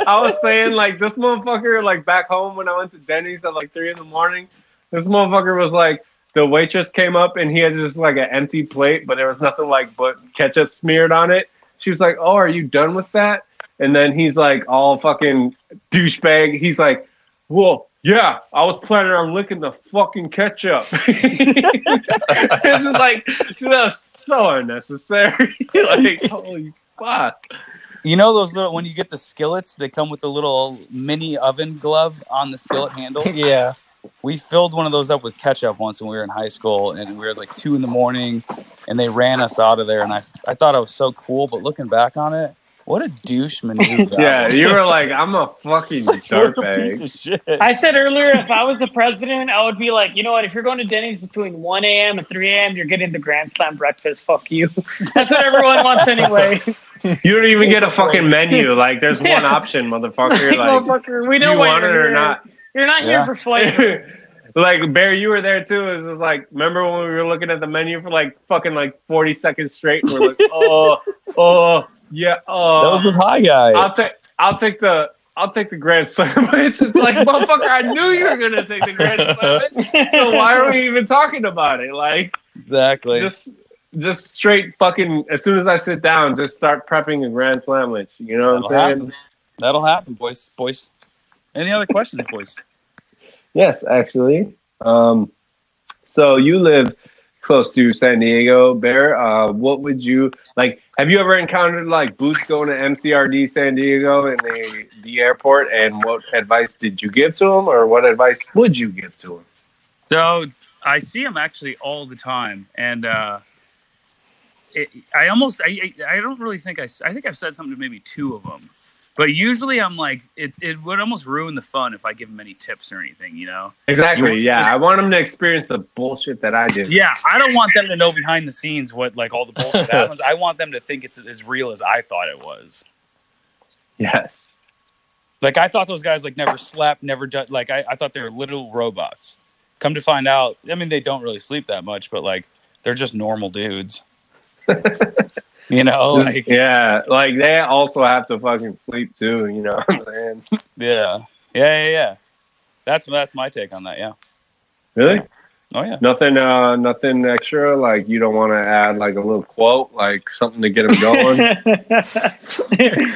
I was saying like this motherfucker like back home when I went to Denny's at like three in the morning. This motherfucker was like the waitress came up and he had just like an empty plate, but there was nothing like but ketchup smeared on it. She was like, "Oh, are you done with that?" And then he's like all fucking douchebag. He's like, "Well, yeah, I was planning on licking the fucking ketchup." it's just like that's so unnecessary. like holy fuck. You know those little when you get the skillets, they come with the little mini oven glove on the skillet handle. Yeah. We filled one of those up with ketchup once when we were in high school, and we were like two in the morning, and they ran us out of there. And I, I thought I was so cool, but looking back on it, what a douche maneuver! Yeah, you were like, I'm a fucking What a piece dirtbag. of shit. I said earlier, if I was the president, I would be like, you know what? If you're going to Denny's between 1 a.m. and 3 a.m., you're getting the Grand Slam breakfast. Fuck you. That's what everyone wants anyway. You don't even get a fucking menu. Like, there's one option, motherfucker. Like, Motherfucker, we do know you want it or here. not? You're not Yeah. here for flavor. like, Bear, you were there too. It was like, remember when we were looking at the menu for like fucking like 40 seconds straight? And we're like, oh, oh, yeah, oh. That was oh. with high guy. I'll take, I'll take the. I'll take the grand sandwich. It's like, motherfucker, I knew you were gonna take the grand sandwich. So why are we even talking about it? Like, exactly. just just straight fucking as soon as I sit down, just start prepping a grand slam sandwich. You know what That'll I'm saying? happen. That'll happen, boys. Boys. Any other questions, boys? Yes, actually. Um, so you live close to San Diego, Bear. Uh, what would you like? Have you ever encountered like Boots going to MCRD San Diego in the the airport? And what advice did you give to him, or what advice would you give to him? So I see him actually all the time, and uh, it, I almost I, I I don't really think I I think I've said something to maybe two of them, but usually I'm like it it would almost ruin the fun if I give them any tips or anything, you know. Exactly. You- Yeah, I want them to experience the bullshit that I did. Yeah, I don't want them to know behind the scenes what like all the bullshit happens. I want them to think it's as real as I thought it was. Yes. Like I thought those guys like never slept, never done. Like I, I thought they were little robots. Come to find out, I mean they don't really sleep that much, but like they're just normal dudes. you know, Just- like yeah, like they also have to fucking sleep too. You know what I'm saying? yeah, yeah, yeah, yeah. That's that's my take on that. Yeah. Really? Oh yeah. Nothing. Uh, nothing extra. Like you don't want to add like a little quote, like something to get them going.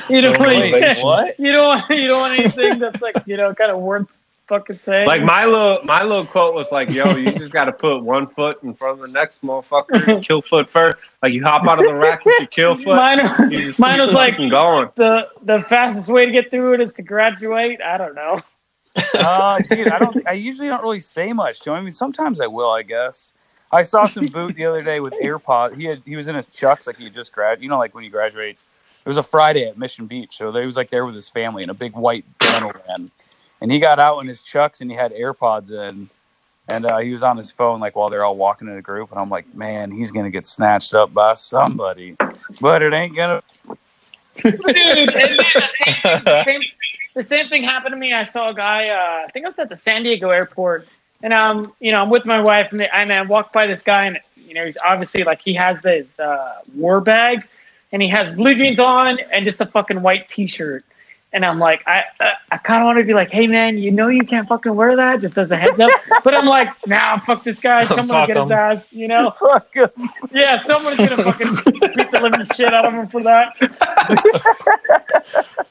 you don't Wait, want what? you don't you don't want anything that's like you know kind of worth fucking saying. like my little my little quote was like, "Yo, you just got to put one foot in front of the next motherfucker. Kill foot first. Like you hop out of the rack with your kill foot. mine, you just mine was like fucking going. the the fastest way to get through it is to graduate. I don't know. Uh, dude, I don't. I usually don't really say much to him. I mean, sometimes I will. I guess. I saw some boot the other day with AirPod. He had he was in his chucks like he just grad. You know, like when you graduate. It was a Friday at Mission Beach, so he was like there with his family in a big white flannel van, and he got out in his chucks and he had AirPods in, and uh, he was on his phone like while they're all walking in a group, and I'm like, man, he's gonna get snatched up by somebody, but it ain't gonna. Dude, and then the same, the same, the thing happened to me. I saw a guy. Uh, I think I was at the San Diego airport, and um, you know, I'm with my wife, and I, and I walked by this guy, and you know, he's obviously like he has this uh, war bag, and he has blue jeans on and just a fucking white T-shirt. And I'm like, I, uh, I, I kind of want to be like, hey man, you know you can't fucking wear that, just as a heads up. but I'm like, nah, fuck this guy. Someone Fuck get his ass, you know? Fuck him. Yeah, someone's gonna fucking beat the living shit out of him for that.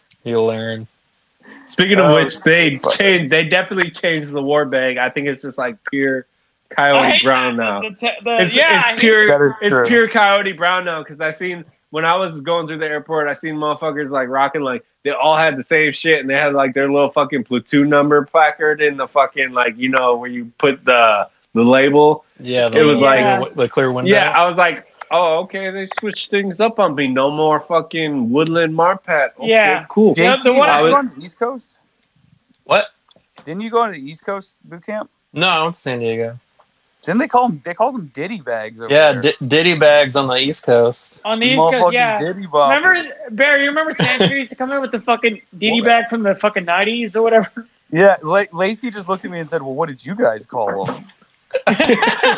You'll learn. Speaking of Oh, which, they fuck. changed. They definitely changed the war bag. I think it's just like pure coyote brown that. now. The- the- the- It's, yeah, it's pure. It's true. pure coyote brown now because I seen when I was going through the airport, I seen motherfuckers like rocking like they all had the same shit and they had like their little fucking platoon number placard in the fucking like you know where you put the the label. Yeah, It was like- the, the clear window. Yeah, I was like, oh okay, they switched things up on me. No more fucking woodland marpat. Okay, Yeah. cool. Yeah, JT, the one did I you was- go on the East Coast? what? Didn't you go to the East Coast boot camp? No, I went to San Diego. Didn't they call them? They called them ditty bags. Over Yeah, there. D- ditty bags on the East Coast. on the East Coast, yeah. Diddy boppers. Remember, Barry? You remember Sanders used to come in with the fucking DD What? bag from the fucking nineties or whatever. Yeah, La- Lacey just looked at me and said, "Well, what did you guys call them?"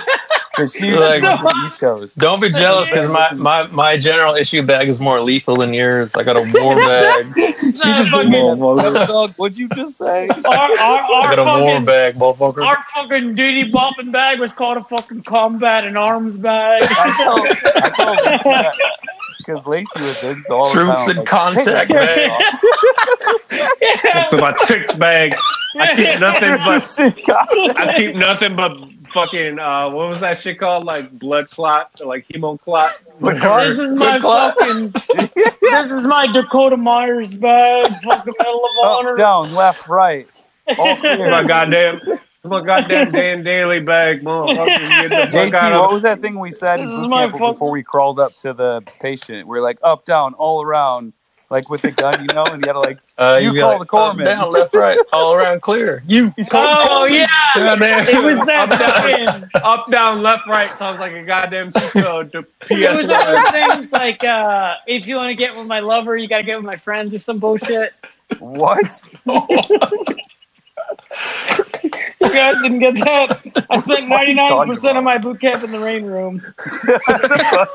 Because she Like- like, the East Coast. Don't be jealous because my, my, my general issue bag is more lethal than yours. I got a war bag. She just fucking- looked at me. Dog, What'd you just say? Our, our, I got a war fucking, bag, motherfucker. our fucking duty bopping bag was called a fucking combat and arms bag. I told, I told Lacey that because Lacey was in so all the Troops time, in like, contact "Hey, bag. It's my chick's bag. I keep nothing but Troops in contact." I keep nothing but fucking uh what was that shit called? Like blood clot or like hemo clot? This is my Good fucking. this is my Dakota Meyer's bag. Fucking Medal of Up, Honor. down, left, right. All clear. my goddamn my goddamn Dan Daly bag, motherfucker. Get the fuck JT, out what was that thing we said in This is boot my camp fucking- before we crawled up to the patient? We are like up, down, all around, like with the gun, you know, and you gotta like Uh, You be call like, the corpsman. up, down, left, right, all around clear. You. Oh yeah, Goddamn. it was that up, fucking. down, up, down, left, right sounds like a goddamn cheat code to It was PS1. those things like uh, if you want to get with my lover, you gotta get with my friends or some bullshit. what? You guys didn't get that. I spent ninety nine percent of my boot camp in the rain room.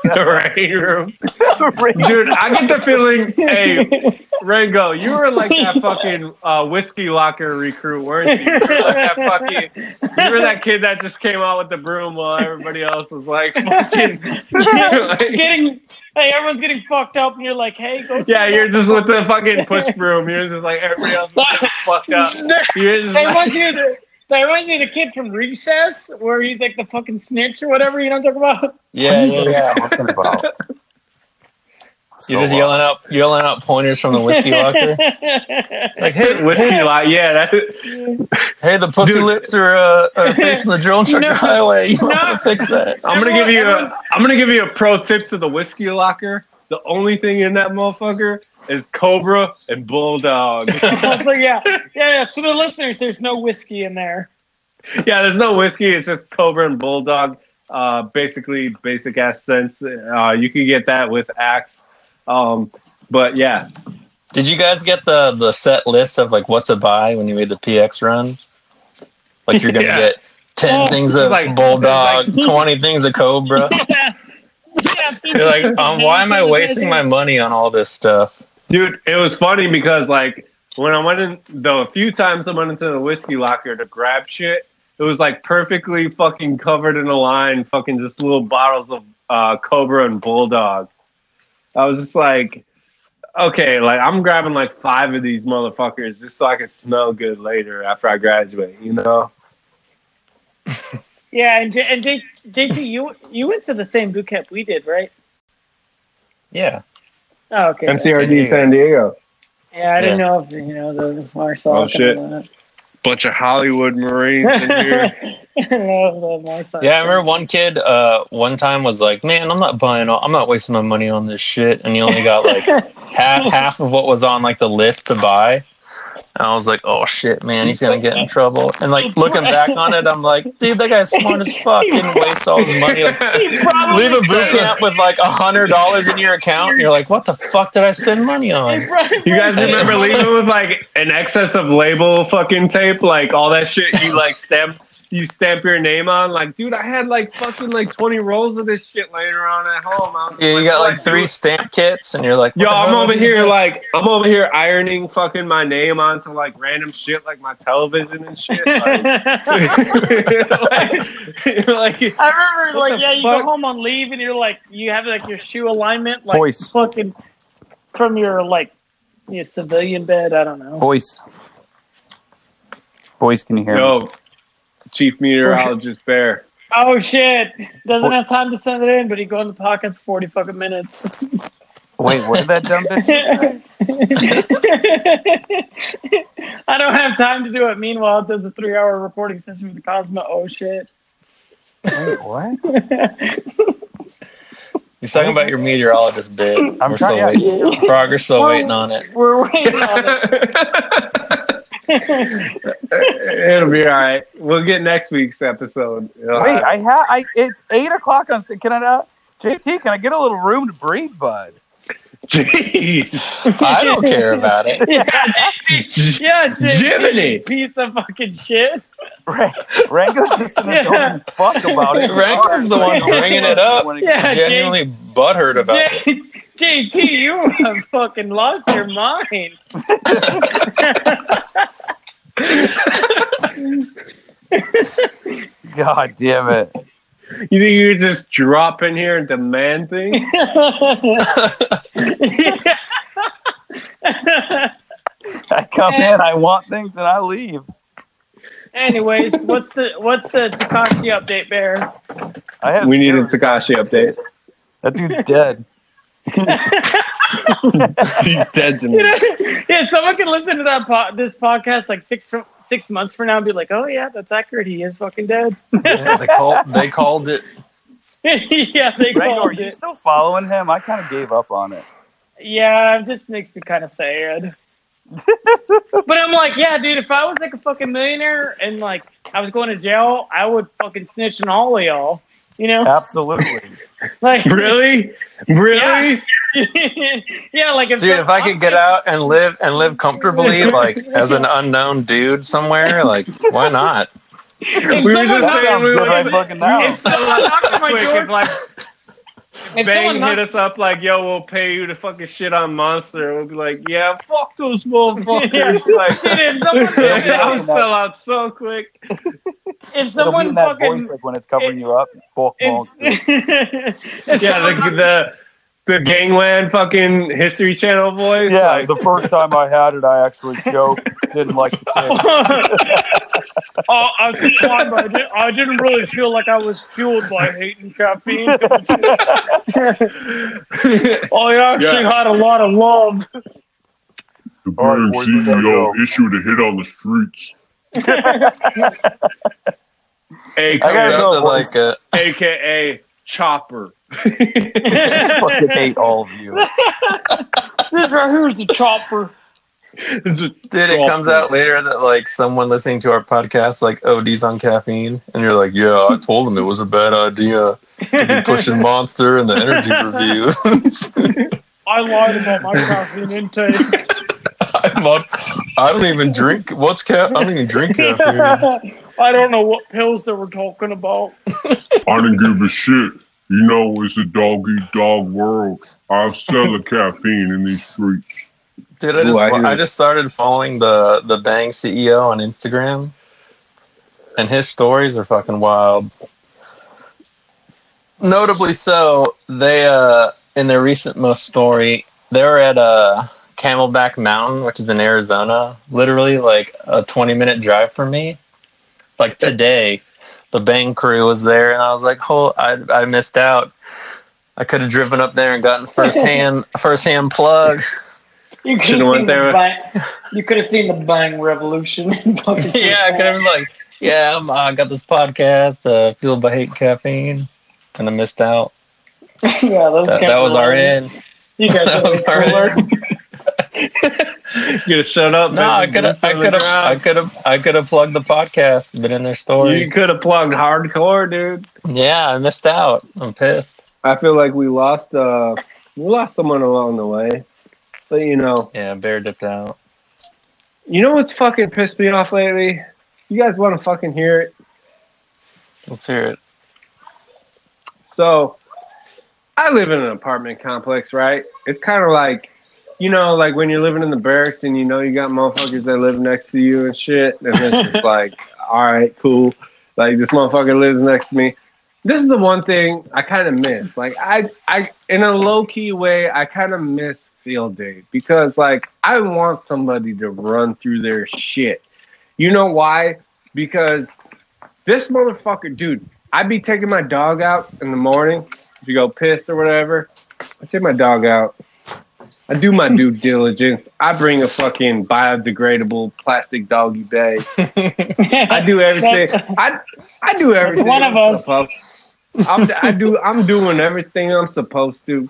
the rain room. Dude, I get the feeling, hey, Rango, you were like that fucking uh, whiskey locker recruit, weren't you? You were, like that fucking, you were that kid that just came out with the broom while everybody else was like fucking. like- getting hey, everyone's getting fucked up, and you're like, hey, go. sit yeah, you're just with the fucking push broom. You're just like everybody else is fucked up. You're just They like, want you to. That reminds me of the kid from Recess, where he's like the fucking snitch or whatever. You know what I'm talking about? Yeah, yeah, yeah. talking about? You're just So, uh, yelling out, yelling out pointers from the whiskey locker. Like, hey, Whiskey lot, yeah. That, hey, the pussy Dude. lips are, uh, are facing the drill truck No. highway. You No. want to fix that? I'm gonna give you a everyone's- I'm gonna give you a pro tip to the whiskey locker. The only thing in that motherfucker is Cobra and Bulldog. so yeah, yeah, yeah. To the listeners, there's no whiskey in there. yeah, there's no whiskey. It's just Cobra and Bulldog. Uh, basically, basic ass sense. Uh, you can get that with Axe. Um, but yeah, Did you guys get the the set list of like what to buy when you made the PX runs? Like you're gonna Yeah. get ten Oh, things of like- bulldog, like- twenty things of cobra. yeah, You're like, um, why am I wasting my money on all this stuff? dude, it was funny because like when I went in the few times I went into the whiskey locker to grab shit, it was like perfectly fucking covered in a line, fucking just little bottles of uh, Cobra and Bulldog. I was just like, okay, like I'm grabbing like five of these motherfuckers just so I can smell good later after I graduate, you know? Yeah, and, J- and J- JT, you you went to the same boot camp we did, right? Yeah. Oh, okay. MCRD San Diego. Yeah, I didn't Yeah. know if you know the Marcel. Oh, shit. Bunch of Hollywood Marines in here. no, the Marcel. Yeah, I remember one kid uh, one time was like, "Man, I'm not buying. All, I'm not wasting my money on this shit," and he only got like half half of what was on like the list to buy. And I was like, "Oh shit, man, he's gonna get in trouble." And like looking back on it, I'm like, "Dude, that guy's smart as fuck. Didn't waste all his money. Like, leave a boot camp with like a hundred dollars in your account. And you're like, what the fuck did I spend money on? You guys remember leaving with like an excess of label fucking tape, like all that shit you like stamp you stamp your name on? Like, dude, I had like fucking like twenty rolls of this shit laying around at home. I was Yeah, you got like three dude? stamp kits, and you're like, Yo, I'm over here this? like I'm over here ironing fucking my name onto like random shit like my television and shit. Like, like, I remember, like, yeah, you fuck? go home on leave and you're like, you have like your shoe alignment, like Voice. fucking from your like your civilian bed. I don't know. Voice. Voice, can you hear me? Yo, Chief Meteorologist Bear. Oh shit! Doesn't have time to send it in, but he go in the podcast for forty fucking minutes. Wait, what did that dumb bitch say? I don't have time to do it. Meanwhile, it does a three-hour recording session with the Cosmo. Oh shit! Wait, what? He's talking about your meteorologist bit. I'm We're trying- still yeah. waiting. Frogger's still waiting on it. We're waiting on it. It'll be all right. We'll get next week's episode. Wait, I have. I it's eight o'clock on. Can I? Not, JT, can I get a little room to breathe, bud? Jeez. I don't care about it. yeah, yeah, Jiminy. piece of fucking shit. Ra- Rango's just an Yeah. adult fuck about it. Rango's the one bringing it up. When it- Yeah, Genuinely butthurt about it. JT, you have fucking lost your mind. God damn it! You think you could just drop in here and demand things? I come in, I want things, and I leave. Anyways, what's the what's the Takashi update, Bear? I have. We need a Takashi update. That dude's dead. He's dead to You me. know, yeah, someone can listen to that po- this podcast like six six months from now and be like, "Oh yeah, that's accurate. He is fucking dead." Yeah, they called. They called it. yeah, they Rango, are called you it. still following him? I kind of gave up on it. Yeah, it just makes me kind of sad. but I'm like, yeah, dude, if I was like a fucking millionaire and like I was going to jail, I would fucking snitch on all of y'all. You know, Absolutely. like Really? Really? yeah, like if Dude, if I could get out and live and live comfortably, like as an unknown dude somewhere, like why not? if We were just knocked- That sounds we good were- right fucking now. if someone knocked on my Quick, if like if Bang hit knocked- us up like, yo, we'll pay you to fucking shit on Monster. We'll be like, yeah, fuck those motherfuckers. like, Dude, if someone, I'll sell out so quick. if It'll be someone in that fucking voice, like when it's covering you up. Fuck monster. if, if Yeah, someone- the, the the gangland fucking History Channel voice. Yeah, like, the first time I had it, I actually choked. Didn't like the taste. Oh, at the time, I, did, I didn't really feel like I was fueled by hating caffeine. I actually had a lot of love. The All right, brand boys, we gotta CEO issued a hit on the streets. A I gotta Down to like a, AKA Chopper. I fucking hate all of you. This right here is the chopper. Dude, it comes out later that like someone listening to our podcast like oh, ODs on caffeine, and you're like, "Yeah, I told him it was a bad idea to be pushing Monster and the energy reviews." I lied about my caffeine intake. I'm on, I don't even drink. What's ca- I don't even drink caffeine. I don't know what pills they were talking about. I didn't give a shit. You know, it's a dog eat dog world. I sell the caffeine in these streets. Dude, I Ooh, just I I just started following the the Bang CEO on Instagram, and his stories are fucking wild. Notably so, they uh in their recent most story, they're at uh Camelback Mountain, which is in Arizona, literally like a twenty minute drive from me. Like today, the Bang crew was there, and I was like, "Oh, I I missed out." I could have driven up there and gotten first hand first hand plug. You could Should've went seen there. the bang. You could have seen the bang revolution. yeah, I could have been like, yeah, I'm, I got this podcast, uh, Fueled by Hate Caffeine, and I missed out. yeah, those That, that was were our end. You guys that are was our end. You could have shut up. No, I could have, I could have, I could have, I could have plugged the podcast, been in their story. You could have plugged hardcore, dude. Yeah, I missed out. I'm pissed. I feel like we lost uh we lost someone along the way. But you know, Yeah, bear dipped out. you know what's fucking pissed me off lately? You guys want to fucking hear it? Let's hear it. So, I live in an apartment complex, right? It's kind of like, you know, like when you're living in the barracks and you know you got motherfuckers that live next to you and shit, and it's just like, all right, cool. Like this motherfucker lives next to me. This is the one thing I kind of miss. Like I, I, in a low key way, I kind of miss field day because like I want somebody to run through their shit. You know why? Because this motherfucker, dude, I'd be taking my dog out in the morning to go piss or whatever. I take my dog out. I do my due diligence. I bring a fucking biodegradable plastic doggy bag. I do everything. I I do everything. one of us. I'm, I do. I'm doing everything I'm supposed to,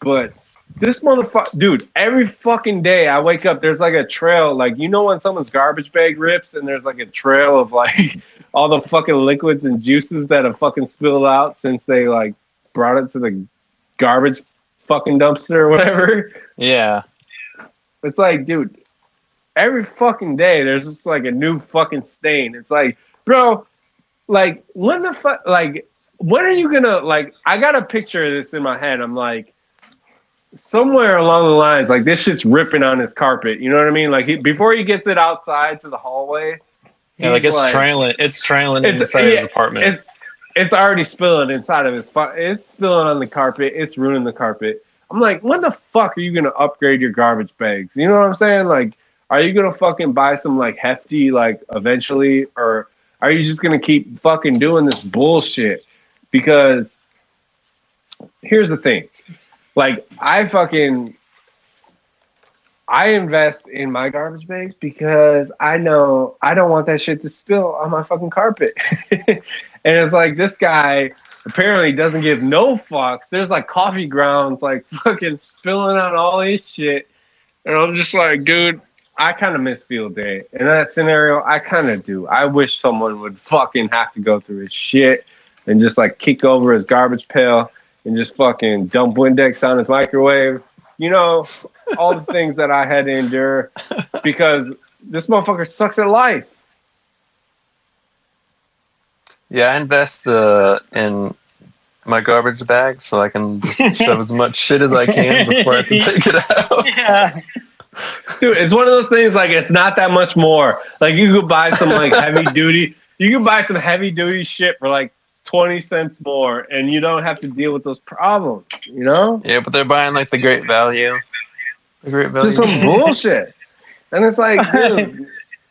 but this motherfucker, dude. Every fucking day I wake up, there's like a trail. Like you know when someone's garbage bag rips and there's like a trail of like all the fucking liquids and juices that have fucking spilled out since they like brought it to the garbage fucking dumpster or whatever. Yeah, It's like, dude, every fucking day there's just like a new fucking stain. It's like, bro, like when the fuck, like when are you gonna like? I got a picture of this in my head. I'm like, somewhere along the lines, like this shit's ripping on his carpet. You know what I mean? Like he, before he gets it outside to the hallway, yeah, like it's trailing, it's trailing inside yeah, his apartment. It's, it's already spilling inside of his. fu- It's spilling on the carpet. It's ruining the carpet. I'm like, when the fuck are you gonna upgrade your garbage bags? You know what I'm saying? Like, are you gonna fucking buy some like hefty like eventually, or are you just gonna keep fucking doing this bullshit? Because here's the thing, like I fucking I invest in my garbage bags because I know I don't want that shit to spill on my fucking carpet. and it's like this guy apparently doesn't give no fucks. There's like coffee grounds like fucking spilling on all his shit. And I'm just like, dude, I kind of miss field day. In that scenario, I kind of do. I wish someone would fucking have to go through his shit and just like kick over his garbage pail and just fucking dump Windex on his microwave. You know, all the things that I had to endure because this motherfucker sucks at life. Yeah, I invest uh, in my garbage bag so I can just shove as much shit as I can before I have to take it out. Yeah. Dude, it's one of those things like it's not that much more. Like you could buy some like heavy duty, you could buy some heavy duty shit for like 20 cents more and you don't have to deal with those problems, you know? Yeah, but they're buying like the great value. The great value. Just some bullshit. And it's like, dude,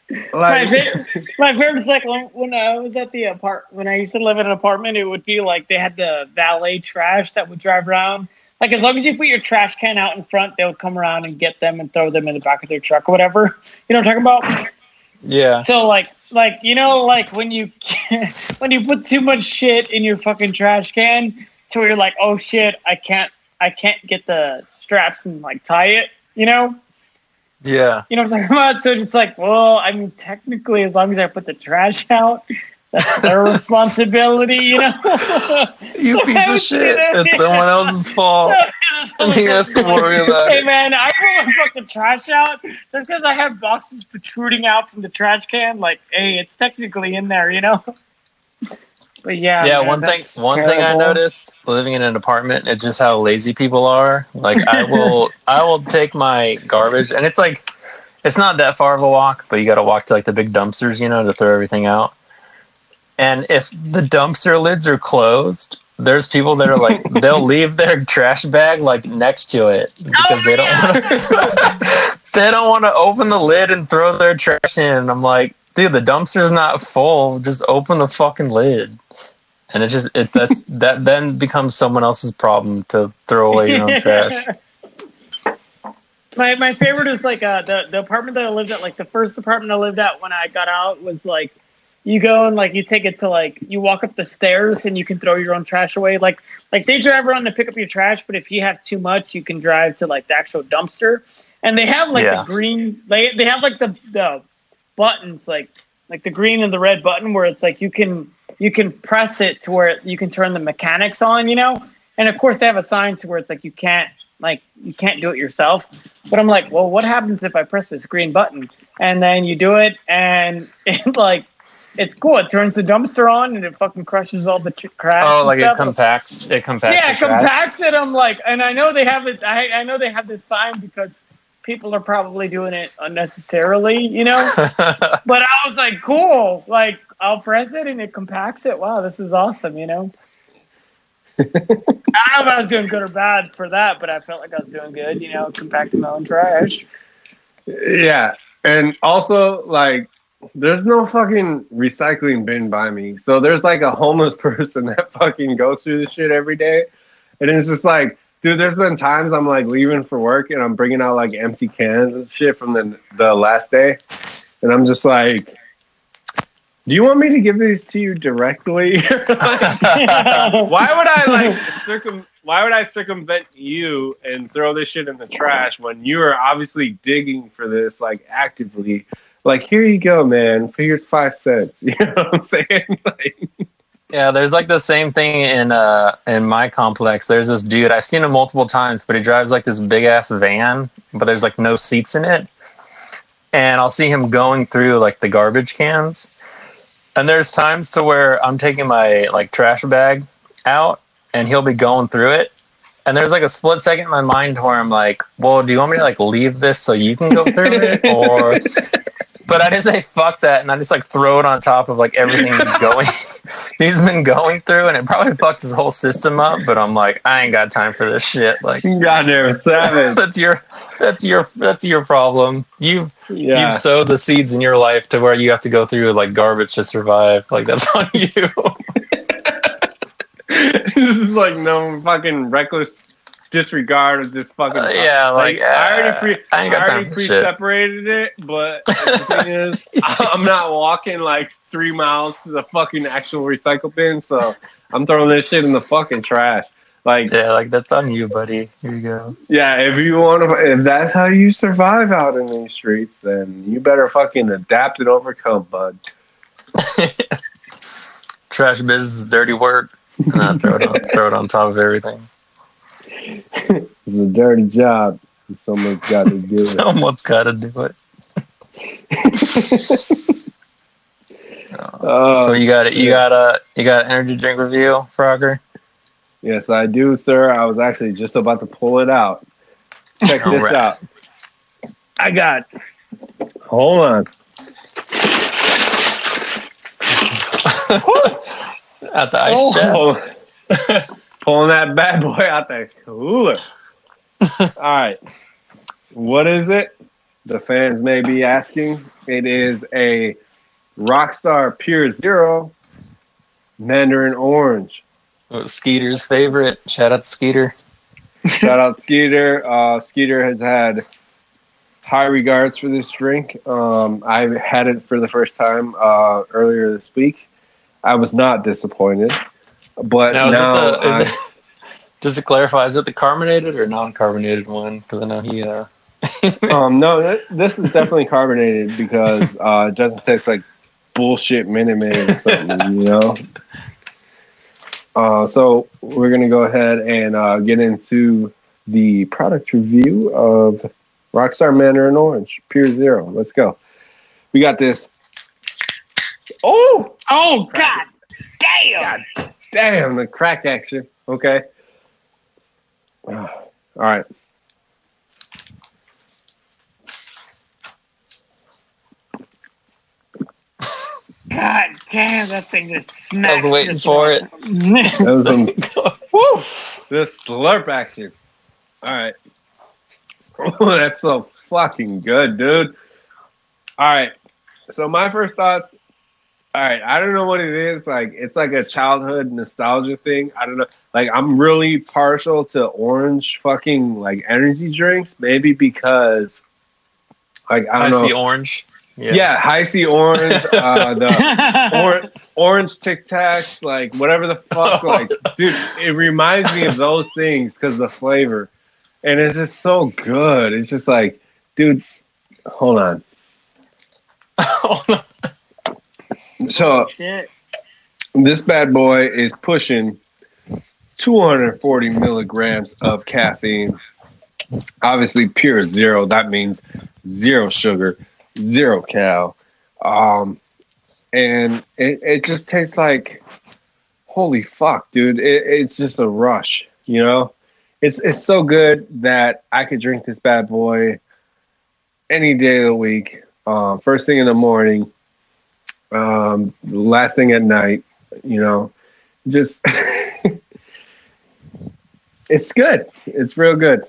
my, Like, fa- my favorite's like when, when I was at the apart when I used to live in an apartment, it would be like they had the valet trash that would drive around. Like as long as you put your trash can out in front, they would come around and get them and throw them in the back of their truck or whatever. You know what I'm talking about? Yeah. So like like you know like when you when you put too much shit in your fucking trash can to where you're like oh shit I can't I can't get the straps and like tie it you know Yeah. you know what I'm talking about so it's like well I mean technically as long as I put the trash out that's their responsibility you know You piece of shit. It's someone else's fault. And he has to worry about Hey it. man, I pull my fucking trash out just because I have boxes protruding out from the trash can. Like, hey, it's technically in there, you know. But yeah, Yeah, man, one thing one thing I noticed living in an apartment, it's just how lazy people are. Like I will I will take my garbage and it's like it's not that far of a walk, but you gotta walk to like the big dumpsters, you know, to throw everything out. And if the dumpster lids are closed, there's people that are like they'll leave their trash bag like next to it because they don't oh, want to they don't want to open the lid and throw their trash in. I'm like, dude, the dumpster's not full. Just open the fucking lid. And it just it that's that then becomes someone else's problem to throw away your own trash. My my favorite is like uh, the the apartment that I lived at. Like the first apartment I lived at when I got out was like you go and like you take it to like you walk up the stairs and you can throw your own trash away. Like like they drive around to pick up your trash, but if you have too much, you can drive to like the actual dumpster. And they have like Yeah. the green. They they have like the the buttons like like the green and the red button where it's like you can you can press it to where you can turn the mechanics on, you know. And of course they have a sign to where it's like you can't like you can't do it yourself. But I'm like, well, what happens if I press this green button and then you do it and it like it's cool. It turns the dumpster on and it fucking crushes all the tr- trash. Oh, like it compacts it compacts Yeah, it compacts it. I'm like, and I know they have it. I, I know they have this sign because people are probably doing it unnecessarily, you know. but I was like, cool. Like I'll press it and it compacts it. Wow, this is awesome, you know. I don't know if I was doing good or bad for that, but I felt like I was doing good, you know, compacting my own trash. yeah, and also like, there's no fucking recycling bin by me, so there's like a homeless person that fucking goes through this shit every day, and it's just like, dude, there's been times I'm like leaving for work and I'm bringing out like empty cans and shit from the the last day, and I'm just like. Do you want me to give these to you directly? why would I like circum? Why would I circumvent you and throw this shit in the trash when you are obviously digging for this like actively? Like, here you go, man. Here's five cents. You know what I'm saying? Like, Yeah, there's like the same thing in uh in my complex. There's this dude I've seen him multiple times, but he drives like this big ass van, but there's like no seats in it. And I'll see him going through like the garbage cans. And there's times to where I'm taking my like trash bag out and he'll be going through it. And there's like a split second in my mind where I'm like, well, do you want me to like leave this so you can go through it? Or but I just say fuck that and I just like throw it on top of like everything he's going he's been going through and it probably fucked his whole system up, but I'm like, I ain't got time for this shit. Like goddamn savage. that's your that's your that's your problem. You've Yeah. you've sowed the seeds in your life to where you have to go through like garbage to survive. Like that's on you. this is like no fucking reckless disregard of this fucking. Uh, yeah, like, I already uh, pre I I already pre separated it, but the thing is, I'm not walking like three miles to the fucking actual recycle bin, so I'm throwing this shit in the fucking trash. Like, Yeah, like that's on you, buddy. Here you go. yeah, if you want to, if that's how you survive out in these streets, then you better fucking adapt and overcome, bud. Trash business is dirty work. And then throw it on throw it on top of everything. It's a dirty job. Someone's got to do it. Someone's gotta do it. Oh, so you got it. You got a you got an energy drink review, Frogger. Yes, I do, sir. I was actually just about to pull it out. Check this right. out. I got. Hold on. At the ice oh. chest. Pulling that bad boy out the cooler. All right. What is it? the fans may be asking. It is a Rockstar Pure Zero Mandarin Orange. Oh, Skeeter's favorite. Shout out Skeeter. Shout out Skeeter. Uh, Skeeter has had high regards for this drink. Um, I had it for the first time uh, earlier this week. I was not disappointed, but Now, now, is it the, I- it, just to clarify, is it the carbonated or non-carbonated one? Because I know he. Uh, um, no, th- this is definitely carbonated because uh, it doesn't taste like bullshit Minute Maid or something, you know. Uh, so we're gonna go ahead and uh, get into the product review of Rockstar Mandarin Orange Pure Zero. Let's go. We got this. Oh, Oh God, damn! Damn! The crack action. Okay. All right. God damn, that thing just smells. I was waiting for it. That was some Woo! This slurp action. All right. Oh, that's so fucking good, dude. All right. So my first thoughts. All right, I don't know what it is. Like it's like a childhood nostalgia thing. I don't know. Like I'm really partial to orange fucking like energy drinks. Maybe because like I I don't see know. orange. Yeah, Hi-C orange. Uh, the or, orange Tic Tacs, like whatever the fuck, like dude, it reminds me of those things because the flavor, and it's just so good. It's just like, dude, hold on. So Shit. this bad boy is pushing 240 milligrams of caffeine. Obviously, pure zero. That means zero sugar, zero cal. Um, and it, it just tastes like, holy fuck, dude. It, it's just a rush, you know? It's, it's so good that I could drink this bad boy any day of the week. Um, first thing in the morning, um, last thing at night, you know, just it's good. It's real good.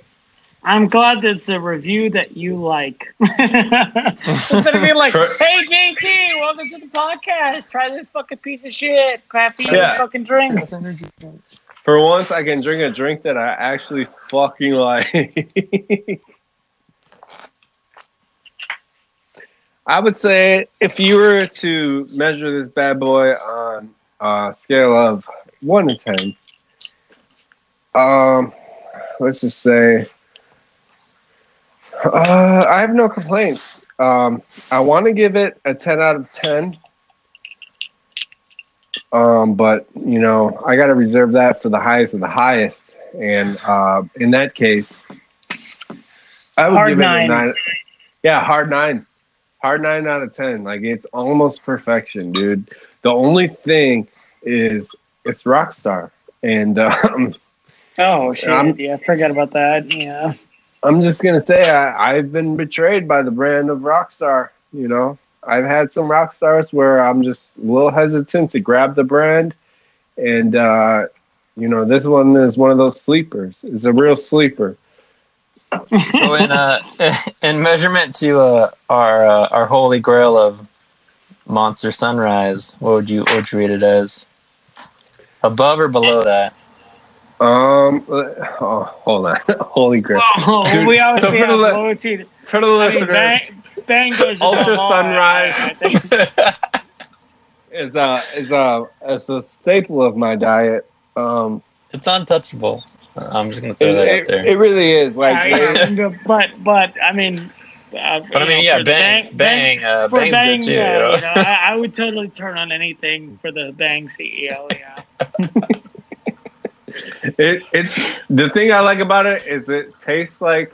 I'm glad that it's a review that you like. Instead of being like, "Hey JT, welcome to the podcast. Try this fucking piece of shit caffeine Yeah. fucking drink." For once, I can drink a drink that I actually fucking like. I would say if you were to measure this bad boy on a scale of one to ten, um, let's just say, uh, I have no complaints. Um, I want to give it a ten out of ten. Um, but you know, I got to reserve that for the highest of the highest. And uh, in that case, I would Hard give it a nine. Yeah, hard nine. Hard nine out of ten. Like it's almost perfection, dude. The only thing is it's Rockstar, and um, Oh shit! I'm- yeah, I forgot about that. Yeah. I'm just gonna say I, I've been betrayed by the brand of Rockstar. You know, I've had some rock stars where I'm just a little hesitant to grab the brand, and uh, you know, this one is one of those sleepers. It's a real sleeper. So in uh in measurement to uh, our uh, our holy grail of Monster Sunrise, what would you what would you rate it as? Above or below that? Um, oh, hold on, holy grail. Oh, Dude, we always so be for the on li- loyalty. For the I mean, listeners, bang, bang goes Ultra above. Sunrise. I- I think- is a is a is a staple of my diet. Um, It's untouchable. I'm just gonna throw it, that out there. it really is like. Yeah, yeah, but but I mean, uh, but I mean, yeah, bang, bang, uh, for bang's bang, good too. yeah, you know? you know, I, I would totally turn on anything for the bang CEO. Yeah, It it the thing I like about it is it tastes like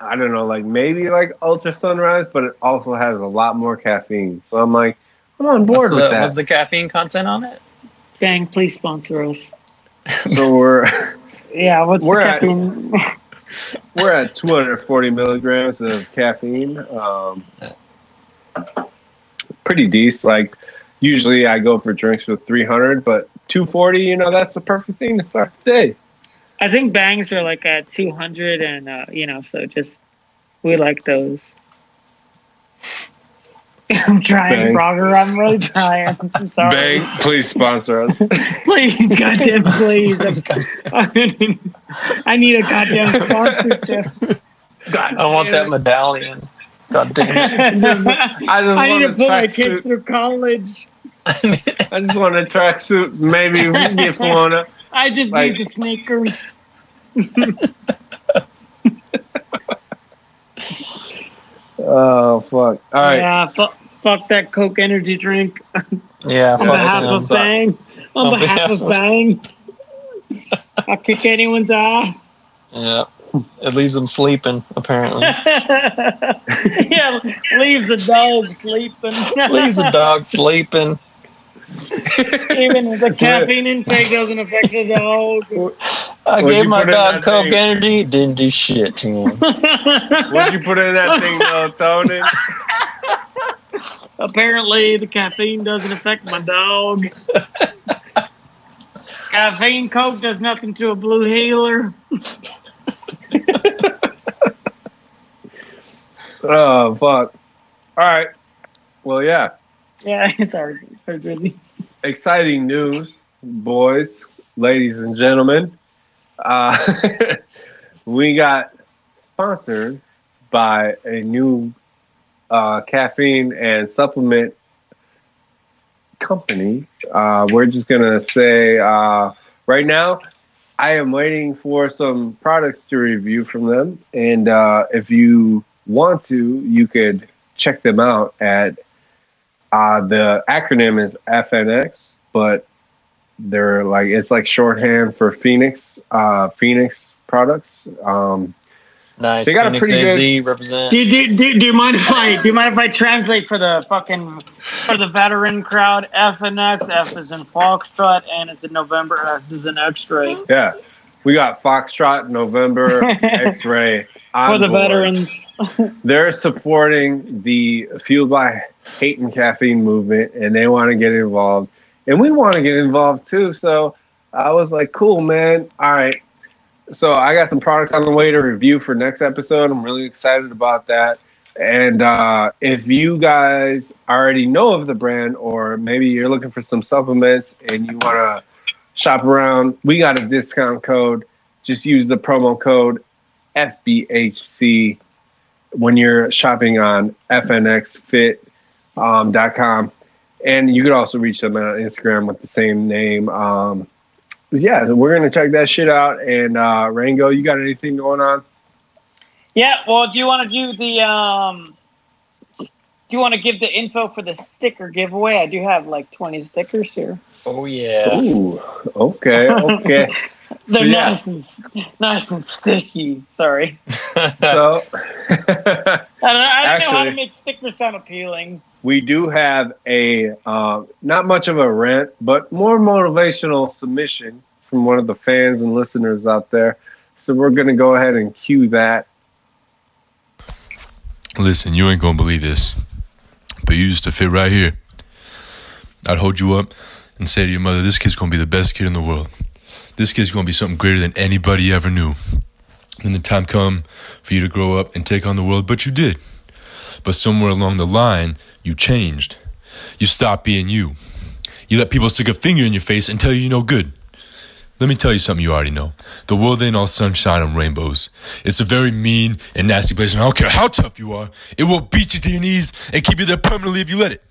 I don't know, like maybe like Ultra Sunrise, but it also has a lot more caffeine. So I'm like, I'm on board what's, with the, that. what's the caffeine content on it? bang, please sponsor us. so we're Yeah, what's We're the at- we're at 240 milligrams of caffeine. Um, pretty decent. Like usually I go for drinks with 300, but 240, you know, that's the perfect thing to start the day. I think bangs are like at 200, and uh, you know, so just we like those. I'm trying, Bang. Frogger. I'm really trying. I'm sorry. Bang, please sponsor us. Please, goddamn, please. I, I need a goddamn sponsorship. I want that medallion. God damn it. Just- I just I need to put my kids tracksuit. through college. I just want a tracksuit. Maybe we can get Florida. I just Like- need the sneakers. Oh fuck! All right. Yeah, fu- fuck that Coke energy drink. Yeah, On fuck behalf them. of Bang. On, On behalf, behalf of of- Bang. I'll kick anyone's ass. Yeah. It leaves them sleeping, apparently. yeah, leaves the dog sleeping. leaves the dog sleeping. Even the caffeine intake doesn't affect the dog. I What'd gave my dog Coke thing? Energy, didn't do shit to him. What'd you put in that thing, melatonin? Apparently, the caffeine doesn't affect my dog. caffeine Coke does nothing to a blue heeler. Oh fuck! All right. Well, yeah. Yeah, it's already Exciting news, boys, ladies, and gentlemen. Uh, we got sponsored by a new uh, caffeine and supplement company. Uh, we're just gonna say uh, right now, I am waiting for some products to review from them, and uh, if you want to, you could check them out at uh, the acronym is FNX, but they're like it's like shorthand for Phoenix, uh, Phoenix products. Um, Nice. They got a pretty AZ represent. Do, do, do, do you mind if I do you mind if I translate for the fucking for the veteran crowd? F and X, F is in Foxtrot, and it's in November. X is in X-ray yeah, we got Foxtrot, November, X-Ray for the board. veterans. They're supporting the Fueled by Hate and Caffeine movement, and they want to get involved, and we want to get involved too. So I was like, "Cool, man. All right." So I got some products on the way to review for next episode. I'm really excited about that. And uh, if you guys already know of the brand, or maybe you're looking for some supplements and you want to shop around, we got a discount code. Just use the promo code FBHC when you're shopping on fnxfit.com. com. And you could also reach them on Instagram with the same name. Um, yeah, we're going to check that shit out. And uh, Rango, you got anything going on? Yeah. Well, do you want to do the um? Do you want to give the info for the sticker giveaway? I do have like twenty stickers here. Oh, yeah. Ooh, okay, okay. They're So, yeah. nice and nice and sticky. Sorry, so I don't, know- I don't know how to make stickers sound appealing. we do have a uh, not much of a rant, but more motivational submission from one of the fans and listeners out there. So we're going to go ahead and cue that. Listen, you ain't gonna believe this, but you used to fit right here. I'd hold you up and say to your mother, This kid's gonna be the best kid in the world. This kid's gonna be something greater than anybody ever knew. Then the time come for you to grow up and take on the world, but you did. But somewhere along the line, you changed. You stopped being you. You let people stick a finger in your face and tell you you're no good. Let me tell you something you already know. The world ain't all sunshine and rainbows. It's a very mean and nasty place, and I don't care how tough you are, it will beat you to your knees and keep you there permanently if you let it.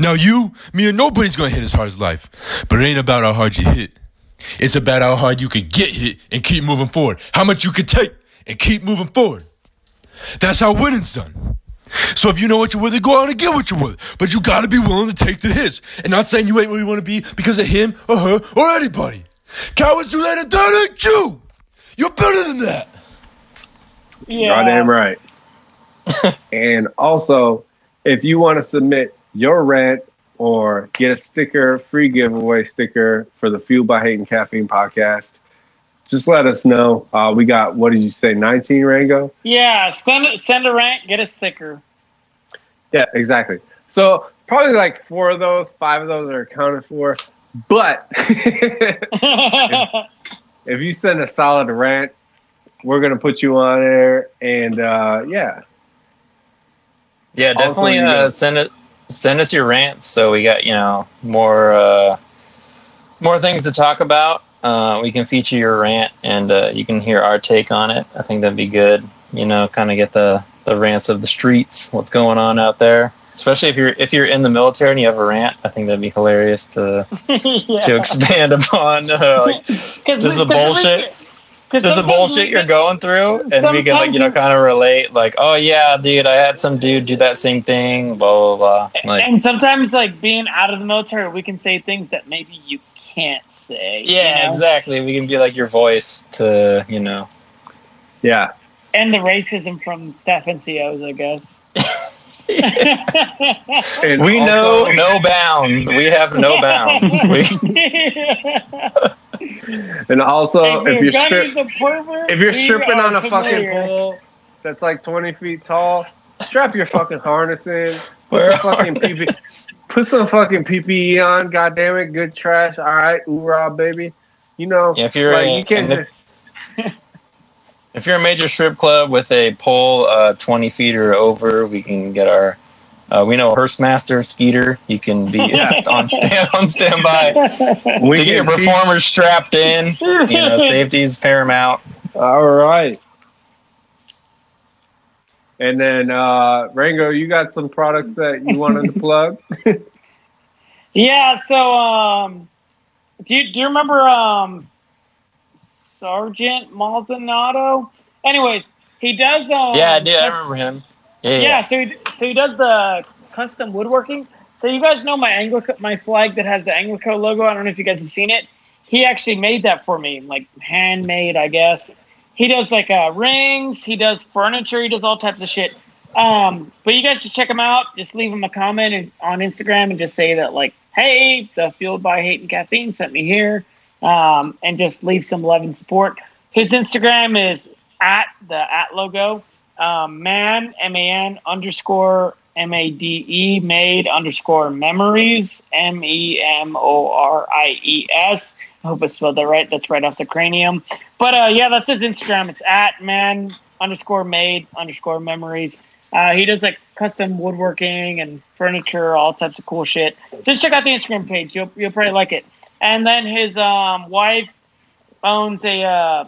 Now, you, me, or nobody's gonna hit as hard as life, but it ain't about how hard you hit. It's about how hard you can get hit and keep moving forward. How much you can take and keep moving forward. That's how winning's done. So if you know what you're worth, go out and get what you're worth. But you gotta be willing to take the hits. And not saying you ain't where you wanna be because of him or her or anybody. Cowards do that and that ain't you. You're better than that. Yeah. Goddamn right. and also, if you want to submit your rant or get a sticker, free giveaway sticker for the Fueled by Hate and Caffeine podcast, just let us know. Uh, we got, what did you say, 19, Rango? Yeah. Send send a rant, get a sticker. Yeah, exactly. So probably like four of those, five of those are accounted for. But if you send a solid rant, we're gonna put you on there, and uh, yeah, Yeah, definitely you uh, know- send it. Send us your rants so we got you know more uh, more things to talk about. Uh, we can feature your rant and uh, you can hear our take on it. I think that'd be good. You know, kind of get the the rants of the streets. What's going on out there? Especially if you're if you're in the military and you have a rant, I think that'd be hilarious to yeah. to expand upon. Uh, like, this is we- the 'cause we- bullshit. 'Cause this is the bullshit we you're going through, and we can like you know kind of relate. Like, oh yeah, dude, I had some dude do that same thing. Blah blah blah. Like, and sometimes, like being out of the military, we can say things that maybe you can't say. you Yeah, know? exactly. We can be like your voice to, you know. Yeah. And the racism from staff NCOs, I guess. We also- know no bounds. We have no bounds. We, And also, if you're strip, a pervert, if you're stripping on a fucking pole that's like 20 feet tall, strap your fucking harness in. Put Where some fucking are PP, put some fucking PPE on. God damn it, good trash. All right, hoorah, baby. You know, Yeah, if you're like a- you can't just. if- if you're a major strip club with a pole uh, 20 feet or over, we can get our. Uh, we know Hearstmaster Skeeter. You can be on stand on standby We to get your can teach- performers strapped in. You know, safety's paramount. All right. And then uh Rango, you got some products that you wanted to plug? Yeah, so um do you, do you remember um Sergeant Maldonado? Anyways, he does um Yeah, I do. I remember him. Yeah, yeah, so he, so he does the custom woodworking. So you guys know my Anglico my flag that has the Anglico logo. I don't know if you guys have seen it. He actually made that for me, like handmade, I guess. He does like uh, rings. He does furniture. He does all types of shit. Um, but you guys should check him out. Just leave him a comment and, on Instagram and just say that like, hey, the Fueled by Hate and Caffeine sent me here, um, and just leave some love and support. His Instagram is at the at logo, um, man m a n underscore m a d e made underscore memories m e m o r i e s. I hope I spelled that right. That's right off the cranium. But uh, yeah, that's his Instagram. It's at man underscore made underscore memories. Uh, he does like custom woodworking and furniture, all types of cool shit. Just check out the Instagram page. You'll you'll probably like it. And then his um, wife owns a, uh,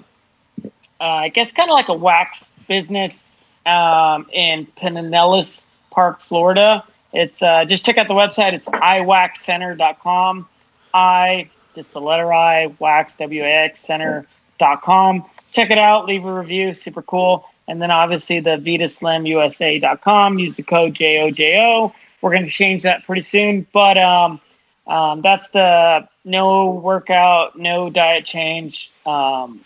uh, I guess, kind of like a wax business um, in Pinellas Park, Florida. It's uh, just check out the website. It's iwaxcenter.com. I just the letter I wax w a x center.com. Check it out. Leave a review. Super cool. And then obviously the VidaSlimUSA.com. Use the code JOJO. We're going to change that pretty soon. But um, um, that's the no workout, no diet change. Um,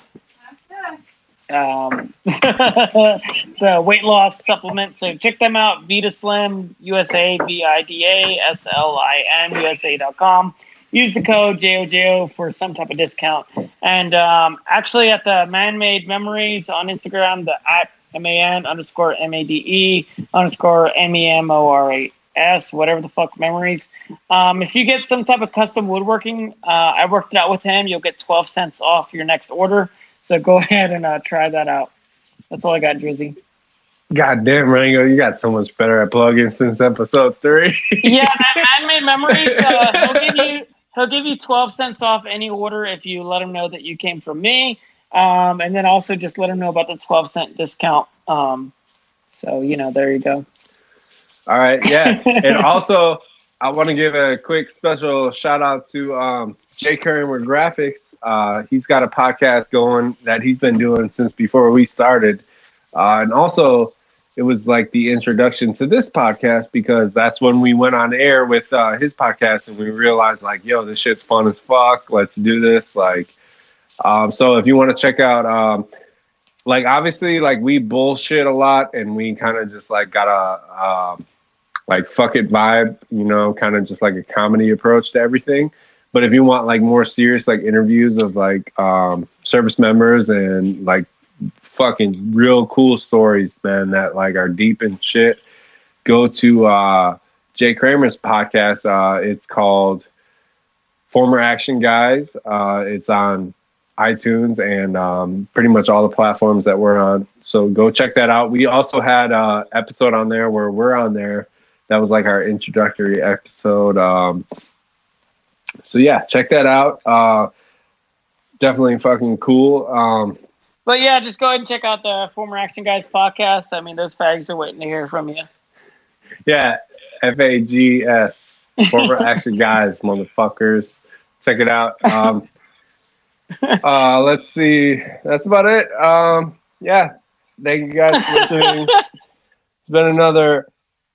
um, the weight loss supplement. So check them out. Vida Slim USA, V I D A S L I M USA.com. Use the code JOJO for some type of discount. And um, actually, at the Man Made Memories on Instagram, the at M A N underscore M A D E underscore M E M O R A S, whatever the fuck memories. Um, if you get some type of custom woodworking, uh, I worked it out with him. You'll get 12 cents off your next order. So go ahead and uh, try that out. That's all I got, Drizzy. God damn, Rango, you got so much better at plugging since episode three. yeah, that man-made memories. Uh, he'll give you he'll give you 12 cents off any order if you let him know that you came from me. Um, and then also just let him know about the 12 cent discount. Um, so you know, there you go. All right, yeah. and also, I want to give a quick special shout out to um, Jay Kramer Graphics. Uh, he's got a podcast going that he's been doing since before we started. Uh, and also, it was like the introduction to this podcast because that's when we went on air with uh, his podcast and we realized, like, yo, this shit's fun as fuck. Let's do this. Like, um, so if you want to check out, um, like, obviously, like, we bullshit a lot and we kind of just like got a, um, like fuck it vibe, you know, kind of just like a comedy approach to everything. But if you want like more serious like interviews of like um, service members and like fucking real cool stories, man, that like are deep and shit, go to uh, Jay Kramer's podcast. Uh, it's called Former Action Guys. Uh, it's on iTunes and um, pretty much all the platforms that we're on. So go check that out. We also had a episode on there where we're on there. That was like our introductory episode. Um, so yeah, check that out. Uh, definitely fucking cool. Um, But yeah, just go ahead and check out the former Action Guys podcast. I mean, those fags are waiting to hear from you. yeah, F A G S, former action guys, motherfuckers. Check it out. Um, uh, let's see. That's about it. Um, yeah, thank you guys for listening. it's been another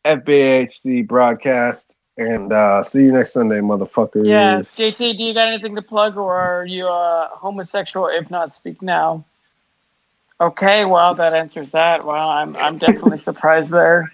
FBHC broadcast, and uh, see you next Sunday, motherfuckers. Yeah, JT, do you got anything to plug, or are you uh, homosexual? If not, speak now. Okay, well, that answers that. Well, I'm I'm definitely surprised there.